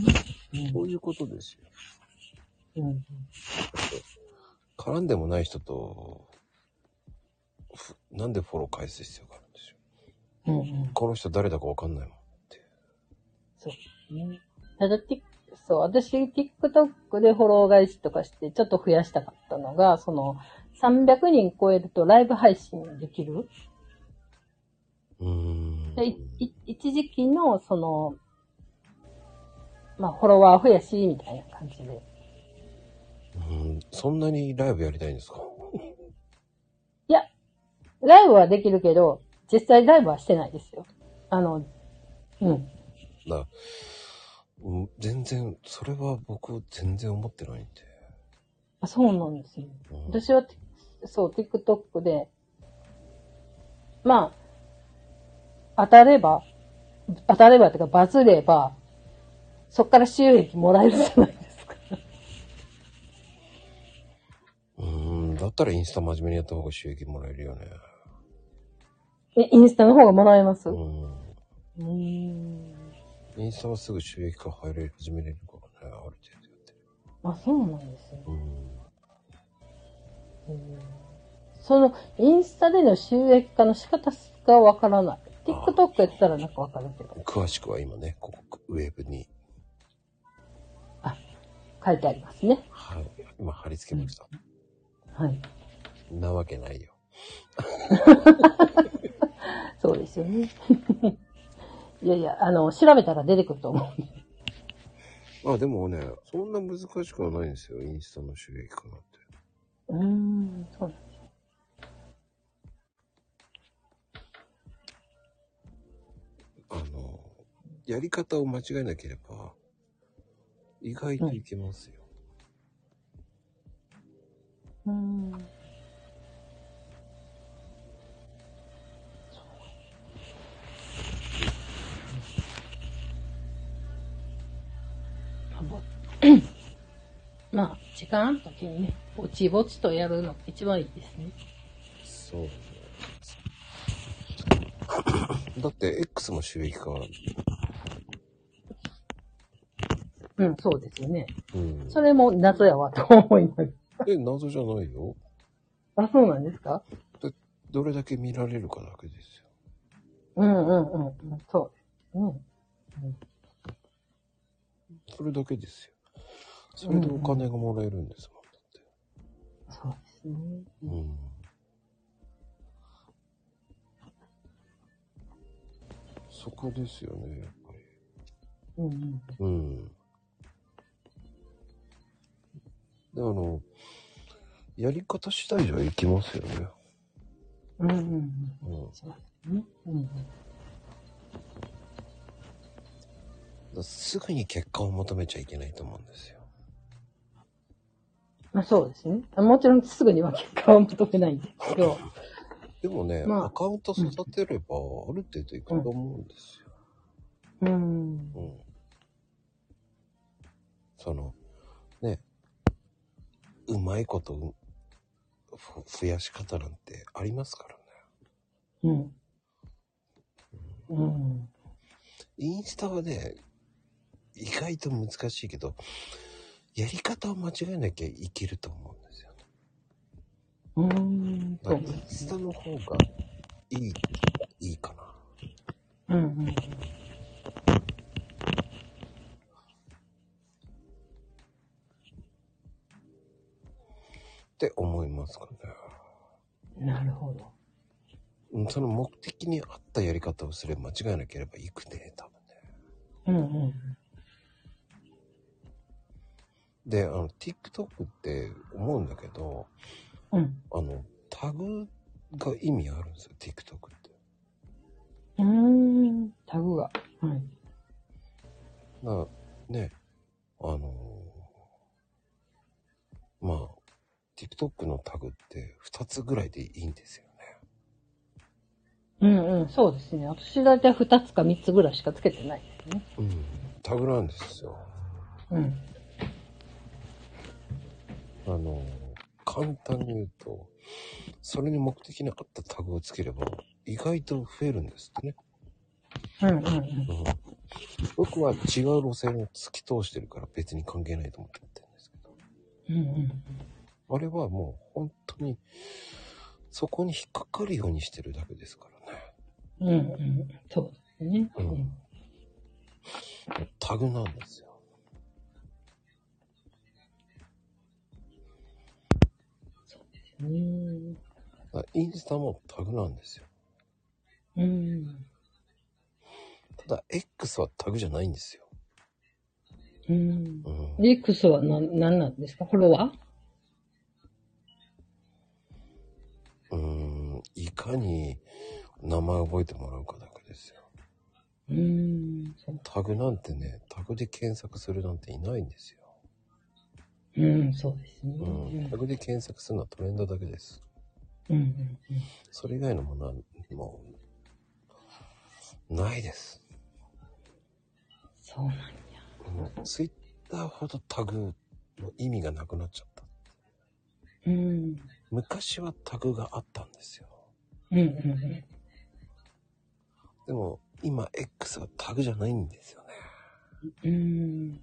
[SPEAKER 3] ね。
[SPEAKER 1] そういうことですよ。
[SPEAKER 3] うん。
[SPEAKER 1] 絡ん。でもない人と、なん。でフォロー返す必要があるん。ですよ。
[SPEAKER 3] うん。うん。
[SPEAKER 1] この人誰だかわかん。ないもん。って。
[SPEAKER 3] そう。ね。ただ、ティそう、私、TikTok でフォロー返しとかして、ちょっと増やしたかったのが、その、300人超えるとライブ配信できる？
[SPEAKER 1] うーん。
[SPEAKER 3] で、一時期の、その、まあ、フォロワー増やし、みたいな感じで。
[SPEAKER 1] うんそんなにライブやりたいんですか？
[SPEAKER 3] いや、ライブはできるけど、実際ライブはしてないですよ。あの、うん。
[SPEAKER 1] だうん全然、それは僕全然思ってないんで。
[SPEAKER 3] あそうなんですよ。
[SPEAKER 1] うん
[SPEAKER 3] 私は、そう、TikTok で、まあ、当たれば、当たればというか、バズれば、そっから収益もらえるじゃないですか。
[SPEAKER 1] うーん、だったらインスタ真面目にやった方が収益もらえるよね。
[SPEAKER 3] え、インスタの方がもらえます？
[SPEAKER 1] う。
[SPEAKER 3] うんーん。
[SPEAKER 1] インスタはすぐ収益化入れ始めれるからね、ある程度やってる。
[SPEAKER 3] あ、そうなんですね。
[SPEAKER 1] うん。
[SPEAKER 3] うんその、インスタでの収益化の仕方がわからない。TikTok やったらなんかわかるけど。
[SPEAKER 1] 詳しくは今ね、ここ、ウェブに、
[SPEAKER 3] 書いてありますね。
[SPEAKER 1] はい、今貼り付けました。
[SPEAKER 3] はい。
[SPEAKER 1] なわけないよ。
[SPEAKER 3] そうですよね。いやいや、あの、調べたら出てくると思う。
[SPEAKER 1] あ、でもね、そんな難しくはないんですよ、インスタの収益化なんて。
[SPEAKER 3] うーん、そう。
[SPEAKER 1] あの、やり方を間違えなければ、意外といけますよ。
[SPEAKER 3] うーん。あぼまあ、時間あるときにね、ぼちぼちとやるのが一番いいですね。
[SPEAKER 1] そうだって、X も収益化、
[SPEAKER 3] うん、そうですよね。
[SPEAKER 1] うん。
[SPEAKER 3] それも謎やわと思います。
[SPEAKER 1] え、謎じゃないよ。
[SPEAKER 3] あ、そうなんですか？
[SPEAKER 1] どれだけ見られるかだけですよ。
[SPEAKER 3] うんうんうんうん、そうです。うん。
[SPEAKER 1] それだけですよ。それでお金がもらえるんですもん、
[SPEAKER 3] ですね。
[SPEAKER 1] うん。そこですよね、やっぱり。
[SPEAKER 3] うんうん。
[SPEAKER 1] うん。で、あの、やり方次第じゃいきますよね。
[SPEAKER 3] うんうんうん。
[SPEAKER 1] うん。
[SPEAKER 3] そう。うんうん。
[SPEAKER 1] だすぐに結果を求めちゃいけないと思うんですよ。
[SPEAKER 3] まあそうですね。もちろんすぐには結果を求めないんですけど。
[SPEAKER 1] でもね、
[SPEAKER 3] まあ
[SPEAKER 1] アカウント育てれば、ある程度いくと思うんですよ。
[SPEAKER 3] うん。
[SPEAKER 1] うん。その、ね、うまいこと、うふ増やし方なんてありますからね。
[SPEAKER 3] うん。うん。
[SPEAKER 1] インスタはね、意外と難しいけど、やり方を間違えなきゃいけると思うんですよね。
[SPEAKER 3] うん。そう
[SPEAKER 1] だからインスタの方がいい、いいかな。
[SPEAKER 3] うんうん。
[SPEAKER 1] って思いますかね。
[SPEAKER 3] なるほど。
[SPEAKER 1] うんその目的に合ったやり方をすれば間違えなければいくね、多分ね。
[SPEAKER 3] うんうん。
[SPEAKER 1] で、あの、TikTok って思うんだけど、
[SPEAKER 3] うん。
[SPEAKER 1] あの、タグが意味あるんですよ、TikTok って。
[SPEAKER 3] うーん。タグが。はい。
[SPEAKER 1] だね、あのまあ、TikTok のタグって2つぐらいでいいんですよね。
[SPEAKER 3] うんうん。そうですね。私だいたい2つか3つぐらいしかつけてないですね。
[SPEAKER 1] うん。タグなんですよ。
[SPEAKER 3] うん。
[SPEAKER 1] あの簡単に言うと、それに目的に合ったタグをつければ、意外と増えるんですってね。
[SPEAKER 3] うんうんうん。
[SPEAKER 1] うん。僕は違う路線を突き通してるから別に関係ないと思ってるんですけど。
[SPEAKER 3] うんうん。
[SPEAKER 1] あれはもう本当に、そこに引っかかるようにしてるだけですからね。
[SPEAKER 3] うんうん。そうですね。
[SPEAKER 1] うんタグなんですよ。
[SPEAKER 3] うん。
[SPEAKER 1] インスタもタグなんですよ。
[SPEAKER 3] うん。
[SPEAKER 1] ただ、X はタグじゃないんですよ。
[SPEAKER 3] うん。
[SPEAKER 1] うん。
[SPEAKER 3] X は何、何なんですか？フォロワー？
[SPEAKER 1] うーん、いかに名前覚えてもらうかだけですよ。
[SPEAKER 3] うーん。
[SPEAKER 1] タグなんてね、タグで検索するなんていないんですよ。
[SPEAKER 3] うん、そうですね。
[SPEAKER 1] うん。タグで検索するのはトレンドだけです。
[SPEAKER 3] うん、うん、うん。
[SPEAKER 1] それ以外のものはもう、ないです。
[SPEAKER 3] そうなんや。
[SPEAKER 1] もうツイッターほどタグの意味がなくなっちゃった。
[SPEAKER 3] うん。
[SPEAKER 1] 昔はタグがあったんですよ。
[SPEAKER 3] うん、うん、
[SPEAKER 1] でも今 X はタグじゃないんですよね。
[SPEAKER 3] うん。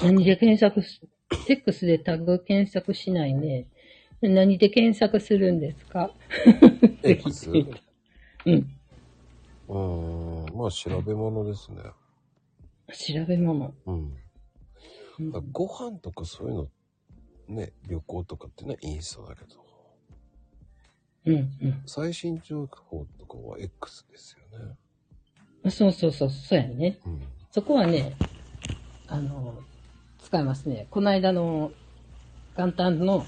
[SPEAKER 3] 何で検索す、X でタグ検索しないね。何で検索するんですか？
[SPEAKER 1] X? う
[SPEAKER 3] うん。
[SPEAKER 1] ーん、まあ調べ物ですね。
[SPEAKER 3] 調べ物。
[SPEAKER 1] うん。ご飯とかそういうの、ね、旅行とかってね、インスタだけど、
[SPEAKER 3] うん、うん。
[SPEAKER 1] 最新情報とかは X ですよね。
[SPEAKER 3] あそうそうそう、そうやね。
[SPEAKER 1] うん。
[SPEAKER 3] そこはね、あの、使いますね。この間の元旦の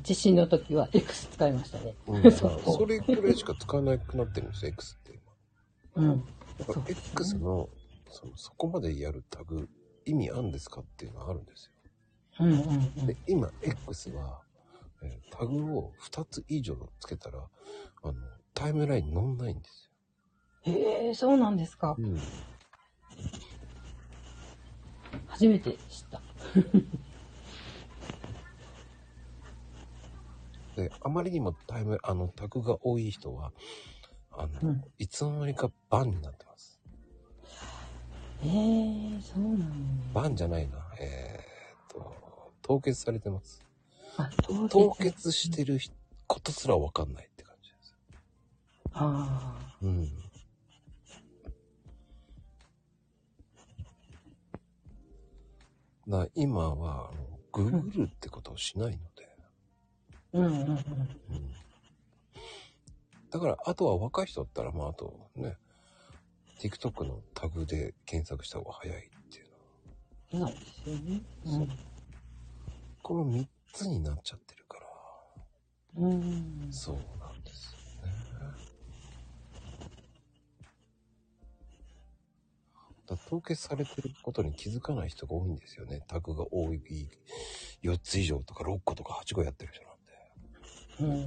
[SPEAKER 3] 地震の時は X 使いましたね。
[SPEAKER 1] うん、
[SPEAKER 3] そ
[SPEAKER 1] それくらいしか使わなくなってるんですよ、X って今。
[SPEAKER 3] うん。
[SPEAKER 1] だから X のそのそこまでやるタグ意味あるんですかっていうのがあるんです
[SPEAKER 3] うんうんう
[SPEAKER 1] よ。
[SPEAKER 3] ん
[SPEAKER 1] で、今 X は、えータグを2つ以上つけたら、あの、タイムラインに載んないんです
[SPEAKER 3] へえ、そうなんですか
[SPEAKER 1] よ。。うん。
[SPEAKER 3] 初めて知った。
[SPEAKER 1] で、あまりにもタイム、あの、タグが多い人は、あの、
[SPEAKER 3] うん
[SPEAKER 1] いつの間にかバンになってます。
[SPEAKER 3] へえ、そうなんだ。
[SPEAKER 1] バンじゃないな。えーっと、凍結されてます。
[SPEAKER 3] あ、凍
[SPEAKER 1] 凍結してることすらわかんないって感じです。
[SPEAKER 3] あ
[SPEAKER 1] うん。だから今は、あの、ググるってことをしないので、
[SPEAKER 3] あ。うんうんうん。
[SPEAKER 1] うん。だから、あとは若い人だったら、まあ、あとね、TikTok のタグで検索した方が早いっていうのは、
[SPEAKER 3] そうですよね。
[SPEAKER 1] この3つになっちゃってるから、
[SPEAKER 3] うん。うん。
[SPEAKER 1] そうなんですよね。だ凍結されてることに気づかない人が多いんですよね。タグが多い、4つ以上とか6個とか8個やってる人なんで。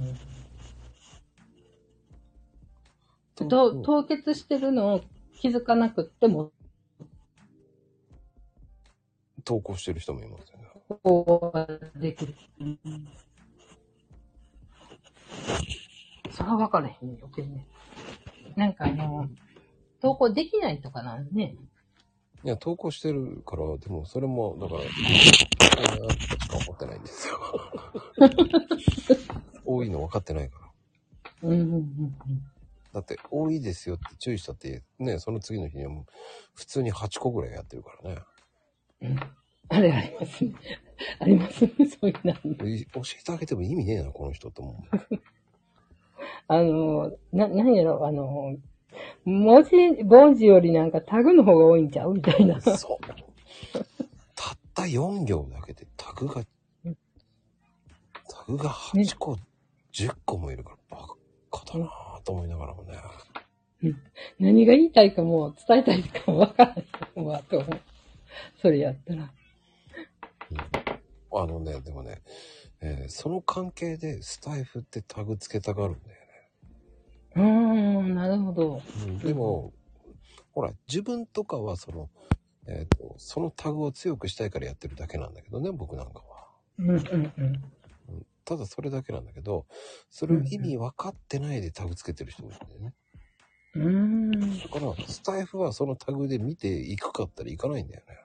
[SPEAKER 3] うん。と凍結してるのを気づかなくっても、
[SPEAKER 1] 投稿してる人もいますよね。
[SPEAKER 3] こうできる。うん。それは分からへんよ、ね。なんかあの、投稿できないとかなんね。
[SPEAKER 1] いや、投稿してるから、でもそれも、だから、多いなってしか思ってないんですよ。多いの分かってないから。
[SPEAKER 3] うんうんうん
[SPEAKER 1] だって、多いですよって注意したって、ね、その次の日にはもう、普通に8個ぐらいやってるからね。
[SPEAKER 3] うん。うん。あれありますね。ありますね、そういうの。
[SPEAKER 1] え教えてあげても意味ねえな、この人と思う。
[SPEAKER 3] あの、な、なんやろ、あの、文字、文字よりなんかタグの方が多いんちゃうみたいな。
[SPEAKER 1] そう。たった4行だけでタグが、タグが8個、10個もいるから、バカだなぁと思いながらもね。
[SPEAKER 3] 何が言いたいかも伝えたいかもわからないわ、と思う。それやったら。
[SPEAKER 1] あのね、でもね、えーその関係でスタイフってタグつけたがるんだよね。
[SPEAKER 3] うーん、なるほど。
[SPEAKER 1] うんでも、ほら、自分とかはその、えっ、と、そのタグを強くしたいからやってるだけなんだけどね、僕なんかは。
[SPEAKER 3] うんうんうん。
[SPEAKER 1] うんただそれだけなんだけど、それを意味分かってないでタグつけてる人もいるんだよね。
[SPEAKER 3] うーん。
[SPEAKER 1] だから、スタイフはそのタグで見ていくかったらいかないんだよね。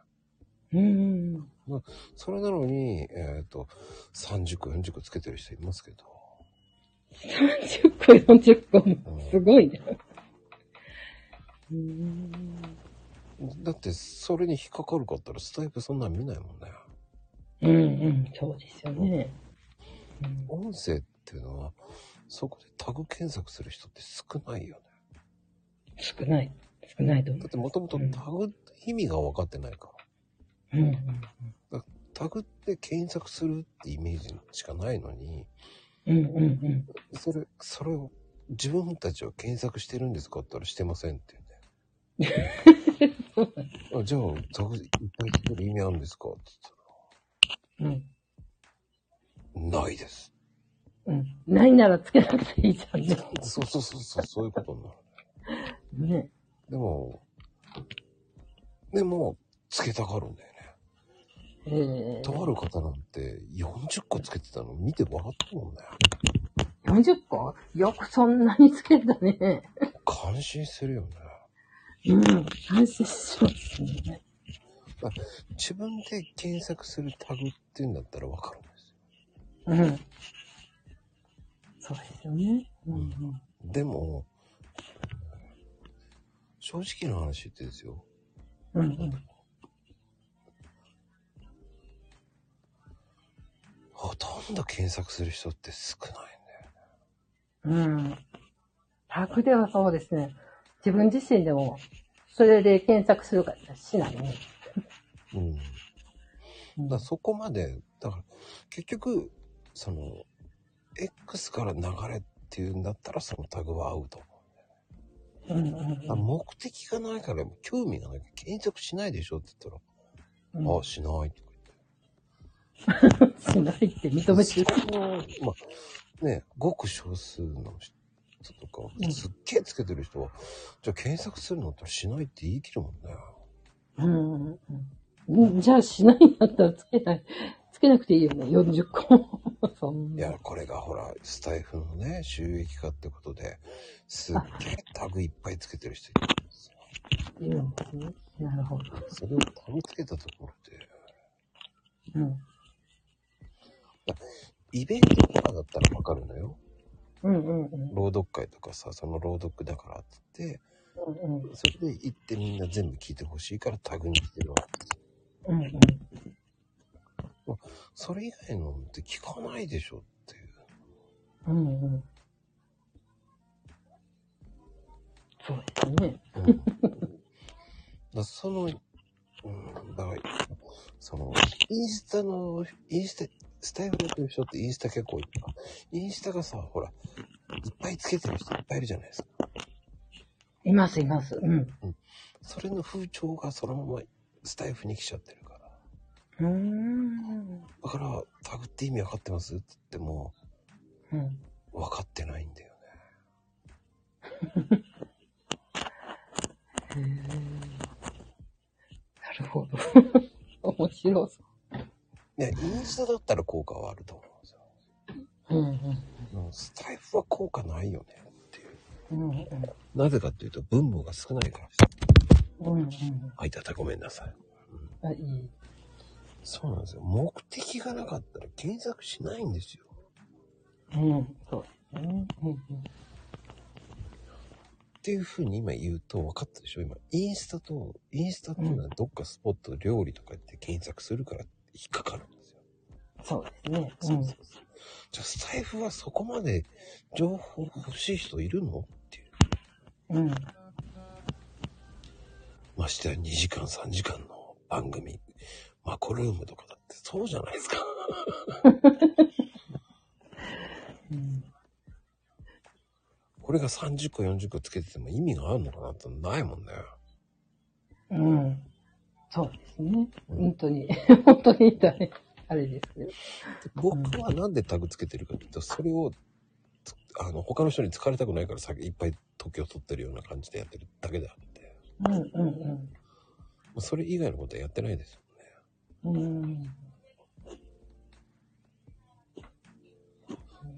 [SPEAKER 3] うーん。
[SPEAKER 1] それなのに、えっ、と、30個、40個つけてる人いますけど。
[SPEAKER 3] 30個、40個も、すごいね。うーん。
[SPEAKER 1] だって、それに引っかかるかったら、スタイフそんなん見ないもんね。
[SPEAKER 3] うんうん、そうですよね。うん
[SPEAKER 1] 音声っていうのは、そこでタグ検索する人って少ないよね。
[SPEAKER 3] 少ない。少ないと思
[SPEAKER 1] だってもともとタグ意味が分かってないから。
[SPEAKER 3] う。うんうん
[SPEAKER 1] タグって検索するってイメージしかないのに、
[SPEAKER 3] うんうんうん。
[SPEAKER 1] それ、それを、自分たちは検索してるんですかって言ったらしてませんって言うんだよ。あじゃあ、タグいっぱいつける意味あるんですかって
[SPEAKER 3] うん。
[SPEAKER 1] 言ったら、ないです。
[SPEAKER 3] うん。ないならつけなくていいじゃんね。
[SPEAKER 1] そうそうそうそう、そういうことになる。
[SPEAKER 3] ね。
[SPEAKER 1] でも、でも、つけたがるんだよね。
[SPEAKER 3] ええ
[SPEAKER 1] とある方なんて40個つけてたの見て笑ったもんね。
[SPEAKER 3] 40個？よくそんなにつけたね。
[SPEAKER 1] 感心するよね。
[SPEAKER 3] うん。安心しますね。
[SPEAKER 1] 自分で検索するタグっていうんだったらわかるんですよ。
[SPEAKER 3] うん。そうですよね。うんうん。
[SPEAKER 1] でも、正直な話言ってですよ。
[SPEAKER 3] うんうん。
[SPEAKER 1] ほとんど検索する人って少ないんだよ。
[SPEAKER 3] うん。タグではそうですね。自分自身でも、それで検索するかしないね。
[SPEAKER 1] うん。
[SPEAKER 3] うん
[SPEAKER 1] だからそこまで、だから結局、その、X から流れっていうんだったらそのタグは合うと思う。
[SPEAKER 3] うんうん
[SPEAKER 1] あ目的がないから興味がない検索しないでしょって言ったら、
[SPEAKER 3] うん。
[SPEAKER 1] あ、しないとか
[SPEAKER 3] しないって認めてる。
[SPEAKER 1] まあ、ね、ごく少数の人とか
[SPEAKER 3] う、ん
[SPEAKER 1] すっげえつけてる人は、じゃあ検索するのってしないって言い切るもんね。
[SPEAKER 3] うんうんうん。じゃあしないんだったらつけない。つけなくていいよね。40個。そんな。
[SPEAKER 1] いや、これがほら、スタイフのね、収益化ってことで、すっげえタグいっぱいつけてる人いるんですよ。
[SPEAKER 3] ん。なるほど。
[SPEAKER 1] それをタグつけたところで、
[SPEAKER 3] うん。
[SPEAKER 1] イベントとかだったらわかるのよ。
[SPEAKER 3] うんうんうん。
[SPEAKER 1] 朗読会とかさ、その朗読だからって言って、
[SPEAKER 3] うんうん。
[SPEAKER 1] それで行ってみんな全部聞いてほしいからタグにしてるわけですよ。
[SPEAKER 3] うんうん。
[SPEAKER 1] それ以外のって聞かないでしょっていう。
[SPEAKER 3] うんうん。そうですね。
[SPEAKER 1] うん、だその、うん、だから、その、インスタの、インスタ、スタイルやってる人ってインスタ結構いるから、インスタがさ、ほら、いっぱいつけてる人いっぱいいるじゃないですか。
[SPEAKER 3] いますいます。うん。
[SPEAKER 1] それの風潮がそのままスタイフに来ちゃってるから。
[SPEAKER 3] うーん。
[SPEAKER 1] だから、タグって意味わかってますって言っても、
[SPEAKER 3] うん。
[SPEAKER 1] 分かってないんだよ
[SPEAKER 3] へーなるほど。面白そ
[SPEAKER 1] ね。いや、インスタだったら効果はあると思うんですよ。
[SPEAKER 3] う。うんうん。
[SPEAKER 1] うんスタイフは効果ないよねっていう。
[SPEAKER 3] うんうん。
[SPEAKER 1] なぜかっていうと、分母が少ないから。
[SPEAKER 3] うんうん。
[SPEAKER 1] あ、いただごめんなさい。
[SPEAKER 3] あ、いい。
[SPEAKER 1] そうなんですよ。目的がなかったら検索しないんですよ。
[SPEAKER 3] うん。そうですね。うんうん。
[SPEAKER 1] っていうふうに今言うと分かったでしょ？今、インスタと、インスタっていうのはどっかスポット、料理とか言って検索するから引っかかるんですよ。
[SPEAKER 3] そうですね。
[SPEAKER 1] そうそうそう。じゃあスタイフはそこまで情報欲しい人いるの？っていう。
[SPEAKER 3] うん。うん。
[SPEAKER 1] ましてや2時間3時間の番組、マコルームとかだってそうじゃないですか。
[SPEAKER 3] うん
[SPEAKER 1] これが30個40個つけてても意味があるのかなってないもんね。
[SPEAKER 3] うん。そうですね。本当に、本当に大あれですよ。
[SPEAKER 1] 僕はなんでタグつけてるかというと、それを、つあの、他の人に疲れたくないからさいっぱい時を取ってるような感じでやってるだけであって、
[SPEAKER 3] うんうん
[SPEAKER 1] それ以外のことはやってないですよね。
[SPEAKER 3] うん。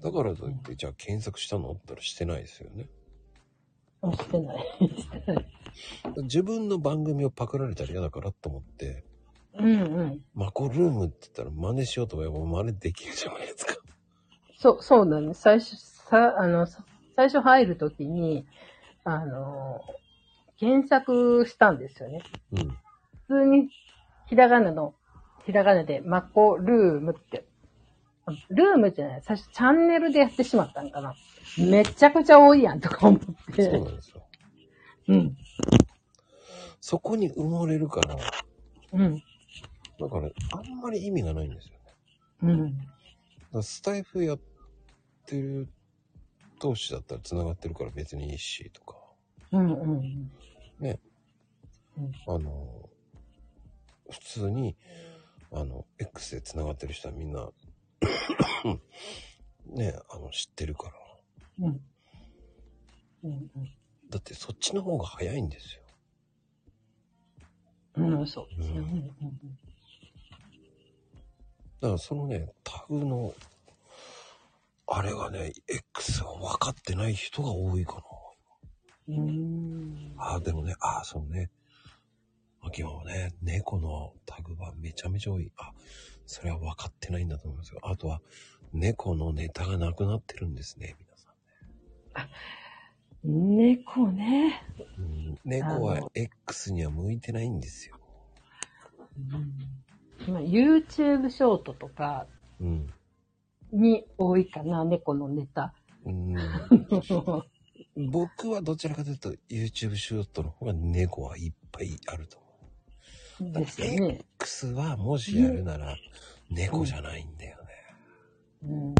[SPEAKER 1] だからといって、じゃあ検索したの？って言ったらしてないですよね。
[SPEAKER 3] あしてない。してない。
[SPEAKER 1] 自分の番組をパクられたら嫌だからと思って、
[SPEAKER 3] うんうん。
[SPEAKER 1] マコルームって言ったら真似しようと思えば真似できるじゃないですか。
[SPEAKER 3] そう、そうだね。最初、さ、あの、さ最初入るときに、あの、検索したんですよね。
[SPEAKER 1] うん。
[SPEAKER 3] 普通に、ひらがなの、ひらがなで、マコルームって。あルームじゃない。最初、チャンネルでやってしまったんかな。めちゃくちゃ多いやんとか思っ
[SPEAKER 1] そう
[SPEAKER 3] て。
[SPEAKER 1] なんですよ。
[SPEAKER 3] うん。
[SPEAKER 1] そこに埋もれるから、
[SPEAKER 3] うん。
[SPEAKER 1] だからあんまり意味がないんですよね。
[SPEAKER 3] うん。
[SPEAKER 1] スタイフやっってる同士だったら繋がってるから別にいいし、とか。
[SPEAKER 3] うんうん
[SPEAKER 1] あの、普通に、あの、X で繋がってる人はみんな、ね、あの、知ってるから。
[SPEAKER 3] うん。うん
[SPEAKER 1] だってそっちの方が早いんですよ。
[SPEAKER 3] うん。うん、そうですね。うんうん
[SPEAKER 1] だからそのね、タグの、あれがね、X が分かってない人が多いかな。
[SPEAKER 3] うん。うん。
[SPEAKER 1] ああ、でもね、ああ、そうね。秋葉はね、猫のタグはめちゃめちゃ多い。あ、それは分かってないんだと思いますよ。あとは、猫のネタがなくなってるんですね、皆さ
[SPEAKER 3] 猫ね。
[SPEAKER 1] ん。うん、猫は X には向いてないんですよ。
[SPEAKER 3] 今 YouTube ショートとか
[SPEAKER 1] うん。
[SPEAKER 3] に多いかな、猫のネタ。
[SPEAKER 1] うん、僕はどちらかというと YouTube シュートの方が猫はいっぱいあると思う。
[SPEAKER 3] ですよね。
[SPEAKER 1] X はもしやるなら猫じゃないんだよね。
[SPEAKER 3] うん。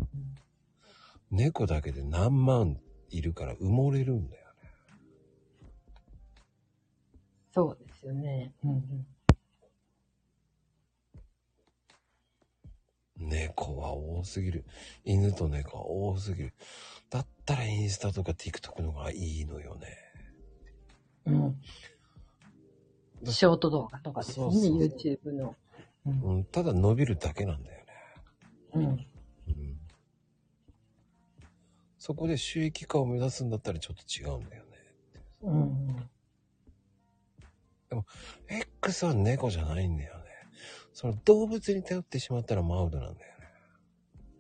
[SPEAKER 1] 猫だけで何万いるから埋もれるんだよね。
[SPEAKER 3] そうですよね。うん
[SPEAKER 1] 猫は多すぎる。犬と猫は多すぎる。だったらインスタとか TikTok の方がいいのよね。
[SPEAKER 3] うん。うん。ショート動画とかですよね、
[SPEAKER 1] そうそうそう
[SPEAKER 3] YouTube の。うん
[SPEAKER 1] うん、ただ伸びるだけなんだよね。
[SPEAKER 3] うん。
[SPEAKER 1] うん、そこで収益化を目指すんだったらちょっと違うんだよね。
[SPEAKER 3] うん。
[SPEAKER 1] X は猫じゃないんだよね。その動物に頼ってしまったらマウドなんだよね。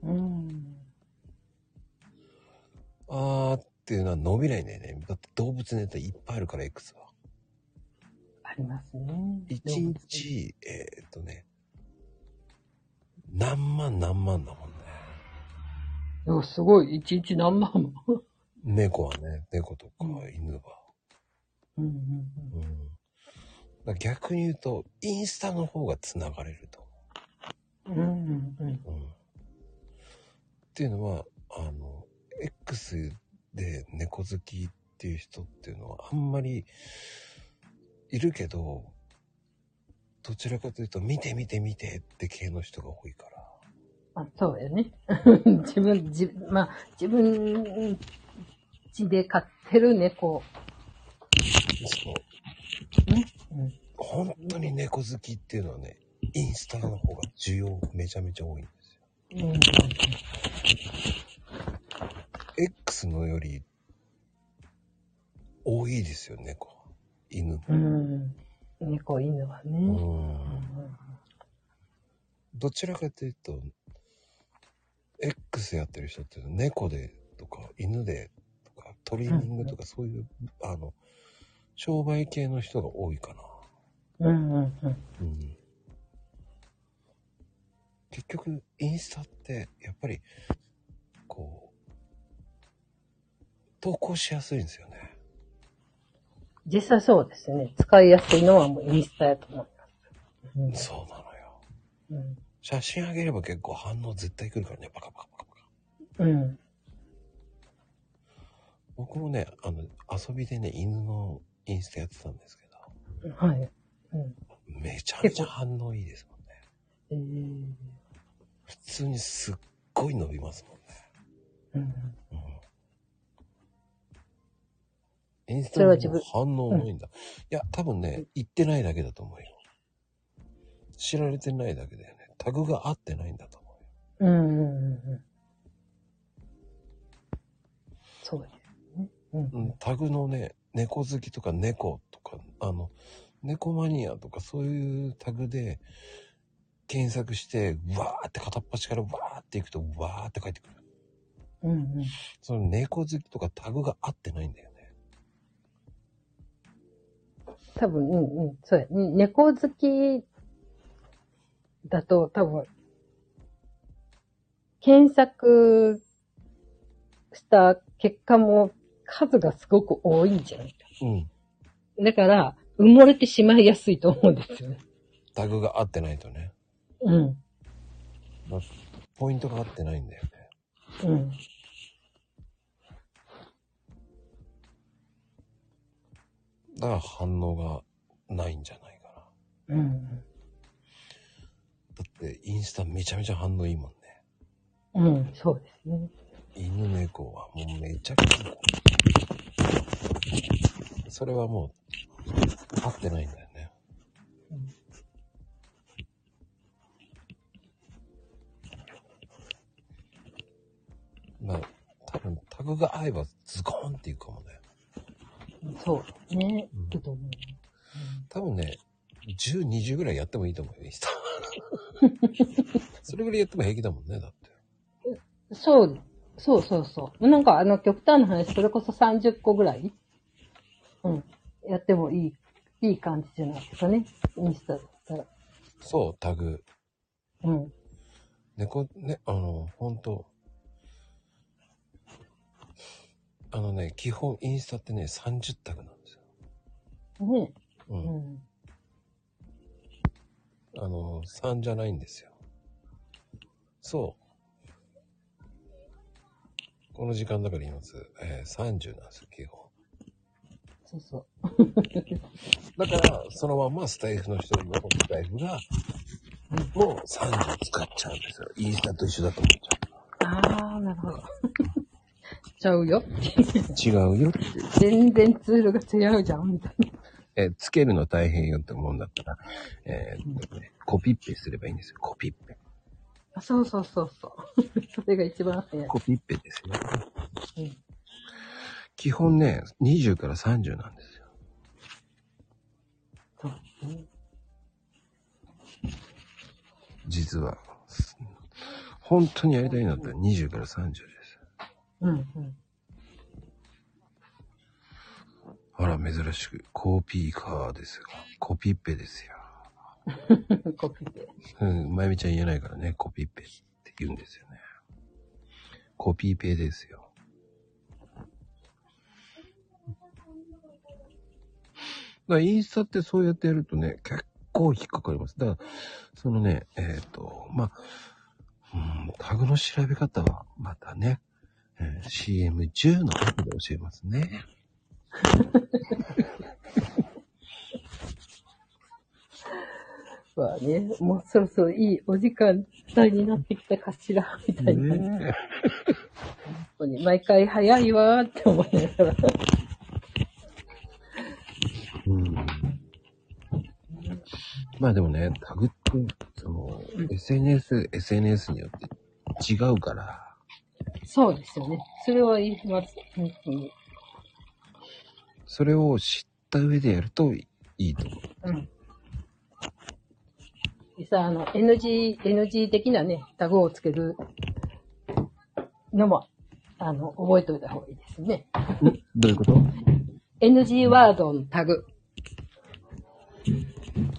[SPEAKER 3] うん。
[SPEAKER 1] あーっていうのは伸びないんだよね。だって動物ネタいっぱいあるから X は。
[SPEAKER 3] ありますね。
[SPEAKER 1] 1日、えーっとね、何万何万だもんね。
[SPEAKER 3] いや、すごい。一日何万も。
[SPEAKER 1] 猫はね、猫とか
[SPEAKER 3] うん
[SPEAKER 1] 犬は。
[SPEAKER 3] うんうん
[SPEAKER 1] うん。だから逆に言うと、インスタの方が繋がれると
[SPEAKER 3] うん。うんうんうん。
[SPEAKER 1] 思う。うん。っていうのは、あの、X で猫好きっていう人っていうのはあんまりいるけど、どちらかというと、見て見て見てって系の人が多いから。
[SPEAKER 3] あ、そうやね。自分、じ、まあ、自分家で飼ってる猫。
[SPEAKER 1] そう。
[SPEAKER 3] ね。うん。
[SPEAKER 1] 本当に猫好きっていうのはね、インスタの方が需要めちゃめちゃ多いんですよ。
[SPEAKER 3] うん。
[SPEAKER 1] X のより多いですよ、猫は。犬。
[SPEAKER 3] うん。猫、犬はね。
[SPEAKER 1] うん。どちらかというと、X やってる人っていうのは猫でとか犬でとかトリミングとかそういう、あの、商売系の人が多いかな。
[SPEAKER 3] うんうんうん。
[SPEAKER 1] うん。結局、インスタって、やっぱり、こう、投稿しやすいんですよね。
[SPEAKER 3] 実際そうですね。使いやすいのはもうインスタやと思います。
[SPEAKER 1] そうなのよ。
[SPEAKER 3] うん。
[SPEAKER 1] 写真あげれば結構反応絶対来るからね、パカパカパカパカ。
[SPEAKER 3] うん。
[SPEAKER 1] 僕もね、あの、遊びでね、犬のインスタやってたんですけど、
[SPEAKER 3] はい。うん。
[SPEAKER 1] めちゃめちゃ反応いいですもんね。
[SPEAKER 3] えー、
[SPEAKER 1] 普通にすっごい伸びますもんね。
[SPEAKER 3] うん。
[SPEAKER 1] うん。インス
[SPEAKER 3] そ
[SPEAKER 1] タの反応多いんだ。いや、多分ね、言ってないだけだと思うよ。知られてないだけだよね。タグが合ってないんだと思うよ。
[SPEAKER 3] うんうんうんうん。そうですね。うん。
[SPEAKER 1] うん、タグのね、猫好きとか猫とか、あの、猫マニアとかそういうタグで検索して、わーって片っ端からわーっていくと、わーって書いてくる。
[SPEAKER 3] うんうん。
[SPEAKER 1] その猫好きとかタグが合ってないんだよ
[SPEAKER 3] 多分、うんうん。そうや。ね猫好きだと多分、検索した結果も数がすごく多いんじゃないか。
[SPEAKER 1] うん。
[SPEAKER 3] だから、埋もれてしまいやすいと思うんですよね。
[SPEAKER 1] タグが合ってないとね。
[SPEAKER 3] うん。
[SPEAKER 1] ポイントが合ってないんだよね。
[SPEAKER 3] うん。
[SPEAKER 1] だから反応がないんじゃないかな。
[SPEAKER 3] うん。
[SPEAKER 1] だってインスタめちゃめちゃ反応いいもんね。
[SPEAKER 3] うん、そうですね。
[SPEAKER 1] 犬猫はもうめちゃくちゃ。それはもう、合ってないんだよね。まあ、多分タグが合えばズコーンっていくかもね。
[SPEAKER 3] そうね
[SPEAKER 1] うん。
[SPEAKER 3] いくと思う。
[SPEAKER 1] 多分ね、10、20ぐらいやってもいいと思うよ、インスタ。それぐらいやっても平気だもんね、だって。
[SPEAKER 3] そう、そうそうそう。なんかあの極端な話、それこそ30個ぐらい、うん、やってもいい、いい感じじゃないですかね。インスタだったら。
[SPEAKER 1] そう、タグ。
[SPEAKER 3] うん。
[SPEAKER 1] 猫、ね、あの、本当あのね、基本インスタってね、30タグなんですよ。
[SPEAKER 3] ね。
[SPEAKER 1] う。
[SPEAKER 3] うんん。
[SPEAKER 1] あの、3じゃないんですよ。そう。この時間だから言います。えー、30なんですよ、基本。
[SPEAKER 3] そうそう。
[SPEAKER 1] だから、そのままスタイフの人のスタイフが、もう30使っちゃうんですよ。インスタと一緒だと思っ
[SPEAKER 3] ああ、なるほど。ちゃうよ。
[SPEAKER 1] 違うよ。
[SPEAKER 3] 全然ツールが違うじゃん、みたいな。
[SPEAKER 1] えーつけるの大変よって思うんだったら、えーっとね、コピッペすればいいんですよ。コピッペ。
[SPEAKER 3] あそうそうそうそう。それが一番早い。
[SPEAKER 1] コピッペですよ。
[SPEAKER 3] うん
[SPEAKER 1] 基本ね、20から30なんですよ。
[SPEAKER 3] そう。
[SPEAKER 1] 実は。本当にやりたいんだったら20から30です。
[SPEAKER 3] うんうん。
[SPEAKER 1] あら、珍しく、コピーカーですが、コピッペですよ。
[SPEAKER 3] コピペ。
[SPEAKER 1] うん、まゆみちゃん言えないからね、コピッペって言うんですよね。コピーペですよ。だインスタってそうやってやるとね、結構引っかかります。だから、そのね、えっ、と、まあ、うん、タグの調べ方はまたね、えー CM10 の後で教えますね。
[SPEAKER 3] はね、もうそろそろいいお時間帯になってきたかしら、みたいな。本
[SPEAKER 1] ね
[SPEAKER 3] 当に毎回早いわーって思いながら。
[SPEAKER 1] うんまあでもね、タグって、その、SNS、SNS によって違うから、
[SPEAKER 3] そうですよね。それは言います。本当に。
[SPEAKER 1] それを知った上でやるといいと思う。
[SPEAKER 3] うん。でさ、あの、NG、NG 的なね、タグをつけるのも、あの、覚えておいた方がいいですね。
[SPEAKER 1] どういうこと
[SPEAKER 3] ？NG ワードのタグ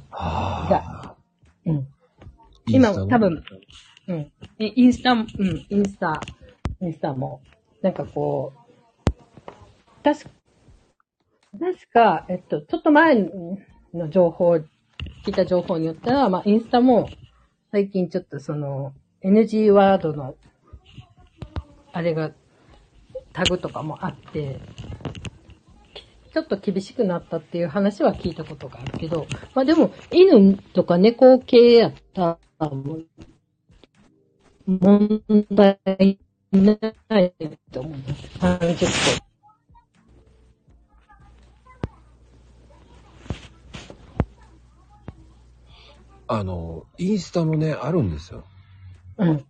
[SPEAKER 1] は
[SPEAKER 3] が、うん。今
[SPEAKER 1] スタの
[SPEAKER 3] 多分、うん。イインスタ、うん、インスタ、インスタも、なんかこう、確か、確か、えっと、ちょっと前の情報、聞いた情報によったら、まあ、インスタも、最近ちょっとその、NG ワードの、あれが、タグとかもあって、ちょっと厳しくなったっていう話は聞いたことがあるけど、まあでも、犬とか猫系やったら、問題ないと思います。30個。
[SPEAKER 1] あの、インスタもね、あるんですよ。
[SPEAKER 3] うん。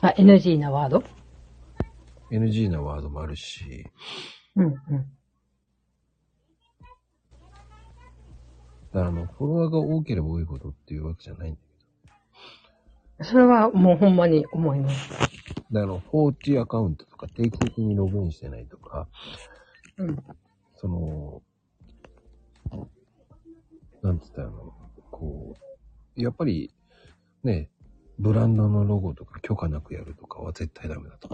[SPEAKER 3] あ、NG なワード
[SPEAKER 1] ？NG なワードもあるし、
[SPEAKER 3] うん、うん。
[SPEAKER 1] だからあの、フォロワーが多ければ多いほどっていうわけじゃないんだけ
[SPEAKER 3] それはもうほんまに思います。
[SPEAKER 1] ど。だから放置アカウントとか定期的にログインしてないとか、
[SPEAKER 3] うん。
[SPEAKER 1] その、なんつったらいいの？こう、やっぱり、ね、ブランドのロゴとか許可なくやるとかは絶対ダメだと。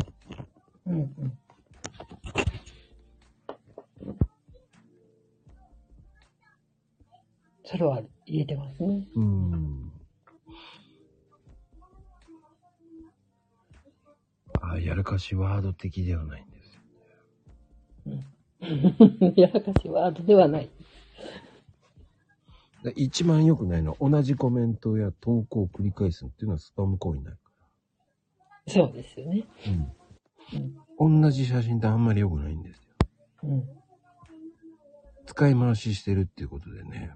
[SPEAKER 3] うん、うん。それは言えてますね。
[SPEAKER 1] うん。あやらかしワード的ではないんですよ。
[SPEAKER 3] やらかしワードではない。
[SPEAKER 1] で一番良くないのは同じコメントや投稿を繰り返すっていうのはスパム行為になるか
[SPEAKER 3] そうですよね。
[SPEAKER 1] ら。うん。同じ写真ってあんまり良くないんですよ。
[SPEAKER 3] うん。
[SPEAKER 1] 使い回ししてるっていうことでね。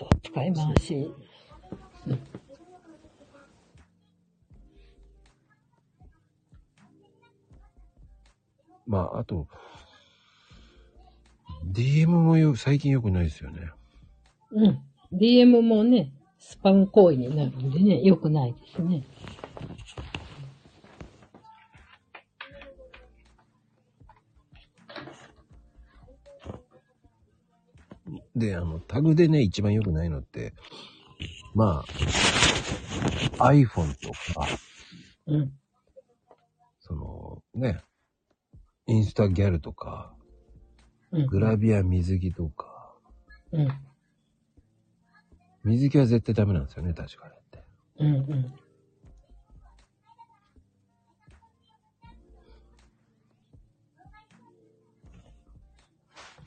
[SPEAKER 3] そう、使い回し。
[SPEAKER 1] まあ、あと、DM もよ最近良くないですよね。
[SPEAKER 3] うん。DM もね、スパム行為になるんでね、良くないですね。
[SPEAKER 1] で、あの、タグでね、一番良くないのって、まあ、iPhone とか、
[SPEAKER 3] うん。
[SPEAKER 1] その、ね、インスタギャルとか、
[SPEAKER 3] うん。
[SPEAKER 1] グラビア水着とか、
[SPEAKER 3] うん。
[SPEAKER 1] 水着は絶対ダメなんですよね、確かにって。
[SPEAKER 3] うん。うん。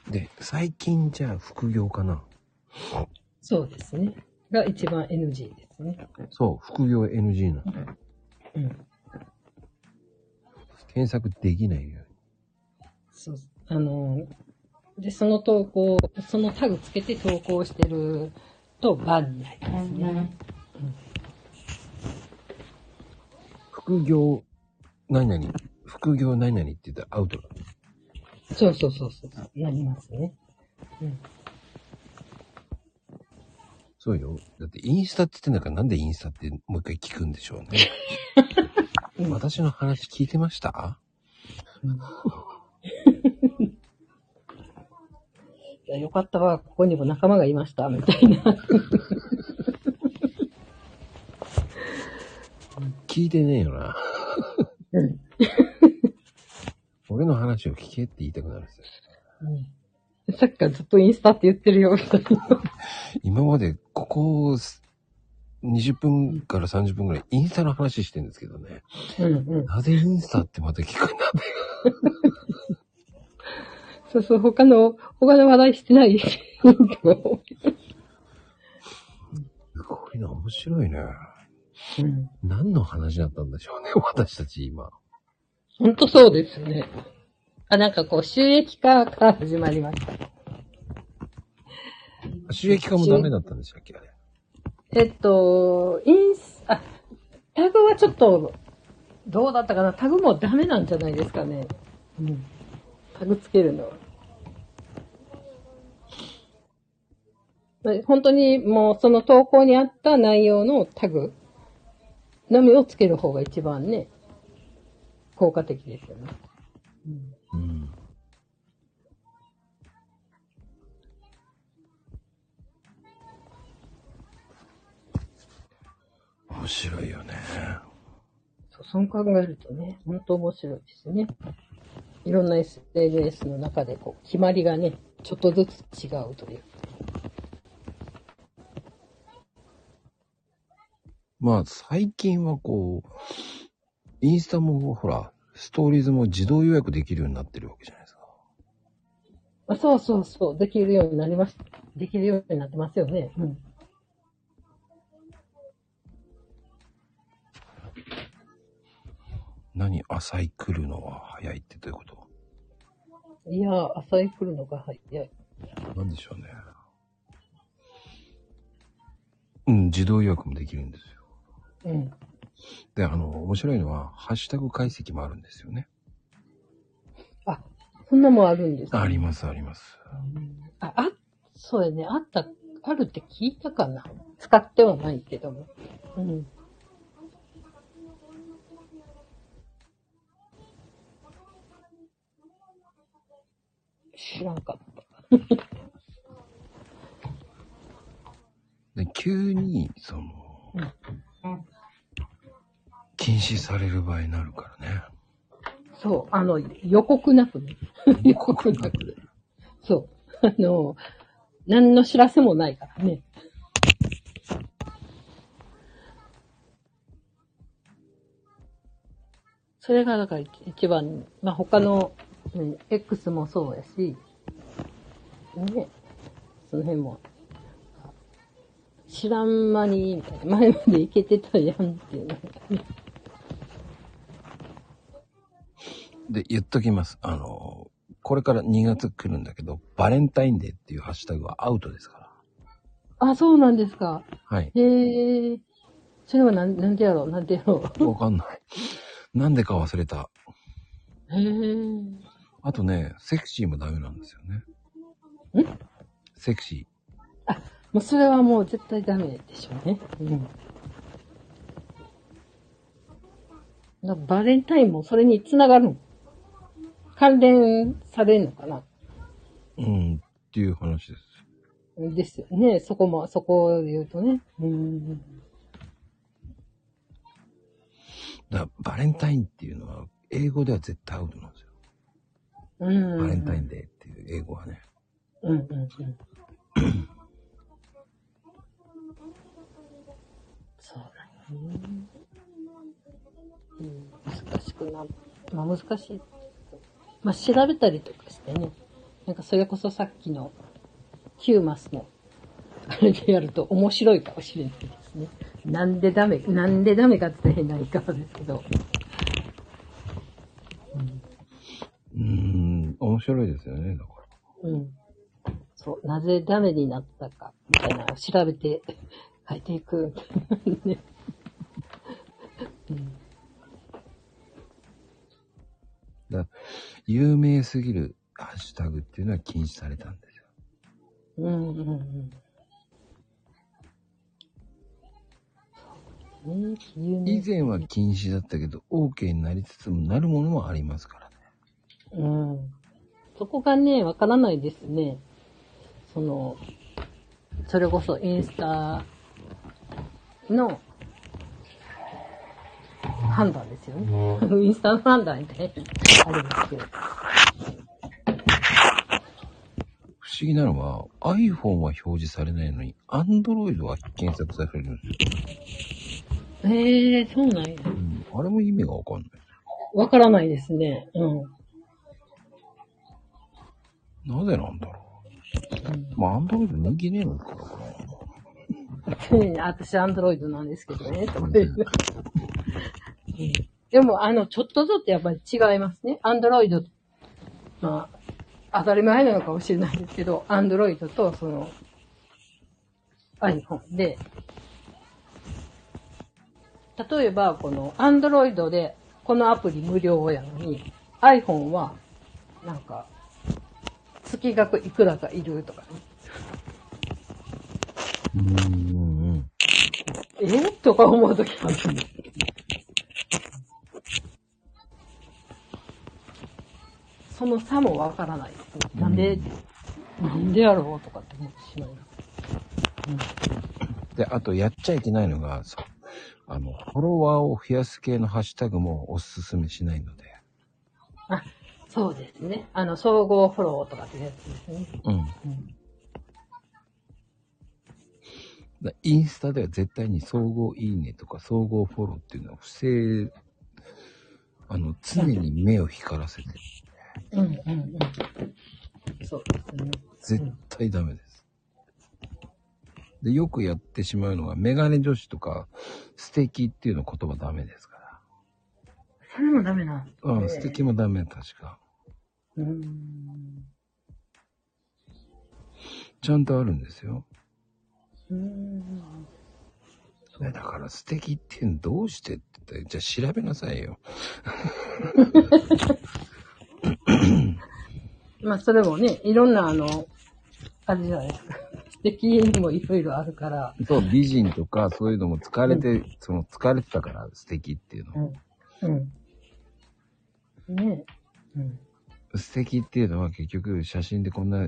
[SPEAKER 1] で、最近じゃあ副業かな？
[SPEAKER 3] そうですね。が一番 NG ですね。
[SPEAKER 1] そう、副業 NG なの。
[SPEAKER 3] うん。
[SPEAKER 1] 検索できないよう
[SPEAKER 3] そう。あの、で、その投稿、そのタグつけて投稿してるとバンになりますね。
[SPEAKER 1] に。副業何々、副業何々って言ったらアウトだ。
[SPEAKER 3] そうそうそうそう。なりますね。うん。
[SPEAKER 1] そうよ。だってインスタって言ってんだからなんでインスタってもう一回聞くんでしょうね。
[SPEAKER 3] うん
[SPEAKER 1] 私の話聞いてました？
[SPEAKER 3] いやよかったわ、ここにも仲間がいました、みたいな。
[SPEAKER 1] 聞いてねえよな。
[SPEAKER 3] うん
[SPEAKER 1] 俺の話を聞けって言いたくなるんですよ。
[SPEAKER 3] うん、さっきからずっとインスタって言ってるよ、みたいな。
[SPEAKER 1] 今までここ20分から30分ぐらいインスタの話してるんですけどね。
[SPEAKER 3] うんうん。
[SPEAKER 1] なぜインスタってまた聞くんだって。
[SPEAKER 3] そうそう、他の、他の話題してない。
[SPEAKER 1] すごいな、面白いね。
[SPEAKER 3] うん。
[SPEAKER 1] 何の話だったんでしょうね、私たち今。
[SPEAKER 3] ほんとそうですね。あ、なんかこう、収益化から始まりました。
[SPEAKER 1] 収益化もダメだったんでしたっけ？あれ。
[SPEAKER 3] えっと、インス、あ、タグはちょっと、どうだったかな？タグもダメなんじゃないですかね。うん。タグつけるのは。ま本当にもうその投稿にあった内容のタグのみをつける方が一番ね、効果的ですよね。
[SPEAKER 1] うん。面白いよね。
[SPEAKER 3] そうそう考えるとね、本当面白いですね。いろんな SNS の中でこう、決まりがね、ちょっとずつ違うという。
[SPEAKER 1] まあ、最近はこう、インスタもほら、ストーリーズも自動予約できるようになってるわけじゃないですか。
[SPEAKER 3] あそうそうそう、できるようになりました。できるようになってますよね。うん。
[SPEAKER 1] 何浅い来るのは早いってどういうこと？
[SPEAKER 3] いやー、朝い来るのが早い。
[SPEAKER 1] なんでしょうね。うん、自動予約もできるんですよ。
[SPEAKER 3] うん。
[SPEAKER 1] で、あの、面白いのは、ハッシュタグ解析もあるんですよね。
[SPEAKER 3] あ、そんなもんあるんです、
[SPEAKER 1] あります、あります。
[SPEAKER 3] あ、あ、そうやね。あった、あるって聞いたかな。使ってはないけども。うん。知らんかった。
[SPEAKER 1] で、急に、その、禁止される場合になるからね。
[SPEAKER 3] そう、あの、予告なくね。予告なく。そう。あの、何の知らせもないからね。それが、だから一番、まあ、他の、うん、X もそうやし、ね、その辺も、知らん間に、前までいけてたやんっていうね。
[SPEAKER 1] で、言っときます。あの、これから2月来るんだけど、バレンタインデーっていうハッシュタグはアウトですか
[SPEAKER 3] あ、そうなんですか。
[SPEAKER 1] ら。はい。
[SPEAKER 3] へえ。それはなん、なんでやろうなんでやろ
[SPEAKER 1] わかんない。なんでか忘れた。
[SPEAKER 3] う。へえ。
[SPEAKER 1] あとね、セクシーもダメなんですよね。
[SPEAKER 3] ん？
[SPEAKER 1] セクシ
[SPEAKER 3] もうそれはもう絶対ダメでしょうね。うん。だバレンタインもそれに繋がるの？関連されるのかな？
[SPEAKER 1] ー。うん、っていう話です。
[SPEAKER 3] ですよね。そこも、そこで言うとね。うん。
[SPEAKER 1] だからバレンタインっていうのは、英語では絶対アウトなんですよ。
[SPEAKER 3] うん。
[SPEAKER 1] バレンタインデーっていう英語はね。
[SPEAKER 3] うんうんうん。そうだね。うん、難しくな、まあ難しい。まあ調べたりとかしてね。なんかそれこそさっきのヒューマスの あれでやると面白いかもしれないですね。なんでダメ、なんでダメかって言ったら変な言い方ですけど。
[SPEAKER 1] うーん、面白いですよね、だから。
[SPEAKER 3] うん。そう、なぜダメになったか、みたいなのを調べて 書いていく。ねうん
[SPEAKER 1] だ有名すぎるハッシュタグっていうのは禁止されたんですよ。
[SPEAKER 3] うんうんうん。
[SPEAKER 1] 以前は禁止だったけど、OK になりつつもなるものもありますからね。
[SPEAKER 3] うん。そこがね、わからないですね。その、それこそインスタの判断ですよね。インスタの判断で、あれですけど。
[SPEAKER 1] 不思議なのは、iPhone は表示されないのに、Android は検索されるんですよ。
[SPEAKER 3] へえそうなんや。
[SPEAKER 1] うん、あれも意味がわかんない。
[SPEAKER 3] わからないですね。うん。
[SPEAKER 1] なぜなんだろう。まあ、Android 人気ねえのかな、こ
[SPEAKER 3] うん、私、アンドロイドなんですけどね、とか言ううんでも、あの、ちょっとずつやっぱり違いますね。アンドロイド、まあ、当たり前なのかもしれないですけど、アンドロイドと、その、iPhone で、例えば、この、アンドロイドで、このアプリ無料やのに、iPhone は、なんか、月額いくらかいるとかね。
[SPEAKER 1] れ。うんうんうん。
[SPEAKER 3] え？とか思うときもあるその差もわからないですね。なんで、なんでやろうとかって思ってしまいます。
[SPEAKER 1] で、あと、やっちゃいけないのが、そう。あの、フォロワーを増やす系のハッシュタグもおすすめしないので。
[SPEAKER 3] あ、そうですね。あの、総合フォローとかってやつですね。
[SPEAKER 1] うん。
[SPEAKER 3] うん。
[SPEAKER 1] だインスタでは絶対に総合いいねとか総合フォローっていうのは不正、あの、常に目を光らせて、
[SPEAKER 3] うんうんうん。そうですね。
[SPEAKER 1] 絶対ダメです。で、よくやってしまうのが、メガネ女子とか、素敵っていうの言葉ダメですか
[SPEAKER 3] それもダメなんです
[SPEAKER 1] ら。うん、
[SPEAKER 3] ね
[SPEAKER 1] 素敵もダメ、確か。
[SPEAKER 3] うーん。
[SPEAKER 1] ちゃんとあるんですよ。
[SPEAKER 3] うーん。
[SPEAKER 1] ねだから素敵っていうのどうしてって言ったら、じゃあ調べなさいよ。
[SPEAKER 3] まあ、それもね、いろんな、あの、あれじゃないですか。素敵にもいろいろあるから。
[SPEAKER 1] そう、美人とかそういうのも疲れて、その疲れてたから素敵っていうの。
[SPEAKER 3] うん。うん。ねえ。うん。
[SPEAKER 1] 素敵っていうのは結局写真でこんな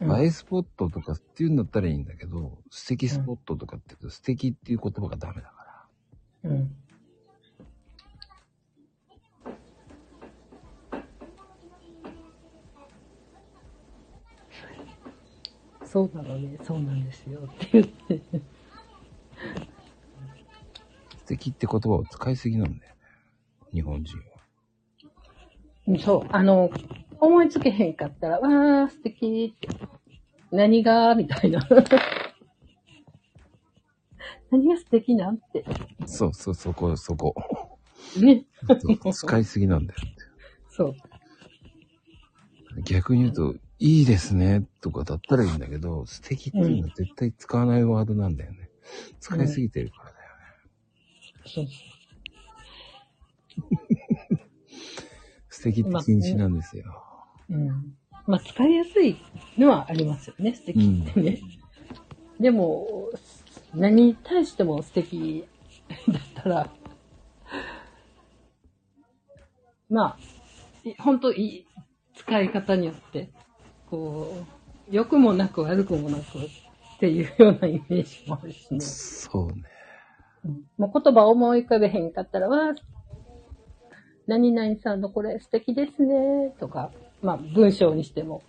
[SPEAKER 3] うん
[SPEAKER 1] 映えスポットとかっていうんだったらいいんだけど、素敵スポットとかって言うと素敵っていう言葉がダメだから。
[SPEAKER 3] うん。そうなのね、そうなんですよって言って。
[SPEAKER 1] 素敵って言葉を使いすぎなんだよね。日本人は。
[SPEAKER 3] うんそう、あの、思いつけへんかったら、わー、素敵って。何がみたいな。何が素敵なんて。
[SPEAKER 1] そうそう、そこ、そこ。
[SPEAKER 3] ね。
[SPEAKER 1] 使いすぎなんだよ。
[SPEAKER 3] そう。
[SPEAKER 1] 逆に言うと、いいですね、とかだったらいいんだけど、素敵っていうのは絶対使わないワードなんだよね。使いすぎてるからだよね。
[SPEAKER 3] そう
[SPEAKER 1] 素敵って禁止なんですよ。
[SPEAKER 3] うん。まあ、使いやすいのはありますよね、素敵ってね。でも、何に対しても素敵だったら、まあ、い本当いい使い方によって、こう、良くもなく悪くもなくっていうようなイメージもあるしね。
[SPEAKER 1] そうね。
[SPEAKER 3] うんもう言葉思い浮かべへんかったら、わ、何々さんのこれ素敵ですね、とか、まあ文章にしても、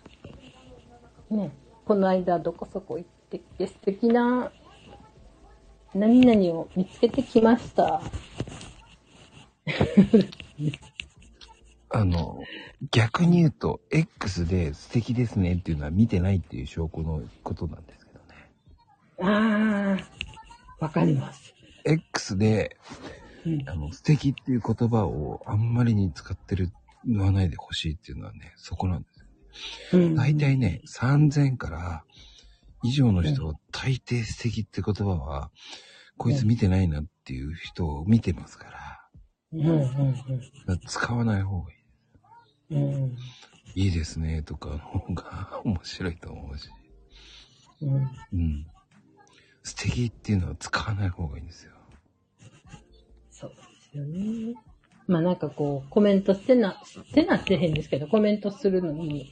[SPEAKER 3] ね、この間どこそこ行ってきて素敵な何々を見つけてきました。
[SPEAKER 1] あの、逆に言うと、X で素敵ですねっていうのは見てないっていう証拠のことなんですけどね。
[SPEAKER 3] ああ、わかります。
[SPEAKER 1] X で、
[SPEAKER 3] うん
[SPEAKER 1] あの、素敵っていう言葉をあんまりに使ってる、言わないでほしいっていうのはね、そこなんですよ。
[SPEAKER 3] うん
[SPEAKER 1] 大体ね、3000から以上の人は大抵素敵って言葉は、こいつ見てないなっていう人を見てますから、
[SPEAKER 3] うんうん
[SPEAKER 1] だから使わない方がいい。
[SPEAKER 3] うんうん
[SPEAKER 1] いいですねとかの方が 面白いと思うし。
[SPEAKER 3] うん
[SPEAKER 1] うん。素敵っていうのは使わない方がいいんですよ。
[SPEAKER 3] そうですよね。まあなんかこう、コメントしてな、してなってへんですけど、コメントするのに、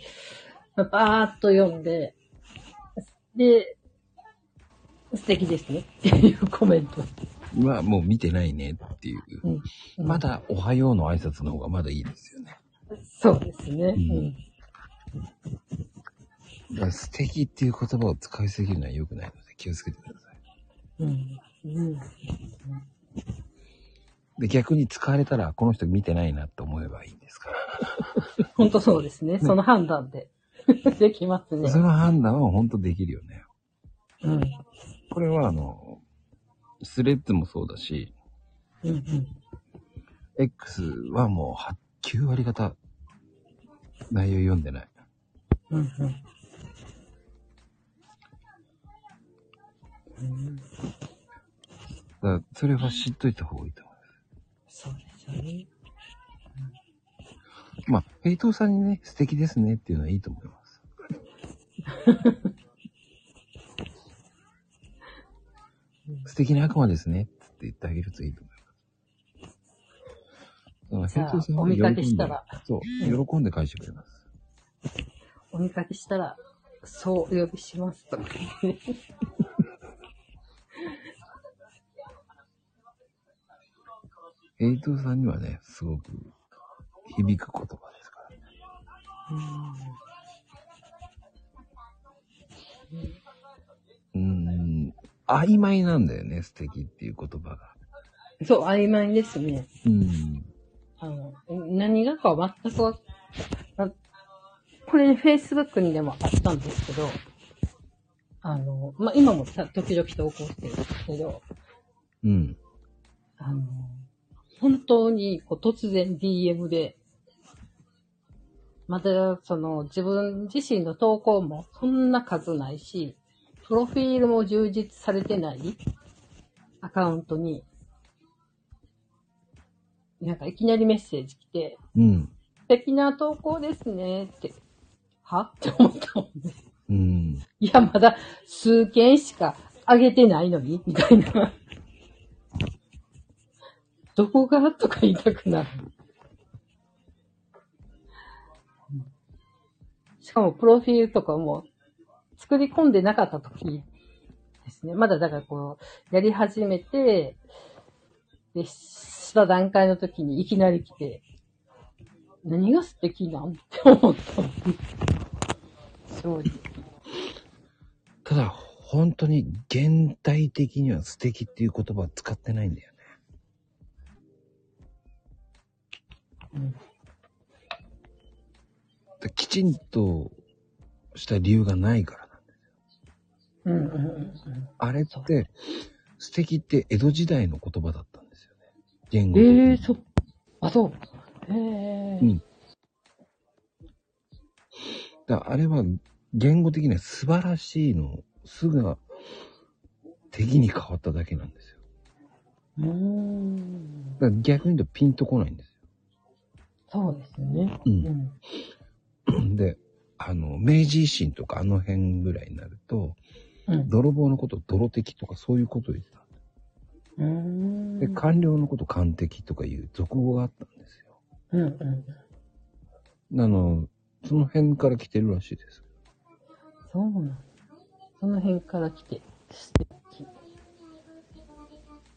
[SPEAKER 3] まあ、バーッと読んで、で、素敵ですねっていうコメント。
[SPEAKER 1] はもう見てないねっていう。
[SPEAKER 3] うんうん
[SPEAKER 1] まだおはようの挨拶の方がまだいいですよね。
[SPEAKER 3] そうですね。
[SPEAKER 1] うんだから素敵っていう言葉を使いすぎるのは良くないので気をつけてください。
[SPEAKER 3] うん。うん。
[SPEAKER 1] で、逆に使われたらこの人見てないなって思えばいいんですから。
[SPEAKER 3] 本当そうですね。その判断で できますね。
[SPEAKER 1] その判断は本当できるよね。
[SPEAKER 3] うん。
[SPEAKER 1] これはあの、スレッズもそうだし、
[SPEAKER 3] うんうん。
[SPEAKER 1] X はもうは9割方内容読んでない。
[SPEAKER 3] うんうん。うん
[SPEAKER 1] だからそれは知っといた方がいいと思
[SPEAKER 3] そうですよね。
[SPEAKER 1] う。まあ、平等さんにね、素敵ですねっていうのはいいと思います。素敵な悪魔ですねって言ってあげるといいと思います。
[SPEAKER 3] じゃあ
[SPEAKER 1] だから平等さんは
[SPEAKER 3] お見かけしたら
[SPEAKER 1] そう、喜んで返してくれます。
[SPEAKER 3] お見かけしたら、そうお呼びしますとか言って。
[SPEAKER 1] 平等さんにはね、すごく響く言葉ですからね。うーん、曖昧なんだよね、素敵っていう言葉が。
[SPEAKER 3] そう、曖昧ですね。
[SPEAKER 1] うん。
[SPEAKER 3] あの、何がかは全くわあこれ、Facebook にでもあったんですけど、あの、まあ、今もさ時々投稿してるんですけど、
[SPEAKER 1] うん。
[SPEAKER 3] あの、本当にこう突然 DM で、またその自分自身の投稿もそんな数ないし、プロフィールも充実されてないアカウントに、なんかいきなりメッセージ来て、
[SPEAKER 1] うん。
[SPEAKER 3] 素敵な投稿ですねって、は？って思ったもんね。
[SPEAKER 1] うん。
[SPEAKER 3] いや、まだ数件しか上げてないのに？みたいな。どこが？とか言いたくなる。しかも、プロフィールとかも作り込んでなかった時ですね。まだだからこう、やり始めて、で、した段階の時にいきなり来て、何が素敵なんって思った。正直。
[SPEAKER 1] ただ、本当に現代的には素敵っていう言葉は使ってないんだよね。
[SPEAKER 3] うん
[SPEAKER 1] できちんとした理由がないからなんですよ。
[SPEAKER 3] うんうんうんうん。
[SPEAKER 1] あれって、素敵って江戸時代の言葉だった。言語的に。
[SPEAKER 3] ええー、そ、あ、そう。へえ。
[SPEAKER 1] うんだあれは言語的には素晴らしいの、すが敵に変わっただけなんですよ。
[SPEAKER 3] うーん。
[SPEAKER 1] だ逆に言うとピンとこないんです
[SPEAKER 3] そうですよね。
[SPEAKER 1] よ。
[SPEAKER 3] う
[SPEAKER 1] うん。
[SPEAKER 3] ん。
[SPEAKER 1] で、あの、明治維新とかあの辺ぐらいになると、
[SPEAKER 3] うん。
[SPEAKER 1] 泥棒のこと泥敵とかそういうことを言ってた。で、官僚のこと官敵とかいう俗語があったんですよ。
[SPEAKER 3] うんうん。
[SPEAKER 1] あの、その辺から来てるらしいです。
[SPEAKER 3] そうなんだその辺から来て、素敵。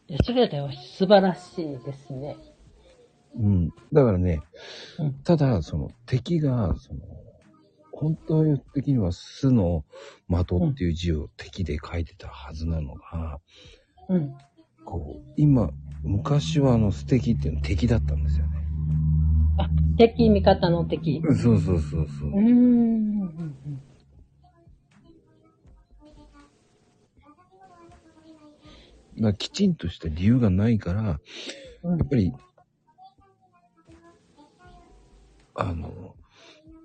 [SPEAKER 3] いや、それでは素晴らしいですね。
[SPEAKER 1] うん。だからね、
[SPEAKER 3] うん
[SPEAKER 1] ただ、その敵が、その、本当的には巣の的っていう字を敵で書いてたはずなのが、
[SPEAKER 3] うん。
[SPEAKER 1] こう、今、昔はあの素敵っていうのは敵だったんですよね。
[SPEAKER 3] あ、敵、味方の敵。
[SPEAKER 1] そうそうそうそう
[SPEAKER 3] うーん。
[SPEAKER 1] きちんとした理由がないから、
[SPEAKER 3] うん
[SPEAKER 1] やっぱり、あの、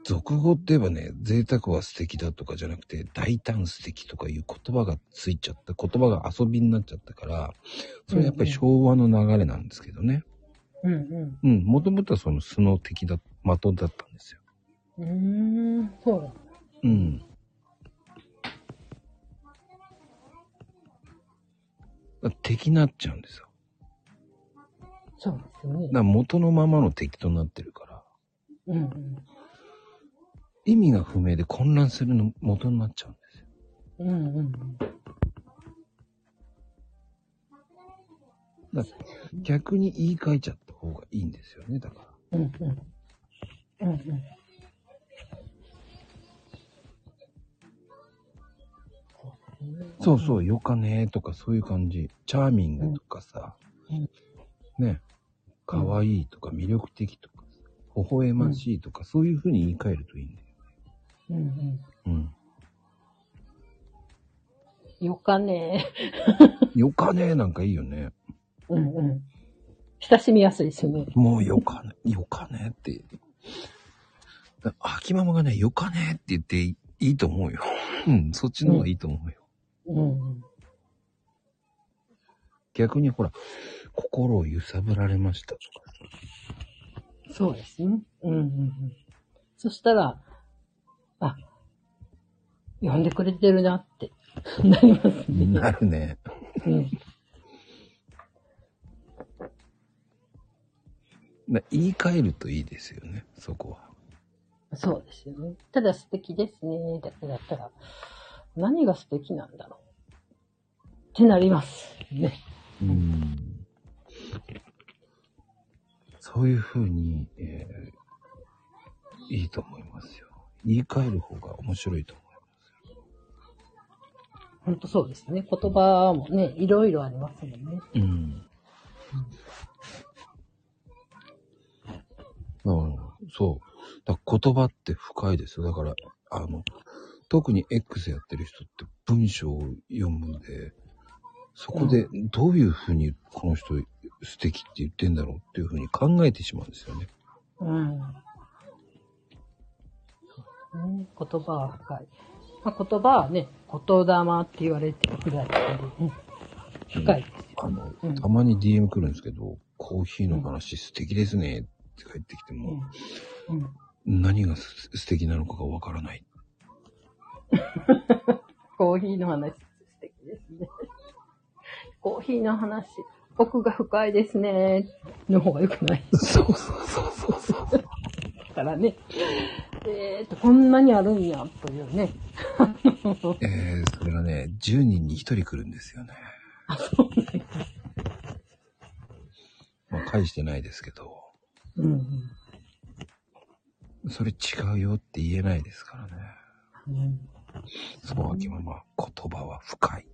[SPEAKER 1] 俗語って言えばね、贅沢は素敵だとかじゃなくて、大胆素敵とかいう言葉がついちゃった、言葉が遊びになっちゃったから、それやっぱり昭和の流れなんですけどね。
[SPEAKER 3] うんうん。
[SPEAKER 1] うん、もともとはその素の敵だ、的だったんですよ。
[SPEAKER 3] うーん、そうだ。
[SPEAKER 1] うん。敵になっちゃうんですよ。
[SPEAKER 3] そうですよね
[SPEAKER 1] だか。ら元のままの敵となってるから、
[SPEAKER 3] うんうん。
[SPEAKER 1] 意味が不明で混乱するの元になっちゃうんですよ。
[SPEAKER 3] うんうん
[SPEAKER 1] 逆に言い換えちゃった方がいいんですよね、だから。
[SPEAKER 3] うん。うんうん。うんうん。
[SPEAKER 1] そうそう、よかねとかそういう感じ。チャーミングとかさ、
[SPEAKER 3] うん
[SPEAKER 1] ね、かわいいとか魅力的とか、微笑ましいとか、そういう風に言い換えるといいんだよ。
[SPEAKER 3] うんうん。
[SPEAKER 1] うん。
[SPEAKER 3] よかね
[SPEAKER 1] よかねなんかいいよね。
[SPEAKER 3] うんうん。親しみやすいですよね。
[SPEAKER 1] もうよかね、よかねって。だ秋ママがね、よかねって言っていいと思うよ。うん、そっちの方がいいと思うよ。
[SPEAKER 3] うんうん。
[SPEAKER 1] 逆にほら、心を揺さぶられましたとか。
[SPEAKER 3] そうですね。うんうんうん。そしたら、あ、呼んでくれてるなって なりますね。
[SPEAKER 1] なるね。
[SPEAKER 3] うん。
[SPEAKER 1] だ言い換えるといいですよね、そこは。
[SPEAKER 3] そうですよね。ただ素敵ですね。だけだったら、何が素敵なんだろう。ってなります。ね。
[SPEAKER 1] うん。そういうふうに、えーいいと思いますよ。言い換える方が面白いと思います。
[SPEAKER 3] ほんとそうですね。言葉もね、いろいろありますもんね。
[SPEAKER 1] うん。だから、そう。だ言葉って深いですよ。だから、あの、特に X やってる人って文章を読むんで、そこでどういうふうにこの人素敵って言ってんだろうっていうふうに考えてしまうんですよね。
[SPEAKER 3] うん。言葉は深い。まあ、言葉はね、言霊って言われてるぐらいなんで、ね、深いですよ。
[SPEAKER 1] あの、
[SPEAKER 3] うん
[SPEAKER 1] たまに DM 来るんですけど、コーヒーの話素敵ですねって帰ってきても、
[SPEAKER 3] うん。うん
[SPEAKER 1] 何がす素敵なのかがわからない。
[SPEAKER 3] コーヒーの話、素敵ですね。コーヒーの話、奥が深いですね。の方が良くない。
[SPEAKER 1] そうそうそうそうそう。
[SPEAKER 3] だからね。えーと、こんなにあるんや、というね。
[SPEAKER 1] えー、それがね、10人に1人来るんですよね。まあ、返してないですけど、
[SPEAKER 3] うんうん
[SPEAKER 1] それ違うよって言えないですからね。
[SPEAKER 3] うん
[SPEAKER 1] そう、秋ママ、言葉は深い。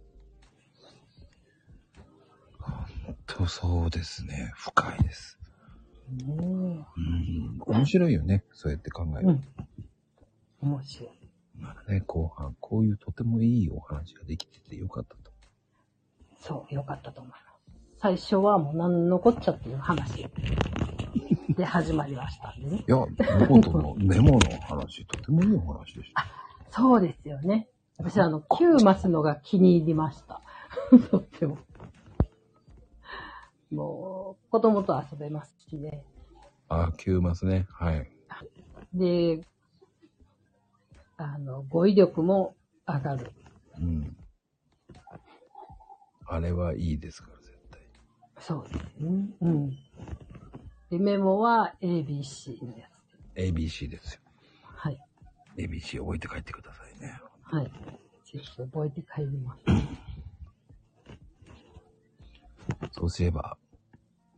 [SPEAKER 1] 本当そうですね。深いです。
[SPEAKER 3] ね
[SPEAKER 1] うん。面白いよね。そうやって考える。
[SPEAKER 3] うん面白い。
[SPEAKER 1] まあね、後半、こういうとてもいいお話ができててよかったと。
[SPEAKER 3] そう、よかったと思います。最初はもう何のこっちゃっていう話 で始まりましたんでね。
[SPEAKER 1] いや、ノートのメモの話、とてもいいお話でした。
[SPEAKER 3] そうですよね。私あの、9マスのが気に入りました。とっても。もう、子供と遊べますしね。
[SPEAKER 1] あ、9マスね。はい。
[SPEAKER 3] で、あの、語彙力も上がる。
[SPEAKER 1] うん。あれはいいですから、絶対。
[SPEAKER 3] そうですね。うん。で、メモは ABC のやつで。
[SPEAKER 1] ABC ですよ。
[SPEAKER 3] はい。
[SPEAKER 1] ABC 覚えて帰ってくださいね。
[SPEAKER 3] はい。ぜひ覚えて帰ります。
[SPEAKER 1] そうすれば、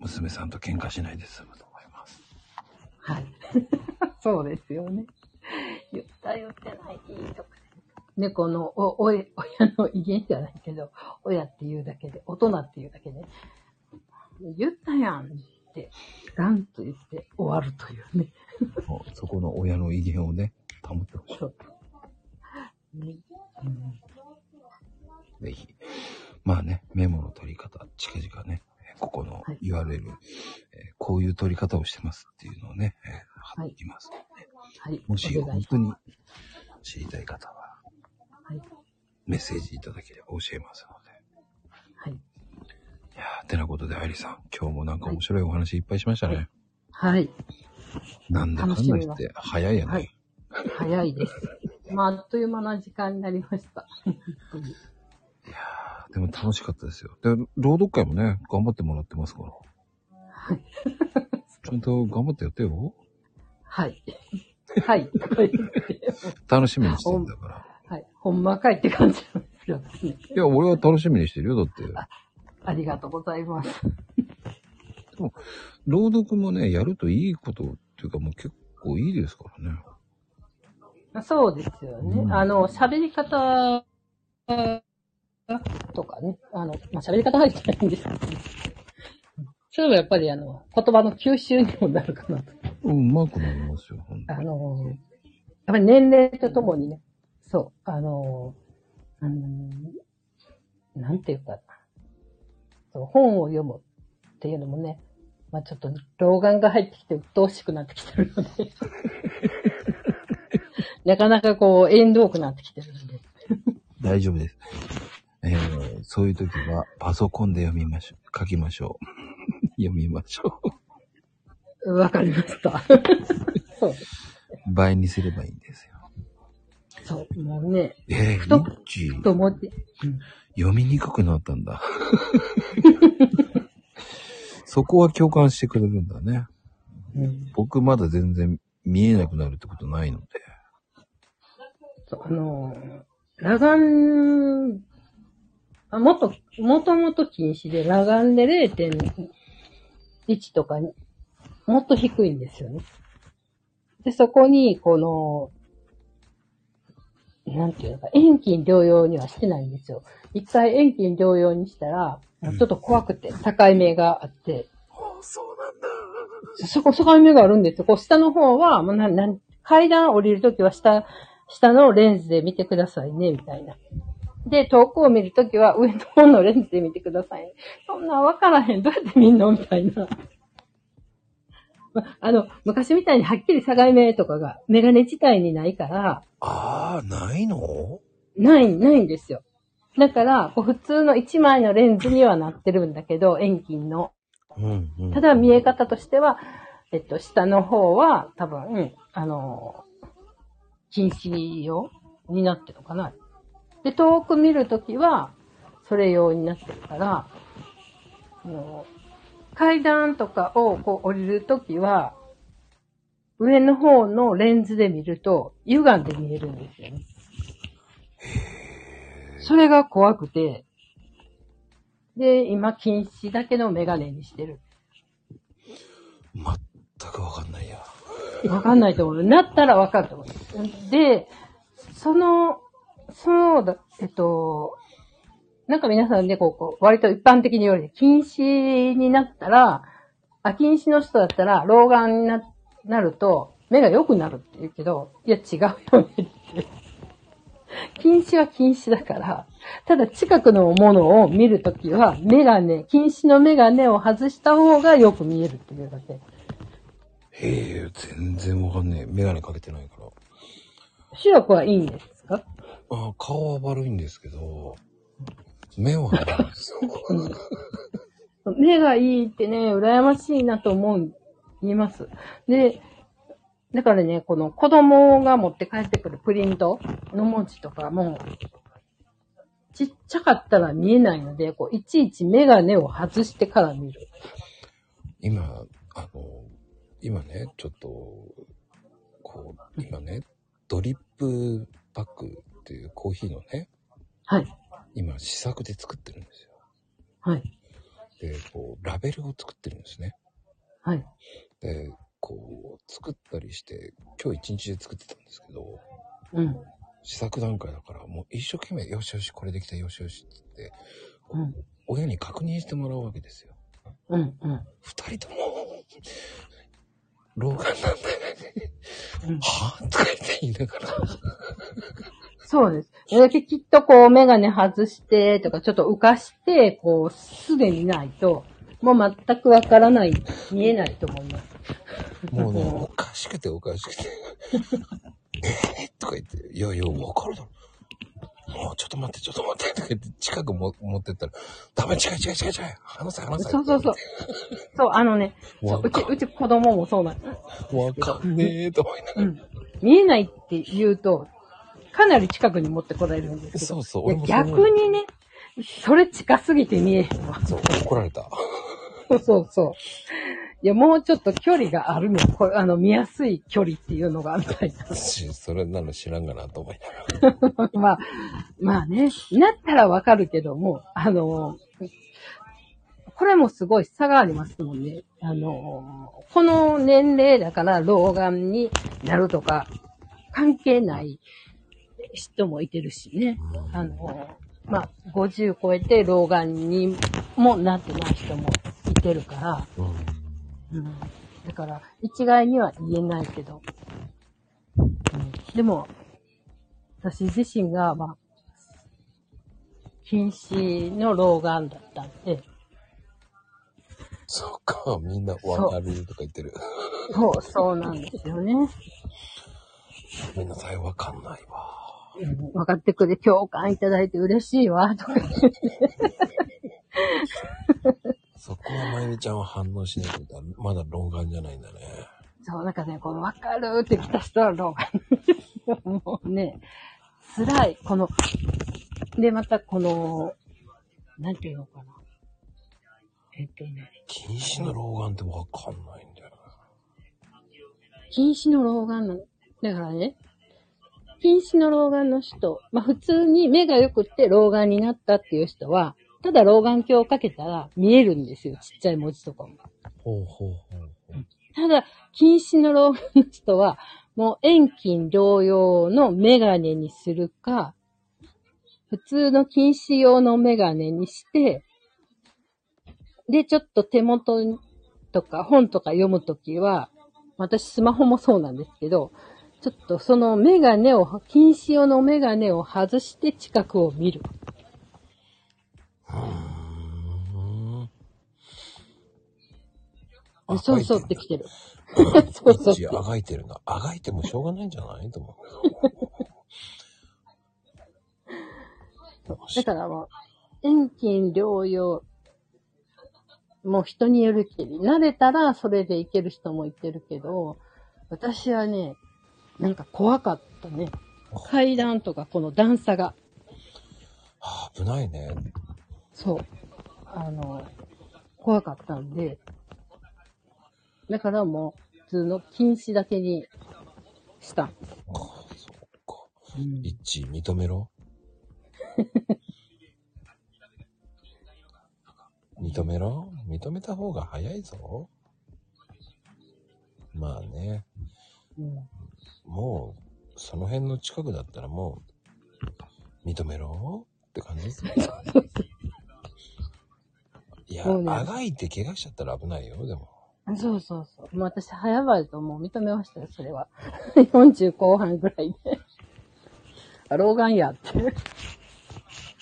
[SPEAKER 1] 娘さんと喧嘩しないで済むと思います。
[SPEAKER 3] はい。そうですよね。言った言ってない、いいとこ猫のお、親の威厳じゃないけど、親って言うだけで、大人って言うだけで、言ったやんって、ガンと言って終わるというね。
[SPEAKER 1] そこの親の威厳をね、保ってほし
[SPEAKER 3] そう。ねうん
[SPEAKER 1] い。ぜひ。まあね、メモの取り方、近々ね、えーここの
[SPEAKER 3] はい
[SPEAKER 1] URL、えーこういう取り方をしてますっていうのをね、えー貼っていきますので、
[SPEAKER 3] はい。
[SPEAKER 1] もし本当に知りたい方は、
[SPEAKER 3] はい。
[SPEAKER 1] メッセージいただければ教えますので。
[SPEAKER 3] はい。
[SPEAKER 1] いやー、てなことで、愛理さん、今日もなんか面白いお話いっぱいしましたね。
[SPEAKER 3] はい。
[SPEAKER 1] なんだかんだ言って、早いやね。
[SPEAKER 3] はい早いです。まあ、あっという間な時間になりました。
[SPEAKER 1] いやーでも楽しかったですよ。で、朗読会もね、頑張ってもらってますから。
[SPEAKER 3] はい。
[SPEAKER 1] ちゃんと頑張ってやってよ。
[SPEAKER 3] はい。はい。とか言って
[SPEAKER 1] 楽しみにしてんだから。
[SPEAKER 3] はい。ほんまかいって感じなんですよね。
[SPEAKER 1] いや、俺は楽しみにしてるよ、だって。
[SPEAKER 3] ありがとうございます。
[SPEAKER 1] 朗読もね、やるといいことっていうかもう結構いいですからね。
[SPEAKER 3] そうですよね。
[SPEAKER 1] うん
[SPEAKER 3] あの、喋り方とかね。あの、まあ、喋り方入ってないんですけど、ね。それもやっぱりあの、言葉の吸収にもなるかなと。
[SPEAKER 1] うん、うまくなりますよ、ほんと
[SPEAKER 3] あの、やっぱり年齢とともにね、そう、あの、あのなんていうかな。そう本を読むっていうのもね、まあちょっと老眼が入ってきて鬱陶しくなってきてるので、なかなかこう、縁遠くなってきてるので、
[SPEAKER 1] 大丈夫です。えー、そういう時はパソコンで読みましょう。書きましょう。読みましょ
[SPEAKER 3] わかりました。そう、
[SPEAKER 1] う。倍にすればいいんですよ。
[SPEAKER 3] そう、もうね、
[SPEAKER 1] えー、
[SPEAKER 3] ふと
[SPEAKER 1] リッチー
[SPEAKER 3] と思って、うん
[SPEAKER 1] 読みにくくなったんだ。そこは共感してくれるんだね。
[SPEAKER 3] うん
[SPEAKER 1] 僕まだ全然見えなくなるってことないので。
[SPEAKER 3] そうあのー、裸眼、あもっと、もともと禁止で、裸眼で0.1とかに、もっと低いんですよね。で、そこに、この、なんていうのか、遠近療養にはしてないんですよ。一回遠近療養にしたら、ちょっと怖くて、境目があって、
[SPEAKER 1] そうなんだ。
[SPEAKER 3] そこ、境目があるんですよ。こう、下の方は、もうなん、なん、階段降りるときは下、下のレンズで見てくださいね、みたいな。で、遠くを見るときは上の方のレンズで見てください、ね。そんなわからへん。どうやって見んのみたいな。まあの、昔みたいにはっきり境目とかが、メガネ自体にないから、
[SPEAKER 1] あー、ないの？
[SPEAKER 3] ない、ないんですよ。だから、こう普通の1枚のレンズにはなってるんだけど、遠近の。
[SPEAKER 1] うん、うん。
[SPEAKER 3] ただ見え方としては、えっと、下の方は多分、あの、禁止用になってるのかな。で、遠く見るときは、それ用になってるから、あの階段とかをこう降りるときは、上の方のレンズで見ると、歪んで見えるんですよね。それが怖くて、で、今禁止だけのメガネにしてる。
[SPEAKER 1] 全くわかんないや。
[SPEAKER 3] わかんないと思う。なったらわかると思う。で、そのそうだ、えっと、なんか皆さんね、こう、こう割と一般的に言われて、禁止になったら、あ、禁止の人だったら、老眼にな、なると、目が良くなるって言うけど、いや、違うよねって。禁止は禁止だから、ただ近くのものを見るときは、メガネ、禁止のメガネを外した方がよく見えるっていうだけ。
[SPEAKER 1] へえ、全然わかんねえ。メガネかけてないから。
[SPEAKER 3] 白くはいいんですか
[SPEAKER 1] あ顔は悪いんですけど、目は悪いんですよ。
[SPEAKER 3] 目がいいってね、羨ましいなと思う、言います。で、だからね、この子供が持って帰ってくるプリントの文字とかも、ちっちゃかったら見えないので、こう、いちいちメガネを外してから見る。
[SPEAKER 1] 今、あの、今ね、ちょっと、こう、今ね、ドリップパックっていうコーヒーのね、
[SPEAKER 3] はい。
[SPEAKER 1] 今試作で作ってるんですよ。
[SPEAKER 3] はい。
[SPEAKER 1] で、こう、ラベルを作ってるんですね。
[SPEAKER 3] はい。
[SPEAKER 1] で、こう、作ったりして、今日一日で作ってたんですけど、
[SPEAKER 3] うん。
[SPEAKER 1] 試作段階だから、もう一生懸命、よしよし、これできた、よしよしって言って、
[SPEAKER 3] うん。
[SPEAKER 1] 親に確認してもらうわけですよ。
[SPEAKER 3] うん。うん。
[SPEAKER 1] 二人とも、老眼なんだよね。
[SPEAKER 3] うん
[SPEAKER 1] はぁ？とか言って言いながら。
[SPEAKER 3] そうです。だけきっとこう、メガネ外してとか、ちょっと浮かして、こう、素で見ないと、もう全くわからない、見えないと思います。
[SPEAKER 1] もうね、おかしくておかしくて。えー、とか言って、いやいや、わかるだろ。もうちょっと待って、ちょっと待って、とか言って、近くも持ってったら、ダメ、違う違う違う違う、離せ離せ。
[SPEAKER 3] そうそうそう。そう、あのね、そううち、うち子供もそうなんです。
[SPEAKER 1] わかんねえと思いながら。
[SPEAKER 3] うん。見えないって言うと、かなり近くに持ってこられるんですけど。
[SPEAKER 1] そうそう、
[SPEAKER 3] 逆にね、それ近すぎて見えへんわ。
[SPEAKER 1] そう、怒られた。
[SPEAKER 3] そうそうそう。いや、もうちょっと距離があるの。これ、あの、見やすい距離っていうのが、みたいな。
[SPEAKER 1] しそれなの知らんがなと思いながら。
[SPEAKER 3] まあ、まあね、なったらわかるけども、あの、これもすごい差がありますもんね。あの、この年齢だから老眼になるとか、関係ない人もいてるしね。あの、まあ、50超えて老眼にもなってない人もいてるから、
[SPEAKER 1] うん。
[SPEAKER 3] うん、だから、一概には言えないけど。うん、でも、私自身が、まあ、禁止の老眼だったんで、
[SPEAKER 1] そっか、みんなわかるとか言ってる。
[SPEAKER 3] そう、そうなんですよね。
[SPEAKER 1] ごめんなさい、わかんないわ。
[SPEAKER 3] うん分かってくれ、共感いただいて嬉しいわ、とか。
[SPEAKER 1] そこはまゆみちゃんは反応しないけど、まだ老眼じゃないんだね。
[SPEAKER 3] そう、なんかね、この分かるって来た人は老眼。もうね、辛い。この、で、またこの、なんていうのかな。えっとね、
[SPEAKER 1] 禁止の老眼ってわかんないんだよ
[SPEAKER 3] 禁止の老眼なの。だからね、禁止の老眼の人、まあ普通に目が良くって老眼になったっていう人は、ただ老眼鏡をかけたら見えるんですよ。ちっちゃい文字とかも。
[SPEAKER 1] ほうほうほう。
[SPEAKER 3] ただ、禁止の老眼の人は、もう遠近療養のメガネにするか、普通の禁止用のメガネにして、で、ちょっと手元とか本とか読むときは、私スマホもそうなんですけど、ちょっとそのメガネを、禁止用のメガネを外して近くを見る。
[SPEAKER 1] う
[SPEAKER 3] そうそうってきてる。
[SPEAKER 1] そ
[SPEAKER 3] そうそう
[SPEAKER 1] あがいてるな。あがいてもしょうがないんじゃないと思う。
[SPEAKER 3] だからもう、遠近療養、もう人によるけど、慣れたらそれでいける人もいてるけど、私はね、なんか怖かったね。階段とかこの段差が。
[SPEAKER 1] はあ危ないね。
[SPEAKER 3] そう。あの、怖かったんで、だからもう、普通の禁止だけにしたんです。
[SPEAKER 1] あそうか。一致認めろ。認めろ認めた方が早いぞ。まあね。
[SPEAKER 3] うん
[SPEAKER 1] もう、その辺の近くだったらもう、認めろって感じですね。いや、
[SPEAKER 3] そうね
[SPEAKER 1] あがいて怪我しちゃったら危ないよ、でも。
[SPEAKER 3] そうそうそう。もう私、早々ともう認めましたよ、それは。40後半ぐらいで。あ、老眼やって。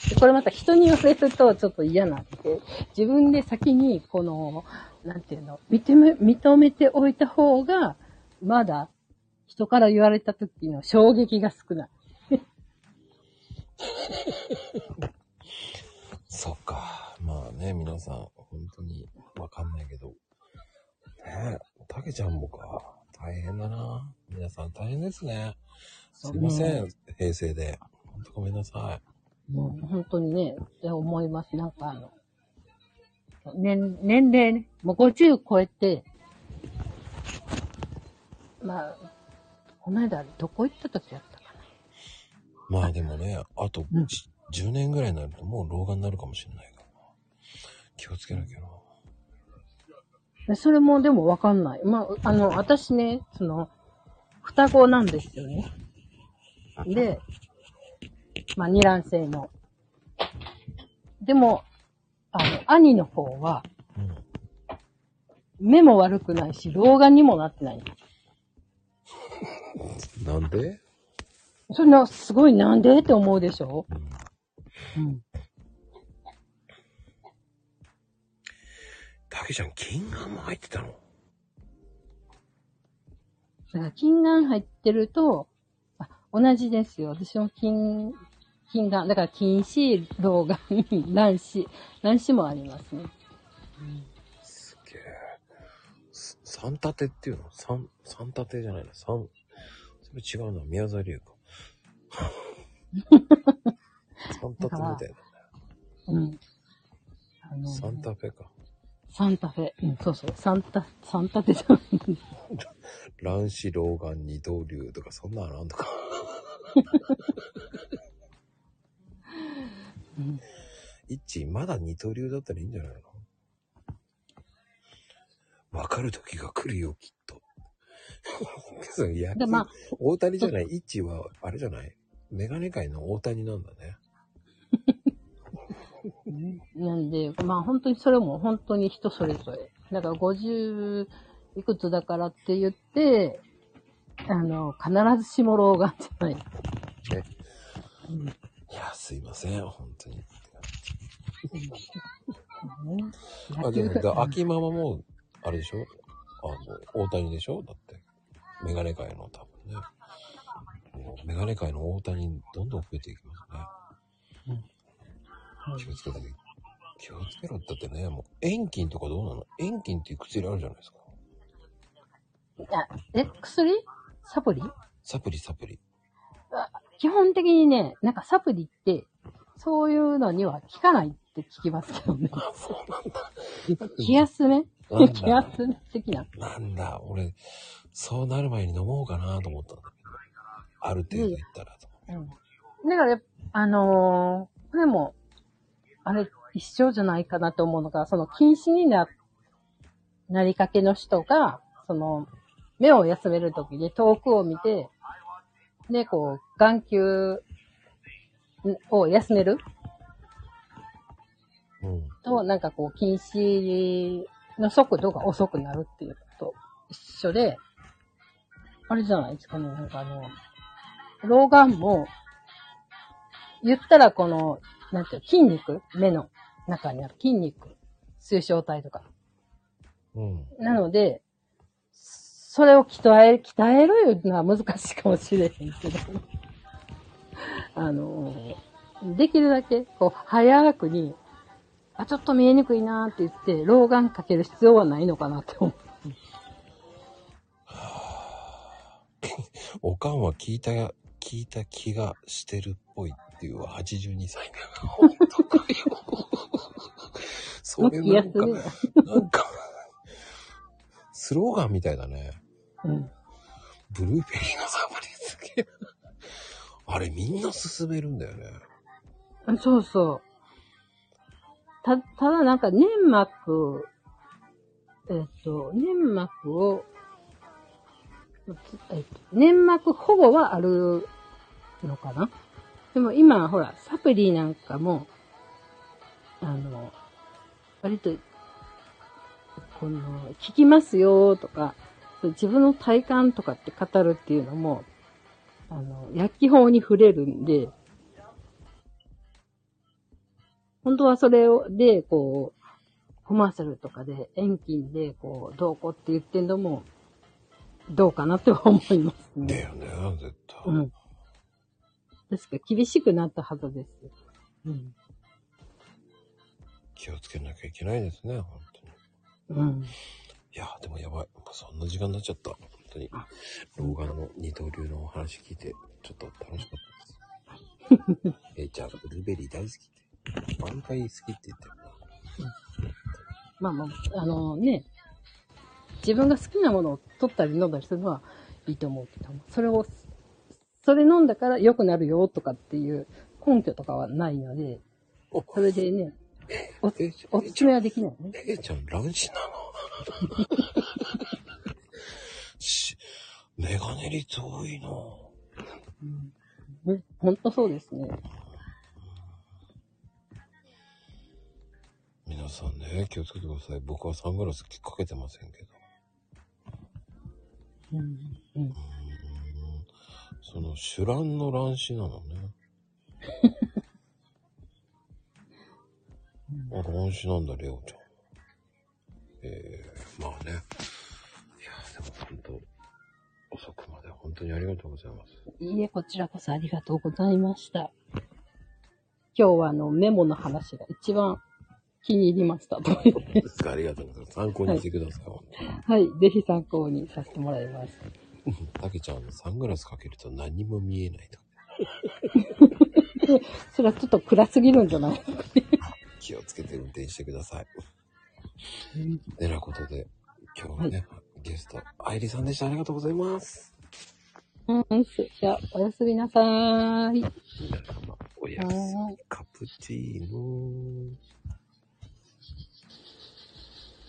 [SPEAKER 3] でこれまた人に言われるとちょっと嫌なんで、自分で先にこの、なんていうの、認め、認めておいた方が、まだ人から言われた時の衝撃が少ない。
[SPEAKER 1] そっか。まあね、皆さん、本当にわかんないけど。ねえ、たけちゃんもか。大変だな。皆さん大変ですね。すいません、平成で。本当ごめんなさ
[SPEAKER 3] もう本当にね、って思います。なんかあの、年、年齢ね、もう50超えて、まあ、この間どこ行った時やったか
[SPEAKER 1] い。まあでもね、あと、
[SPEAKER 3] うん
[SPEAKER 1] じ10年ぐらいになるともう老眼になるかもしれないからな。気をつけなきゃな。
[SPEAKER 3] な。それもでもわかんない。まあ、あの、私ね、その、双子なんですよね。で、まあ、二卵性の。でも、あの、兄の方は、
[SPEAKER 1] うん。
[SPEAKER 3] 目も悪くないし、老眼にもなってない。
[SPEAKER 1] なんで？
[SPEAKER 3] そんな、すごいなんでって思うでしょ？
[SPEAKER 1] うん。
[SPEAKER 3] うん。
[SPEAKER 1] たけちゃん、金眼も入ってたの？
[SPEAKER 3] だから、金眼入ってると、あ、同じですよ。私も金、金眼、だから金子、老眼、卵子、卵子もありますね。
[SPEAKER 1] すげえ。す三立てっていうの？三、三立てじゃないな。三、それ違うな。宮沢りえか。三立てみたいなね。
[SPEAKER 3] うん。あの、
[SPEAKER 1] サンタフェか。
[SPEAKER 3] サンタフェ。うん、そうそう。サンタ、サンタフェじゃない。
[SPEAKER 1] 卵子老眼二刀流とかそんなのあんのか。
[SPEAKER 3] うん
[SPEAKER 1] 一まだ二刀流だったらいいんじゃないの？わかる時が来るよ、きっと。そういや、
[SPEAKER 3] で、まあ、
[SPEAKER 1] 大谷じゃない、一は、あれじゃない？メガネ界の大谷なんだね。
[SPEAKER 3] なんで、まあ本当にそれも本当に人それぞれ。だから50いくつだからって言って、あの、必ずしも老眼じゃない。うん
[SPEAKER 1] いや、すいません、本当に。あ、でも、だ秋ママも、あれでしょ？あの、大谷でしょ？だって。メガネ界の多分ね。もうメガネ界の大谷、どんどん増えていきますね。気をつけた気をつけろってだってね、もう、遠近とかどうなの？遠近っていう薬あるじゃないですか。
[SPEAKER 3] あえ、薬？サプリ？
[SPEAKER 1] サプリサプリ。
[SPEAKER 3] 基本的にね、なんかサプリって、そういうのには効かないって聞きますけどね。
[SPEAKER 1] そうなんだ。
[SPEAKER 3] 気休め？気
[SPEAKER 1] だ
[SPEAKER 3] 休め的な。
[SPEAKER 1] なんだ、俺、そうなる前に飲もうかなと思ったんだけど。ある程度いったらと。
[SPEAKER 3] うん。だから、あのーこれも、あれ、一緒じゃないかなと思うのが、その禁止にな、なりかけの人が、その、目を休めるときに遠くを見て、で、こう、眼球を休める
[SPEAKER 1] うん。
[SPEAKER 3] と、なんかこう、禁止の速度が遅くなるっていうと一緒で、あれじゃないですかね、なんかあの、老眼も、言ったらこの、なんていうの筋肉目の中にある筋肉、水晶体とか。
[SPEAKER 1] うん。
[SPEAKER 3] なので、それを鍛え、鍛えるいうのは難しいかもしれへんけど、あの、できるだけ、こう、早くに、あ、ちょっと見えにくいなーって言って、老眼かける必要はないのかなって思う。
[SPEAKER 1] おかんは聞いた、聞いた気がしてるっぽいっていうは82歳だ。本当かよ。それ
[SPEAKER 3] 気
[SPEAKER 1] なんか。なんか、スローガンみたいだね。
[SPEAKER 3] うん。
[SPEAKER 1] ブルーベリーのサプリすげえ。あれみんな勧めるんだよね。
[SPEAKER 3] そうそう。た、ただなんか粘膜、えっと、粘膜を、えっと、粘膜保護はあるのかな？でも今、ほら、サプリなんかも、あの、割と、この、聞きますよとか、自分の体感とかって語るっていうのも、あの、薬機法に触れるんで、本当はそれを、で、こう、コマーシャルとかで、遠近で、こう、どうこうって言ってんのも、どうかなって思います
[SPEAKER 1] だ
[SPEAKER 3] ね。
[SPEAKER 1] よね、絶対。
[SPEAKER 3] うん。確か厳しくなったはずです。うん。
[SPEAKER 1] 気をつけなきゃいけないですね、本当に。
[SPEAKER 3] うん。
[SPEAKER 1] いや、でもやばい。そんな時間になっちゃった。本当に。老眼の二刀流のお話聞いて、ちょっと楽しかったです。えいちゃん、ブルーベリー大好きって。満開好きって言ってるな。
[SPEAKER 3] まあまあ、あのね、自分が好きなものを取ったり飲んだりするのはいいと思うけども、それを、それ飲んだから良くなるよとかっていう根拠とかはないので、それでね、お
[SPEAKER 1] えいちゃん、
[SPEAKER 3] おすすめはできないね。
[SPEAKER 1] えちゃん、乱視なのし、メガネ率多いの。
[SPEAKER 3] ほんとそうですね。
[SPEAKER 1] 皆さんね、気をつけてください。僕はサングラスきっかけてませんけど。
[SPEAKER 3] うん。う
[SPEAKER 1] ん。その、手乱の乱視なのね。あ、乱視なんだ、レオちゃん。ええまあね。いや、でも本当、遅くまで本当にありがとうございます。
[SPEAKER 3] いいえ、こちらこそありがとうございました。今日はあの、メモの話が一番気に入りました。ということで
[SPEAKER 1] ありがとうございます。参考にしてください、本当に。
[SPEAKER 3] はい。ぜひ参考にさせてもらいます。
[SPEAKER 1] たけちゃん、サングラスかけると何も見えないと。
[SPEAKER 3] それはちょっと暗すぎるんじゃない？
[SPEAKER 1] 気をつけて運転してください。てなことで、今日はね、ゲスト、愛理さんでした。ありがとうございます。
[SPEAKER 3] うん、じゃあ、おやすみなさーい。
[SPEAKER 1] 皆様、おやすみ
[SPEAKER 3] はーい。
[SPEAKER 1] カプチーノ